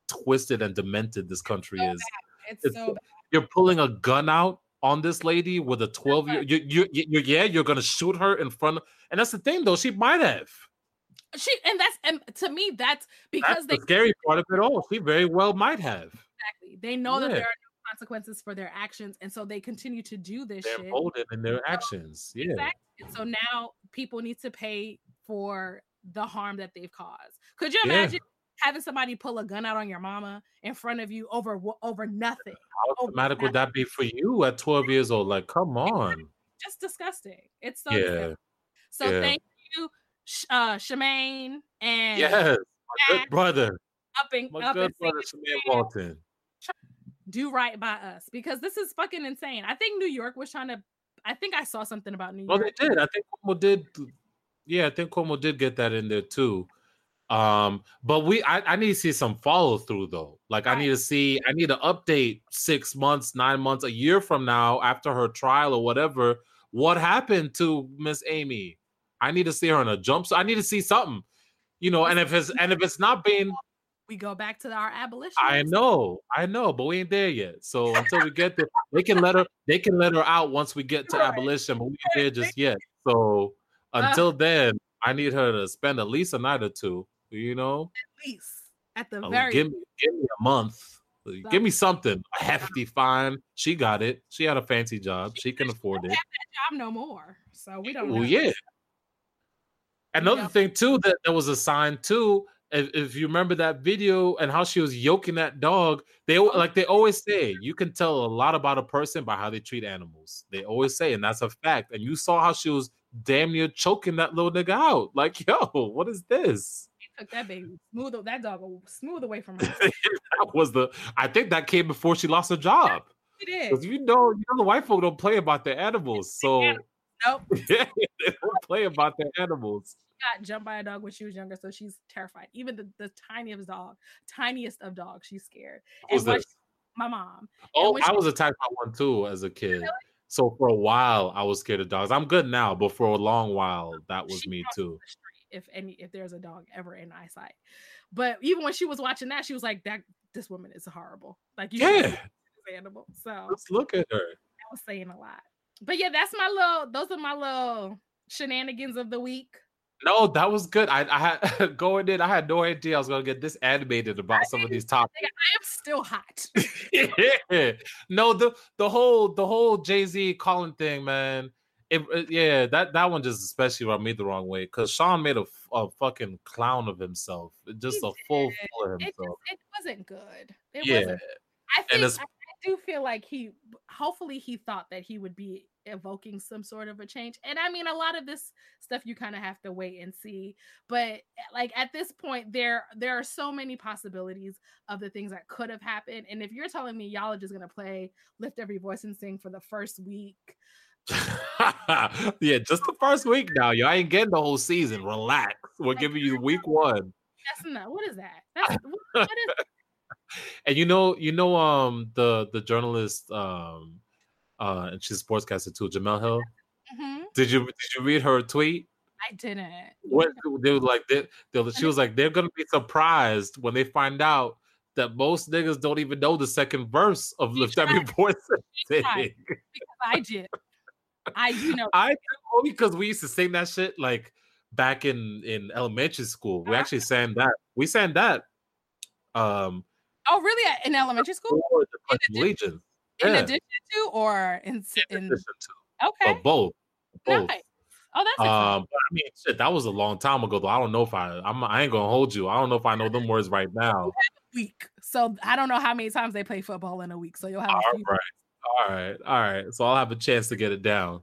[SPEAKER 2] twisted and demented this country
[SPEAKER 1] so
[SPEAKER 2] is.
[SPEAKER 1] It's, it's, so bad.
[SPEAKER 2] You're pulling a gun out on this lady with a 12 year you, you, you, yeah you're gonna shoot her in front of and that's the thing though she might have
[SPEAKER 1] she and that's and to me that's because
[SPEAKER 2] that's
[SPEAKER 1] they
[SPEAKER 2] the scary part of it all. She very well might have.
[SPEAKER 1] Exactly. They know yeah. that there are no consequences for their actions, and so they continue to do this.
[SPEAKER 2] They're shit. bolden in their actions. Yeah. Exactly.
[SPEAKER 1] so now people need to pay for the harm that they've caused. Could you imagine? Yeah. Having somebody pull a gun out on your mama in front of you over over nothing.
[SPEAKER 2] How traumatic would that be for you at 12 years old? Like, come on.
[SPEAKER 1] Just disgusting. It's so yeah. Disgusting. So yeah. thank you uh Shamann and
[SPEAKER 2] yes, my good brother.
[SPEAKER 1] Up
[SPEAKER 2] my
[SPEAKER 1] up
[SPEAKER 2] good brother Shamann Walton.
[SPEAKER 1] Do right by us because this is fucking insane. I think New York was trying to. I think I saw something about New
[SPEAKER 2] York.
[SPEAKER 1] Well,
[SPEAKER 2] they did. I think Cuomo did. Yeah, I think Cuomo did get that in there too. Um, but we I, I need to see some follow through though. Like right. I need to see, I need to update six months, nine months, a year from now after her trial or whatever. What happened to Miss Amy? I need to see her in a jumpsuit. I need to see something, you know. And if it's and if it's not being,
[SPEAKER 1] we go back to our abolition.
[SPEAKER 2] I know, I know, but we ain't there yet. So until we get there, they can let her. They can let her out once we get to right. abolition, but we ain't there just [laughs] yet. So until uh, then, I need her to spend at least a night or two. You know,
[SPEAKER 1] at least at the oh, very.
[SPEAKER 2] Give me, give me a month. Give me something. A hefty fine. She got it. She had a fancy job. She, she can afford it.
[SPEAKER 1] Have that job no more. So we don't.
[SPEAKER 2] Well, know. yeah. Another thing too that, that was a sign too. If, if you remember that video and how she was yoking that dog, they
[SPEAKER 1] Oh.
[SPEAKER 2] like they always say you can tell a lot about a person by how they treat animals. They always say, and that's a fact. And you saw how she was damn near choking that little nigga out. Like, [laughs] yo, what is this?
[SPEAKER 1] took that baby smooth that dog smooth away from her. [laughs]
[SPEAKER 2] that was the. I think that came before she lost her job.
[SPEAKER 1] It is.
[SPEAKER 2] Because you know, you know, the white folk don't play about the animals. So
[SPEAKER 1] Nope.
[SPEAKER 2] yeah, [laughs] they don't play about their animals.
[SPEAKER 1] got jumped by a dog when she was younger, so she's terrified. Even the, the tiniest dog, tiniest of dogs, she's scared.
[SPEAKER 2] Who was this?
[SPEAKER 1] my mom.
[SPEAKER 2] Oh, I was attacked by one too as a kid. So for a while, I was scared of dogs. I'm good now, but for a long while, that was
[SPEAKER 1] She
[SPEAKER 2] me too.
[SPEAKER 1] If any, if there's a dog ever in eyesight, but even when she was watching that, she was like, "That this woman is horrible." Like you,
[SPEAKER 2] Yeah, [laughs]
[SPEAKER 1] animal. So
[SPEAKER 2] let's look at her.
[SPEAKER 1] I was saying a lot. But yeah, that's my little. Those are my little shenanigans of the week.
[SPEAKER 2] No, that was good. I, I had [laughs] going in. I had no idea I was gonna get this animated about some of these topics.
[SPEAKER 1] I am still hot.
[SPEAKER 2] yeah. [laughs] No, the the whole the whole Jay Z Colin thing, man. It, it- yeah, that that one just especially rubbed me the wrong way because Shawn made a, a fucking clown of himself, just
[SPEAKER 1] He
[SPEAKER 2] a full fool of
[SPEAKER 1] It
[SPEAKER 2] himself.
[SPEAKER 1] it wasn't good. It
[SPEAKER 2] Yeah,
[SPEAKER 1] wasn't. I think I, I do feel like he hopefully he thought that he would be evoking some sort of a change. And I mean a lot of this stuff you kind of have to wait and see. But eh, like at this point there there are so many possibilities of the things that could have happened. And if you're telling me y'all are just going to play lift every voice and sing for the first week, [laughs]
[SPEAKER 2] yeah, just the first week now. Y'all ain't getting the whole season. Relax. We're giving you week one.
[SPEAKER 1] that's not what is that? [laughs] That's what, what is
[SPEAKER 2] And you know, you know, um, the the journalist, um, uh, and she's a sportscaster too, Jemele Hill.
[SPEAKER 1] Mhm.
[SPEAKER 2] Did you did you read her tweet?
[SPEAKER 1] I didn't.
[SPEAKER 2] What they were like, they, they, she was like, they're gonna be surprised when they find out that most niggas don't even know the second verse of Lift Every Voice.
[SPEAKER 1] because I did. I you know
[SPEAKER 2] I only because we used to sing that shit like back in in elementary school. We
[SPEAKER 1] Uh-huh.
[SPEAKER 2] actually sang that. We sang that. Um,
[SPEAKER 1] Oh, really? In elementary school?
[SPEAKER 2] for the Pledge of Allegiance.
[SPEAKER 1] In
[SPEAKER 2] Yeah.
[SPEAKER 1] addition to, or in,
[SPEAKER 2] In
[SPEAKER 1] in
[SPEAKER 2] addition to,
[SPEAKER 1] okay,
[SPEAKER 2] both, both.
[SPEAKER 1] nice. Oh, that's.
[SPEAKER 2] Um, but I mean, shit, that was a long time ago. Though I don't know if I, I'm, I ain't gonna hold you. I don't know if I know them words right [laughs] now.
[SPEAKER 1] week. So I don't know how many times they play football in a week. So you'll have
[SPEAKER 2] All right, all right, all right. So I'll have a chance to get it down.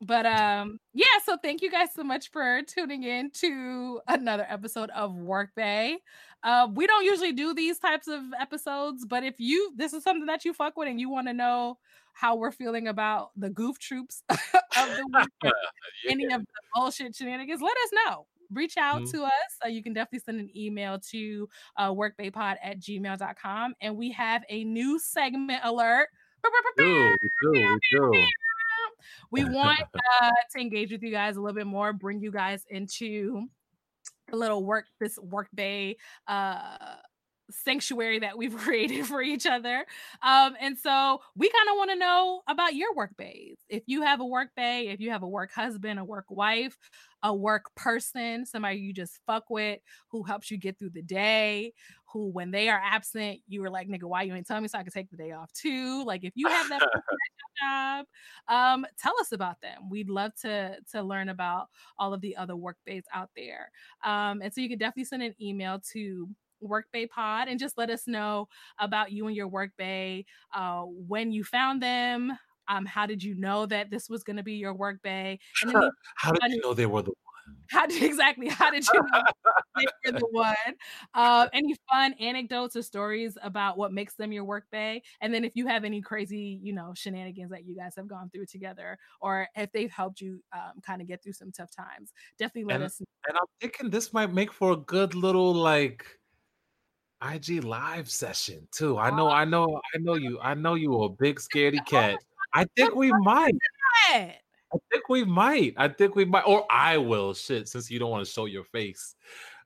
[SPEAKER 1] But um, yeah. So thank you guys so much for tuning in to another episode of Work Bay. Uh, we don't usually do these types of episodes, but if you this is something that you fuck with and you want to know how we're feeling about the goof troops [laughs] of the week, [laughs] or any of the bullshit shenanigans, let us know. Reach out
[SPEAKER 2] Mhm.
[SPEAKER 1] to us. Uh, you can definitely send an email to uh, workbaypod at gmail.com. And we have a new segment alert.
[SPEAKER 2] Do, we do, we do.
[SPEAKER 1] We [laughs] want uh, to engage with you guys a little bit more, bring you guys into the little work, this work bay uh, sanctuary that we've [laughs] created for each other. Um, and so we kind of want to know about your work bays. If you have a work bay, if you have a work husband, a work wife, a work person, somebody you just fuck with who helps you get through the day, who when they are absent, you were like, nigga, why you ain't telling me so I can take the day off too? Like if you have that person at your job, um, tell us about them. We'd love to to learn about all of the other work bays out there. Um, and so you can definitely send an email to Workbay pod and just let us know about you and your work bay uh when you found them um how did you know that this was going to be your work bay and then [laughs]
[SPEAKER 2] How did you know they were the
[SPEAKER 1] how did [laughs] exactly how did you know [laughs] they were the one uh any fun anecdotes or stories about what makes them your work bay and then if you have any crazy you know shenanigans that you guys have gone through together or if they've helped you um, kind of get through some tough times definitely let
[SPEAKER 2] And-
[SPEAKER 1] us
[SPEAKER 2] And I'm thinking this might make for a good little like IG live session too. I know, I know, I know you. I know you are a big scaredy cat. [laughs] I think we might. I think we might. I think we might, or I will. Shit, since you don't want to show your face,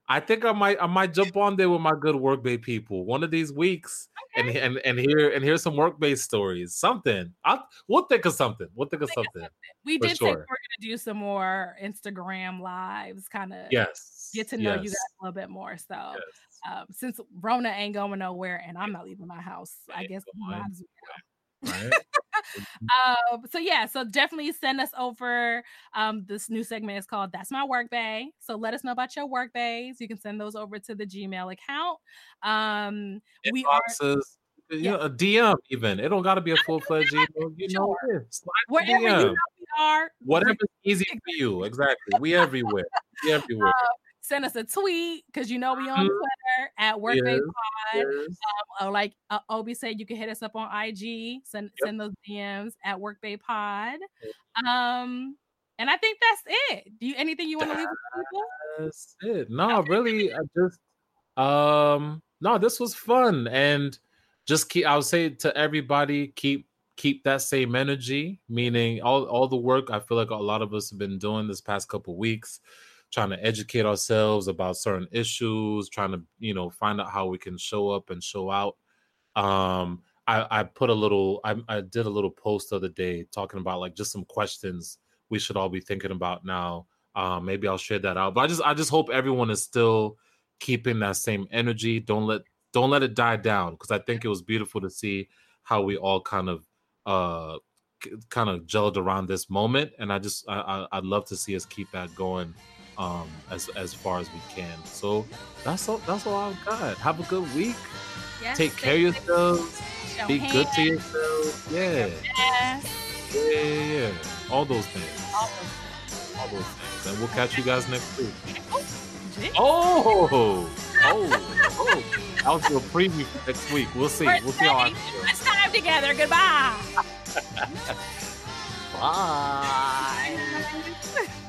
[SPEAKER 2] I think I might. I might jump on there with my good work bay people one of these weeks, and and and hear and hear some work based stories. Something. I'll, we'll think of something. We'll think of
[SPEAKER 1] Think of
[SPEAKER 2] something.
[SPEAKER 1] we did say we're gonna do some more instagram lives kind of
[SPEAKER 2] Yes.
[SPEAKER 1] get to know you guys a little bit more so
[SPEAKER 2] yes.
[SPEAKER 1] um, since Rona ain't going nowhere and I'm not leaving my house, I
[SPEAKER 2] Ain't
[SPEAKER 1] guess we might as well.
[SPEAKER 2] Right. [laughs]
[SPEAKER 1] um, so yeah, so definitely send us over. Um, this new segment is called "That's My Work Bay." So let us know about your work bays. You can send those over to the Gmail account. Um, we are
[SPEAKER 2] you know, a DM even. It don't got to be a full fledged email. You know,
[SPEAKER 1] sure. wherever DM. you know we are.
[SPEAKER 2] Whatever's easy for you. [laughs] Exactly. We everywhere. We everywhere. Uh,
[SPEAKER 1] send us a tweet because you know we on mm-hmm. Twitter at Work yes, Pod. Yes. Um, like uh, Obi said, you can hit us up on IG. Send yep. send those DMs at Work Bay Pod. Um, and I think that's it. Do you anything you want to leave with people?
[SPEAKER 2] That's it. No, really, I just um no, this was fun and just keep. I would say to everybody, keep keep that same energy. Meaning all all the work I feel like a lot of us have been doing this past couple weeks trying to educate ourselves about certain issues, trying to, you know, find out how we can show up and show out. Um, I, I put a little, I, I did a little post the other day talking about like just some questions we should all be thinking about now. Um, maybe I'll share that out. But I just, I just hope everyone is still keeping that same energy. Don't let, don't let it die down because I think it was beautiful to see how we all kind of, uh, kind of gelled around this moment and i just I, I, i'd love to see us keep that going um, as as far as we can. So that's all. That's all I've got. Have a good week. Yes, Take care of yourselves. Be hands. good to yourselves. Yeah. yeah. Yeah, yeah, All those things. All those, all those things. And we'll catch you guys next week. Oh, oh, oh. That was your preview for next week. We'll see. We're we'll see how I
[SPEAKER 1] feel. Let's time together. Goodbye. [laughs]
[SPEAKER 2] Bye. [laughs]